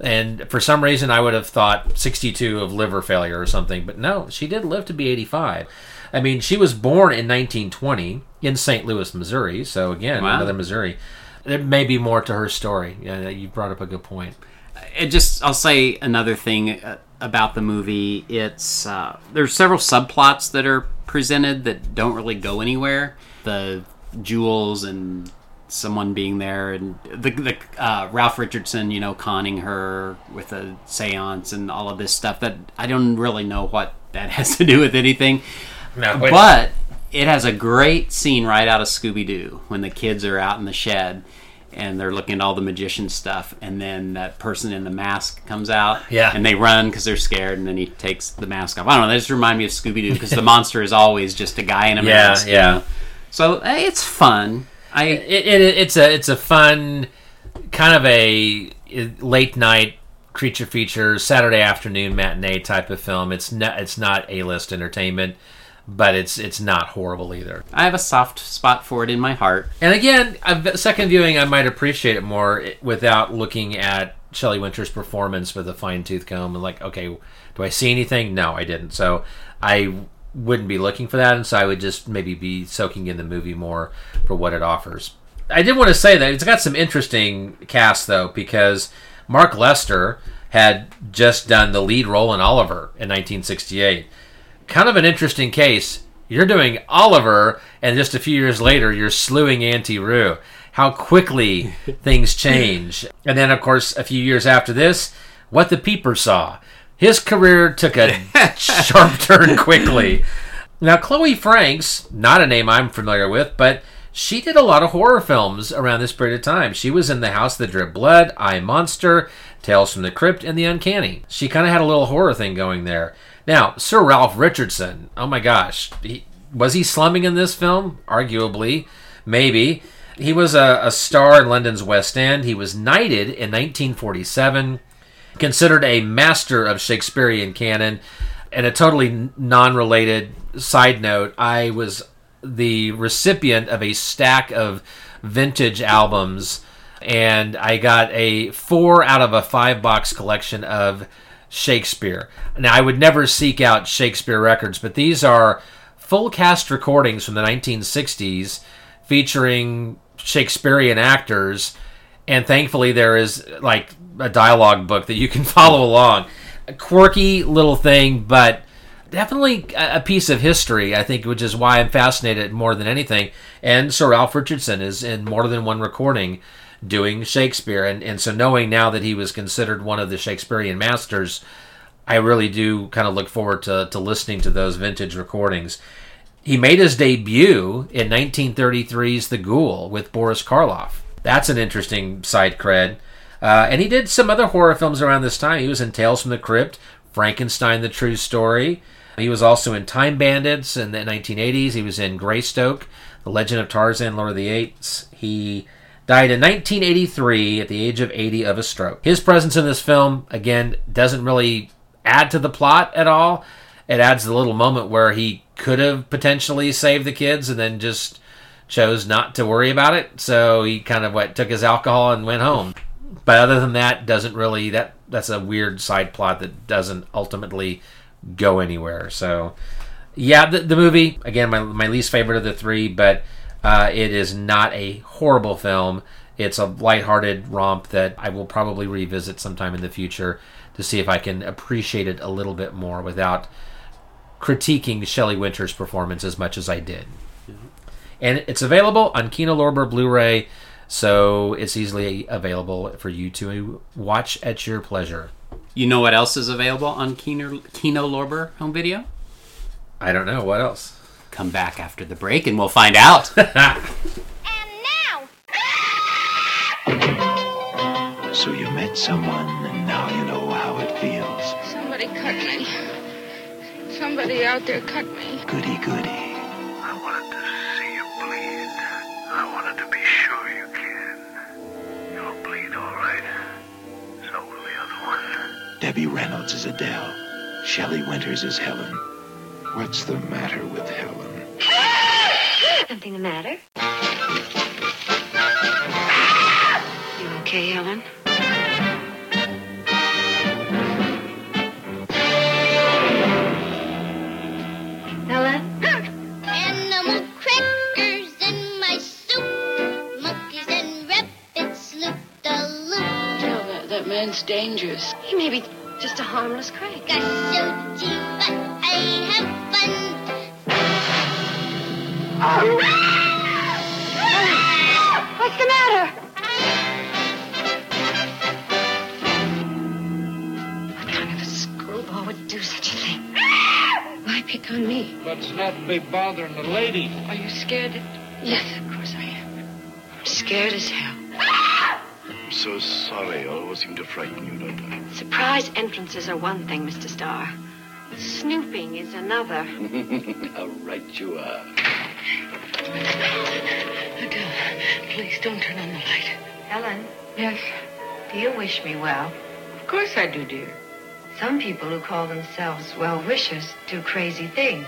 And for some reason, I would have thought 62 of liver failure or something. But no, she did live to be 85. I mean, she was born in 1920 in St. Louis, Missouri. So again, Wow. another Missouri. There may be more to her story. Yeah, you brought up a good point. it just I'll say another thing uh, about the movie. It's uh, there's several subplots that are presented that don't really go anywhere. The jewels and someone being there and the, the uh, Ralph Richardson, you know, conning her with a séance and all of this stuff that I don't really know what that has to do with anything. No, wait. but it has a great scene right out of Scooby Doo when the kids are out in the shed and they're looking at all the magician stuff, and then that person in the mask comes out, Yeah. and they run because they're scared, and then he takes the mask off. I don't know. That just remind me of Scooby Doo because the monster is always just a guy in a Yeah, mask. you yeah. know? So hey, it's fun. I it, it, it's a it's a fun kind of a eh, late night creature feature Saturday afternoon matinee type of film. It's not it's not a list entertainment, but it's it's not horrible either. I have a soft spot for it in my heart. And again, a second viewing, I might appreciate it more without looking at Shelley Winter's performance with a fine tooth comb and like, okay, do I see anything? No, I didn't. So I wouldn't be looking for that, and so I would just maybe be soaking in the movie more for what it offers. I did want to say that it's got some interesting cast though, because Mark Lester had just done the lead role in Oliver in 1968 kind of an interesting case. You're doing Oliver, and just a few years later, you're slewing Auntie Roo. How quickly things change. And then, of course, a few years after this, What the Peeper Saw. His career took a sharp turn quickly. Now, Chloe Franks, not a name I'm familiar with, but she did a lot of horror films around this period of time. She was in The House That Dripped Blood, I Monster, Tales from the Crypt, and The Uncanny. She kind of had a little horror thing going there. Now, Sir Ralph Richardson, oh my gosh, he, was he slumming in this film? Arguably, maybe. He was a, a star in London's West End. He was knighted in 1947, considered a master of Shakespearean canon. And a totally non-related side note, I was the recipient of a stack of vintage albums and I got a 4 out of a 5 box collection of Shakespeare. Now I would never seek out Shakespeare records, but these are full cast recordings from the 1960s featuring Shakespearean actors and thankfully there is like a dialogue book that you can follow along. A quirky little thing, but definitely a piece of history, I think, which is why I'm fascinated more than anything. And Sir Ralph Richardson is in more than one recording doing Shakespeare. And, and so knowing now that he was considered one of the Shakespearean masters, I really do kind of look forward to, to listening to those vintage recordings. He made his debut in 1933's The Ghoul with Boris Karloff. That's an interesting side cred. Uh, and he did some other horror films around this time. He was in Tales from the Crypt, Frankenstein: The True Story. He was also in Time Bandits in the 1980s. He was in Greystoke, The Legend of Tarzan, Lord of the Apes. He died in 1983 at the age of 80 of a stroke. His presence in this film, again, doesn't really add to the plot at all. It adds the little moment where he could have potentially saved the kids and then just chose not to worry about it. So he kind of what took his alcohol and went home. But other than that, doesn't really that that's a weird side plot that doesn't ultimately go anywhere. So yeah, the, the movie again, my my least favorite of the three, but uh, it is not a horrible film. It's a lighthearted romp that I will probably revisit sometime in the future to see if I can appreciate it a little bit more without critiquing Shelley Winters' performance as much as I did. And it's available on Kino Lorber Blu-ray, so it's easily available for you to watch at your pleasure. You know what else is available on Kino, Kino Lorber home video? I don't know what else. Come back after the break and we'll find out. So you met someone and now you know how it feels. Somebody cut me. Somebody out there cut me. Goody goody. I wanted to see you bleed. I wanted to be sure you can. You'll bleed all right. So will the other one. Debbie Reynolds is Adele. Shelley Winters is Helen. What's the matter with Helen? Something the matter? You okay, Helen? Helen? Animal crackers in my soup. Monkeys and rabbits loop the that, that man's dangerous. He may be just a harmless crank. What's the matter? What kind of a screwball would do such a thing? Why pick on me? Let's not be bothering the lady. Are you scared? Yes, of course I am. I'm scared as hell. I'm so sorry. I always seem to frighten you, don't I? Surprise entrances are one thing, Mr. Starr. Snooping is another. How right you are. Adele, please don't turn on the light. Helen, Yes, do you wish me well? of course I do, dear. Some people who call themselves well wishers do crazy things.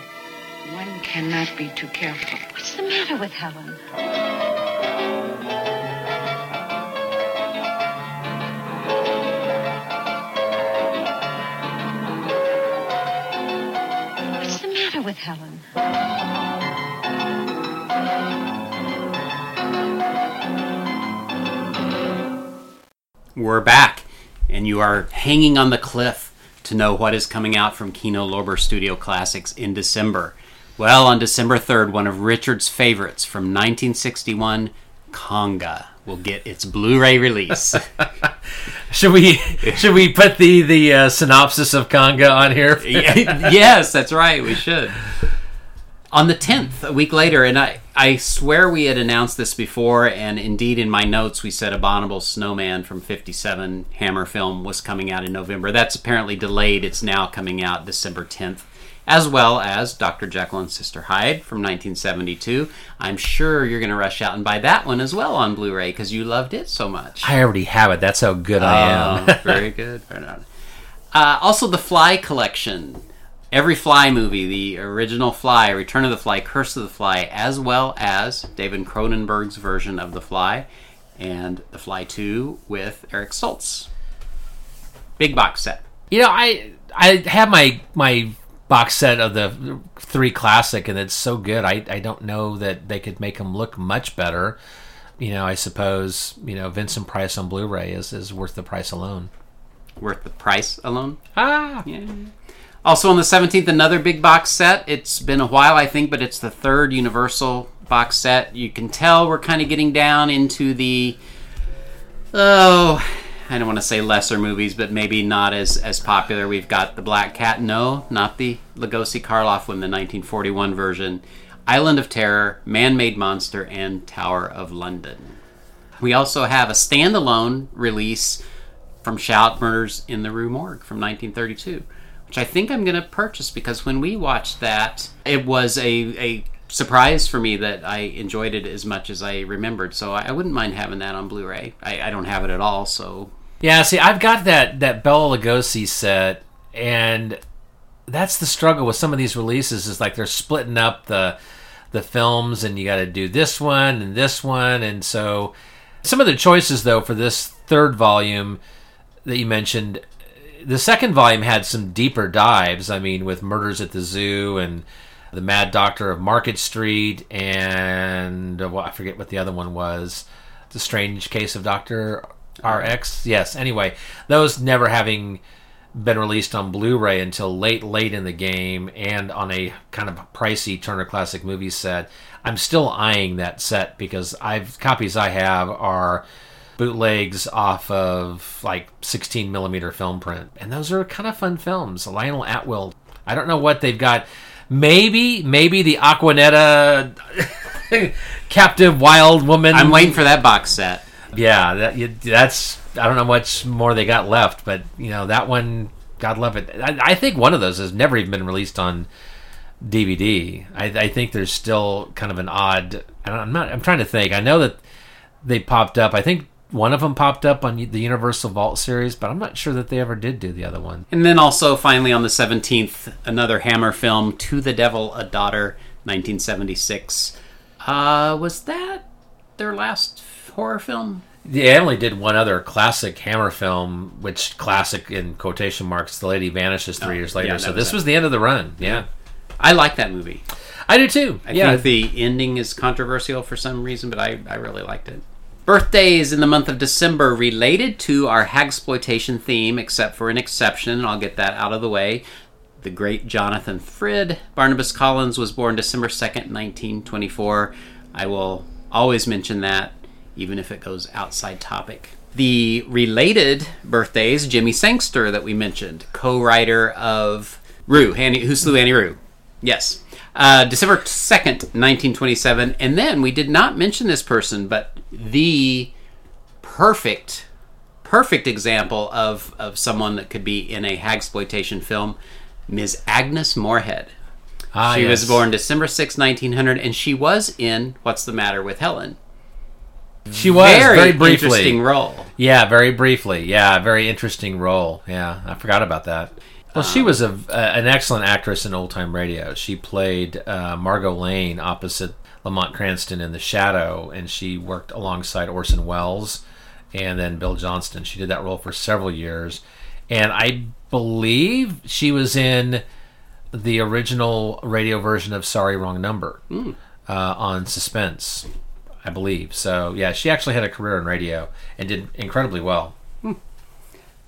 One cannot be too careful. What's the matter with Helen? What's the matter with Helen? We're back, and you are hanging on the cliff to know what is coming out from Kino Lorber Studio Classics in December. Well, on December 3rd, one of Richard's favorites from 1961, Konga, will get its Blu-ray release. Should we should we put the the uh, synopsis of Konga on here? yes, that's right. We should. On the 10th, a week later, and I, I swear we had announced this before, and indeed in my notes we said Abominable Snowman from 57 Hammer film was coming out in November. That's apparently delayed. It's now coming out December 10th, as well as Dr. Jekyll and Sister Hyde from 1972. I'm sure you're going to rush out and buy that one as well on Blu ray because you loved it so much. I already have it. That's how good I am. Oh, very good. Very good. Uh, also, the Fly collection. Every Fly movie, the original Fly, Return of the Fly, Curse of the Fly, as well as David Cronenberg's version of The Fly, and The Fly 2 with Eric Stoltz. Big box set. You know, I I have my my box set of the three classic, and it's so good. I I don't know that they could make them look much better. You know, I suppose you know Vincent Price on Blu-ray is is worth the price alone. Worth the price alone? Ah, yeah. Also on the 17th, another big box set. It's been a while, I think, but it's the third Universal box set. You can tell we're kind of getting down into the oh, I don't want to say lesser movies, but maybe not as as popular. We've got the Black Cat, no, not the Lugosi Karloff one, the 1941 version. Island of Terror, Man Made Monster, and Tower of London. We also have a standalone release from Shout Murders in the Rue Morgue from 1932, which I think I'm going to purchase because when we watched that, it was a, a surprise for me that I enjoyed it as much as I remembered. So I, I wouldn't mind having that on Blu-ray. I, I don't have it at all, so Yeah, see, I've got that that Bela Lugosi set, and that's the struggle with some of these releases. Is like they're splitting up the the films, and you got to do this one and this one, and so some of the choices though for this third volume that you mentioned. The second volume had some deeper dives. I mean, with Murders at the Zoo and The Mad Doctor of Market Street, and uh, well, I forget what the other one was. The Strange Case of Doctor RX. Yes. Anyway, those never having been released on Blu-ray until late, late in the game, and on a kind of pricey Turner Classic Movie set. I'm still eyeing that set because I've copies I have are bootlegs off of like 16 millimeter film print, and those are kind of fun films. Lionel Atwill. I don't know what they've got. Maybe, maybe the Aquanetta captive wild woman. I'm waiting for that box set. Yeah, that, that's I don't know much more they got left, but you know that one, God love it. I, I think one of those has never even been released on DVD. I, I think there's still kind of an odd. I don't- I'm not. I'm trying to think. I know that they popped up. I think one of them popped up on the Universal Vault series, but I'm not sure that they ever did do the other one. And then also, finally, on the 17th, another Hammer film, To the Devil, a Daughter, 1976. Uh, was that their last horror film? Yeah, They only did one other classic Hammer film, which classic in quotation marks, The Lady Vanishes three Oh, years later. yeah, so that this was was the end of the run. Yeah. I like that movie. I do too. I yeah. think the ending is controversial for some reason, but I, I really liked it. Birthdays in the month of December related to our hagsploitation theme, except for an exception, and I'll get that out of the way. The great Jonathan Frid. Barnabas Collins was born December 2nd, 1924. I will always mention that, even if it goes outside topic. The related birthdays, Jimmy Sangster, that we mentioned, co writer of Rue, Annie, Who Slew Auntie Roo. Yes. Uh, December 2nd, 1927. And then we did not mention this person, but the perfect, perfect example of, of someone that could be in a hagsploitation film, Ms. Agnes Moorehead. Ah, she was born December 6, 1900, and she was in What's the Matter with Helen? She was Very very, briefly. interesting role. Yeah, very briefly. Yeah, very interesting role. Yeah, I forgot about that. Well, she was a, a, an excellent actress in old time radio. She played uh, Margot Lane opposite Lamont Cranston in The Shadow, and she worked alongside Orson Welles and then Bill Johnstone. She did that role for several years, and I believe she was in the original radio version of Sorry Wrong Number uh, on Suspense, I believe. So yeah, she actually had a career in radio and did incredibly well.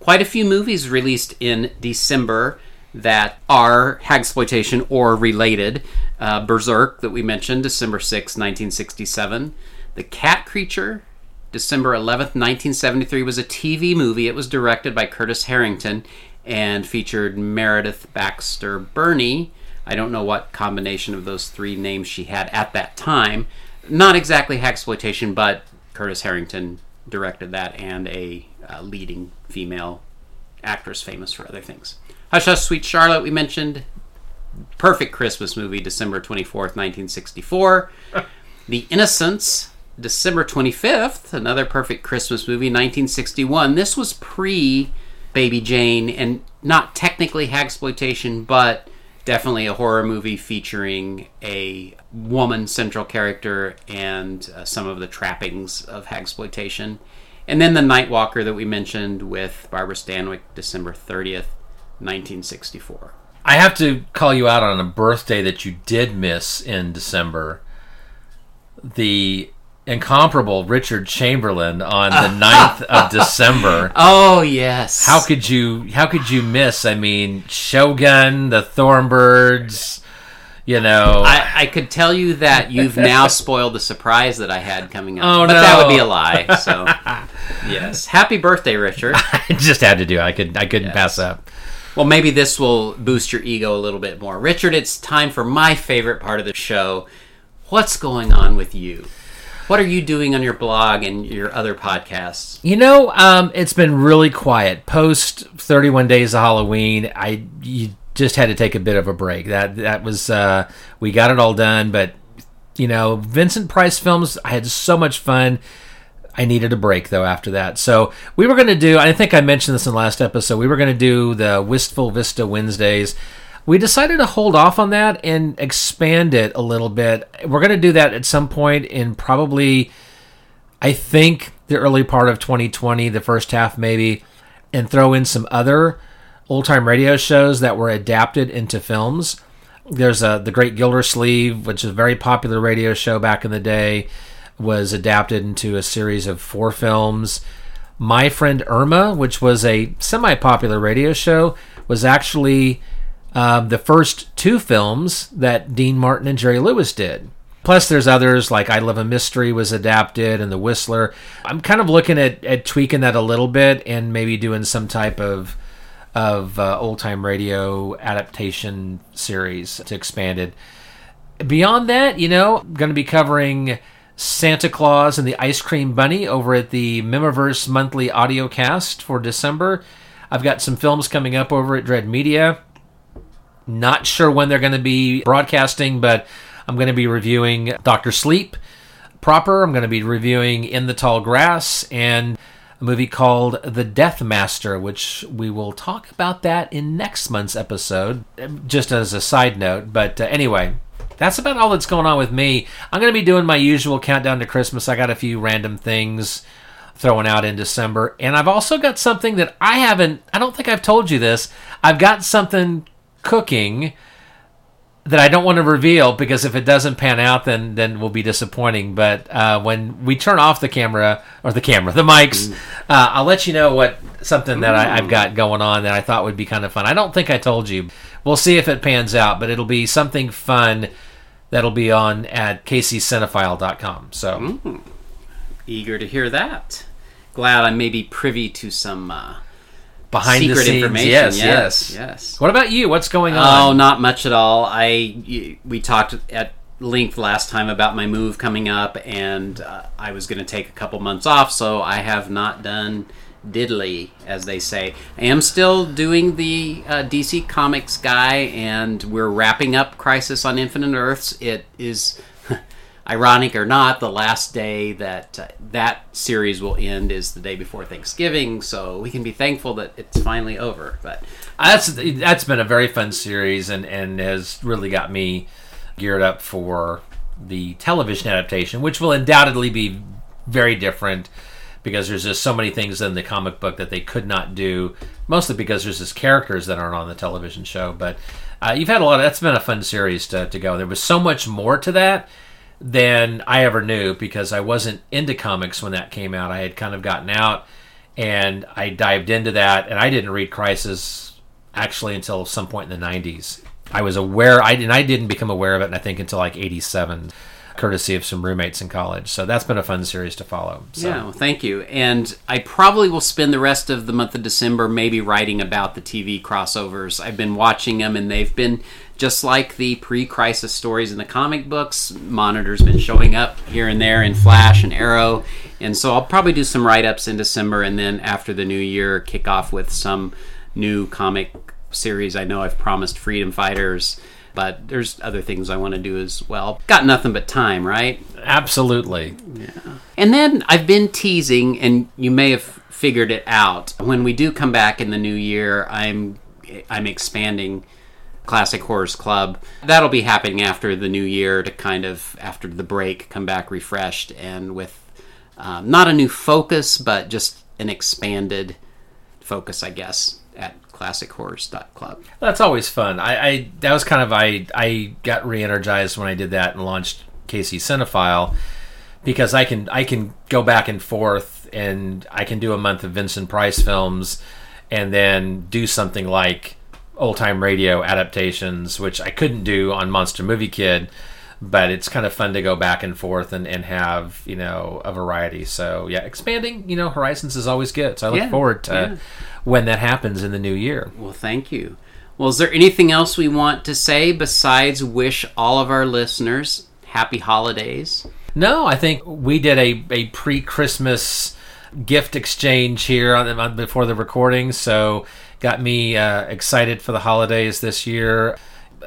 Quite a few movies released in December that are hagsploitation or related. Uh, Berserk, that we mentioned, December 6, 1967. The Cat Creature, December 11th, 1973, was a TV movie. It was directed by Curtis Harrington and featured Meredith Baxter Birney. I don't know what combination of those three names she had at that time. Not exactly hagsploitation, but Curtis Harrington directed that and a uh, leading female actress famous for other things. Hush Hush Sweet Charlotte, we mentioned. Perfect Christmas movie, December 24th, 1964. the Innocents, December 25th, another perfect Christmas movie, 1961. This was pre Baby Jane and not technically hagsploitation, but definitely a horror movie featuring a woman central character and uh, some of the trappings of hagsploitation. And then the Nightwalker that we mentioned with Barbara Stanwyck, December 30th, 1964. I have to call you out on a birthday that you did miss in December. The incomparable Richard Chamberlain on the 9th of December. Oh yes. How could you how could you miss? I mean, Shogun, the Thornbirds, you know. I, I could tell you that you've now spoiled the surprise that I had coming up. Oh, but that would be a lie. So yes. Happy birthday, Richard. I just had to do it. I could I couldn't pass up. Well, maybe this will boost your ego a little bit more. Richard, it's time for my favorite part of the show. What's going on with you? What are you doing on your blog and your other podcasts? You know, um, it's been really quiet. Post 31 days of Halloween, I you just had to take a bit of a break. That that was uh, we got it all done, but you know, Vincent Price films, I had so much fun. I needed a break though after that. So we were going to do. I think I mentioned this in the last episode. We were going to do the Wistful Vista Wednesdays. We decided to hold off on that and expand it a little bit. We're going to do that at some point in probably, I think, the early part of 2020, the first half maybe, and throw in some other old time radio shows that were adapted into films. There's a The Great Gildersleeve, which is a very popular radio show back in the day, was adapted into a series of four films. My Friend Irma, which was a semi popular radio show, was actually um, the first two films that Dean Martin and Jerry Lewis did. Plus, there's others like I Love a Mystery was adapted and The Whistler. I'm kind of looking at, at tweaking that a little bit and maybe doing some type of of uh, old time radio adaptation series to expand it. Beyond that, you know, I'm going to be covering Santa Claus and the Ice Cream Bunny over at the Mimiverse monthly audio cast for December. I've got some films coming up over at Dread Media. Not sure when they're going to be broadcasting, but I'm going to be reviewing Doctor Sleep proper. I'm going to be reviewing In the Tall Grass and a movie called The Death Master, which we will talk about that in next month's episode, just as a side note. But uh, anyway, that's about all that's going on with me. I'm going to be doing my usual countdown to Christmas. I got a few random things throwing out in December. And I've also got something that I haven't, I don't think I've told you this. I've got something cooking that I don't want to reveal because if it doesn't pan out, then then we'll be disappointing. But uh, when we turn off the camera or the camera, the mics, uh, I'll let you know what something that I, I've got going on that I thought would be kind of fun. I don't think I told you. We'll see if it pans out, but it'll be something fun that'll be on at kccinephile.com. So Eager to hear that. Glad I may be privy to some uh, behind secret the scenes, information. yes, yes, yes, yes. What about you? What's going on? Oh, not much at all. I we talked at length last time about my move coming up, and uh, I was going to take a couple months off, so I have not done diddly, as they say. I am still doing the uh, DC Comics guy, and we're wrapping up Crisis on Infinite Earths. It is. Ironic or not, the last day that uh, that series will end is the day before Thanksgiving, so we can be thankful that it's finally over. But That's that's been a very fun series and and has really got me geared up for the television adaptation, which will undoubtedly be very different because there's just so many things in the comic book that they could not do. Mostly because there's just characters that aren't on the television show. But uh, you've had a lot. Of, that's been a fun series to to go. There was so much more to that than I ever knew because I wasn't into comics when that came out. I had kind of gotten out and I dived into that and I didn't read Crisis actually until some point in the 90s. I was aware I and I didn't become aware of it and I think until like 87 courtesy of some roommates in college. So that's been a fun series to follow. So. Yeah, well, thank you. And I probably will spend the rest of the month of December maybe writing about the TV crossovers. I've been watching them, and they've been just like the pre-crisis stories in the comic books. Monitor's been showing up here and there in Flash and Arrow, and so I'll probably do some write-ups in December, and then after the new year, kick off with some new comic series. I know I've promised Freedom Fighters. But there's other things I want to do as well. Got nothing but time, right? Absolutely. Yeah. And then I've been teasing, and you may have figured it out. When we do come back in the new year, I'm I'm expanding Classic Horrors Club. That'll be happening after the new year to kind of, after the break, come back refreshed and with um, not a new focus, but just an expanded focus, I guess, at classichorrors.club. That's always fun. I, I that was kind of I I got re-energized when I did that and launched KC Cinephile because I can I can go back and forth and I can do a month of Vincent Price films and then do something like old time radio adaptations, which I couldn't do on Monster Movie Kid. But it's kind of fun to go back and forth and, and have, you know, a variety. So, yeah, expanding, you know, horizons is always good. So I look Yeah, forward to yeah. when that happens in the new year. Well, thank you. Well, is there anything else we want to say besides wish all of our listeners happy holidays? No, I think we did a, a pre Christmas gift exchange here on, on before the recording, so got me uh, excited for the holidays this year.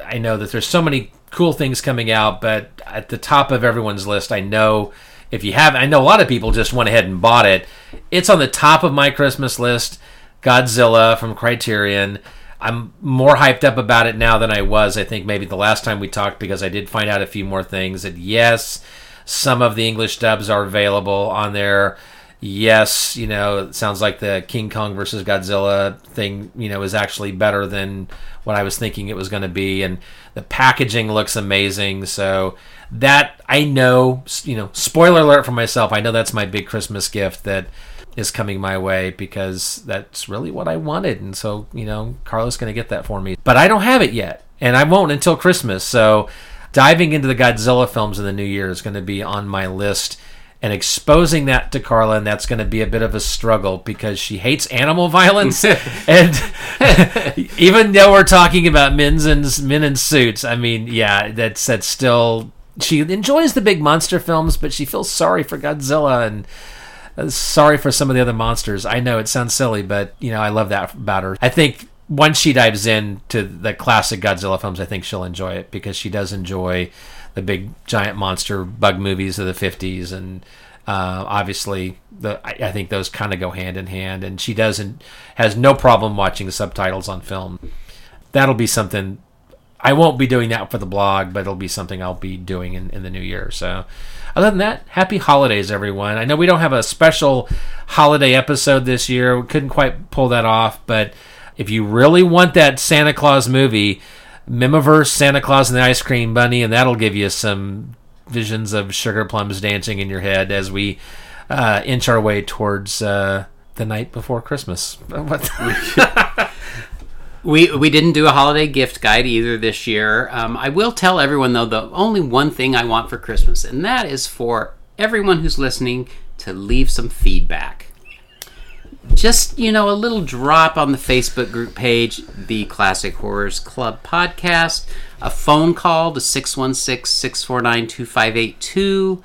I know that there's so many cool things coming out, but at the top of everyone's list, I know if you have, I know a lot of people just went ahead and bought it. It's on the top of my Christmas list. Godzilla from Criterion. I'm more hyped up about it now than I was. I think maybe the last time we talked because I did find out a few more things. That yes, some of the English dubs are available on there. Yes, you know, it sounds like the King Kong versus Godzilla thing, you know, is actually better than what I was thinking it was going to be, and the packaging looks amazing. So that I know, you know, spoiler alert for myself. I know that's my big Christmas gift that is coming my way because that's really what I wanted. And so, you know, Carlos is going to get that for me. But I don't have it yet, and I won't until Christmas. So, diving into the Godzilla films in the new year is going to be on my list. And exposing that to Carla, and that's going to be a bit of a struggle because she hates animal violence. and even though we're talking about men's and men in suits, I mean, yeah, that's that's still she enjoys the big monster films, but she feels sorry for Godzilla and uh, sorry for some of the other monsters. I know it sounds silly, but you know I love that about her. I think once she dives into the classic Godzilla films, I think she'll enjoy it because she does enjoy the big giant monster bug movies of the '50s, and uh, obviously the I, I think those kind of go hand in hand. And she doesn't has no problem watching subtitles on film. That'll be something. I won't be doing that for the blog, but it'll be something I'll be doing in, in the new year. So, other than that, happy holidays, everyone. I know we don't have a special holiday episode this year. We couldn't quite pull that off, but if you really want that Santa Claus movie, Mimiverse Santa Claus and the Ice Cream Bunny, and that'll give you some visions of sugar plums dancing in your head as we uh, inch our way towards uh, the night before Christmas. We we didn't do a holiday gift guide either this year. Um, I will tell everyone though the only one thing I want for Christmas, and that is for everyone who's listening to leave some feedback. Just you know, a little drop on the Facebook group page, the Classic Horrors Club podcast, a phone call to 616-649-2582,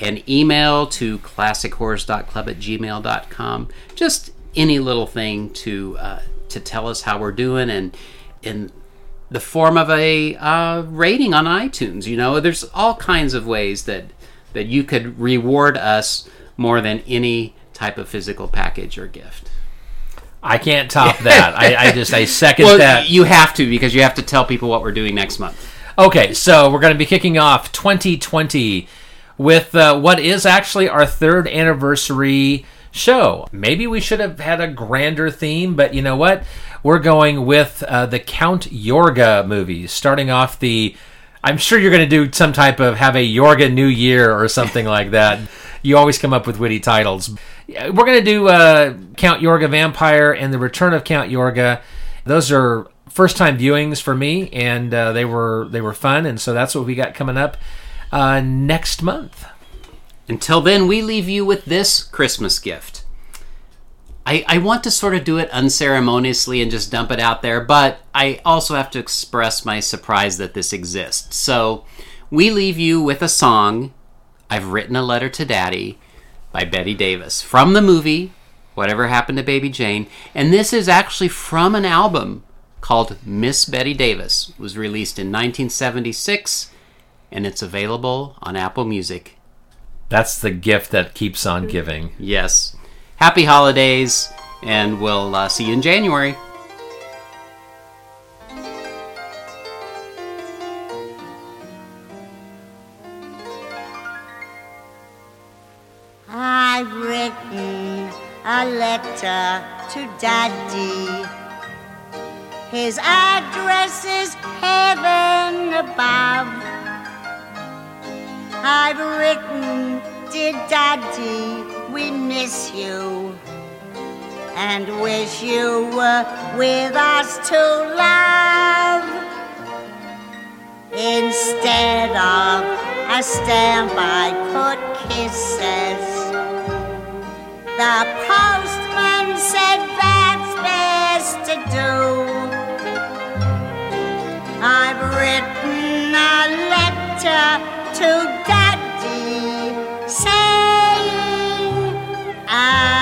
an email to classichorrors.club at gmail.com. Just any little thing to uh, to tell us how we're doing and in the form of a uh, rating on iTunes. You know, there's all kinds of ways that that you could reward us more than any type of physical package or gift. I can't top that. I, I just I second well, that. You have to because you have to tell people what we're doing next month. Okay, so we're going to be kicking off 2020 with uh, what is actually our third anniversary show. Maybe we should have had a grander theme, but you know what? We're going with uh, the Count Yorga movies, starting off the. I'm sure you're going to do some type of have a Yorga New Year or something like that. You always come up with witty titles. We're going to do uh, Count Yorga Vampire and the Return of Count Yorga. Those are first time viewings for me, and uh, they were they were fun, and so that's what we got coming up uh, next month. Until then, we leave you with this Christmas gift. I, I want to sort of do it unceremoniously and just dump it out there, but I also have to express my surprise that this exists. So, we leave you with a song, I've Written a Letter to Daddy, by Bette Davis, from the movie Whatever Happened to Baby Jane. And this is actually from an album called Miss Bette Davis. It was released in 1976, and it's available on Apple Music. That's the gift that keeps on giving. Yes. Happy holidays, and we'll uh, see you in January. A letter to Daddy. His address is heaven above. I've written, dear Daddy, we miss you and wish you were with us to love instead of a standby put kisses. The postman said that's best to do. I've written a letter to Daddy saying I.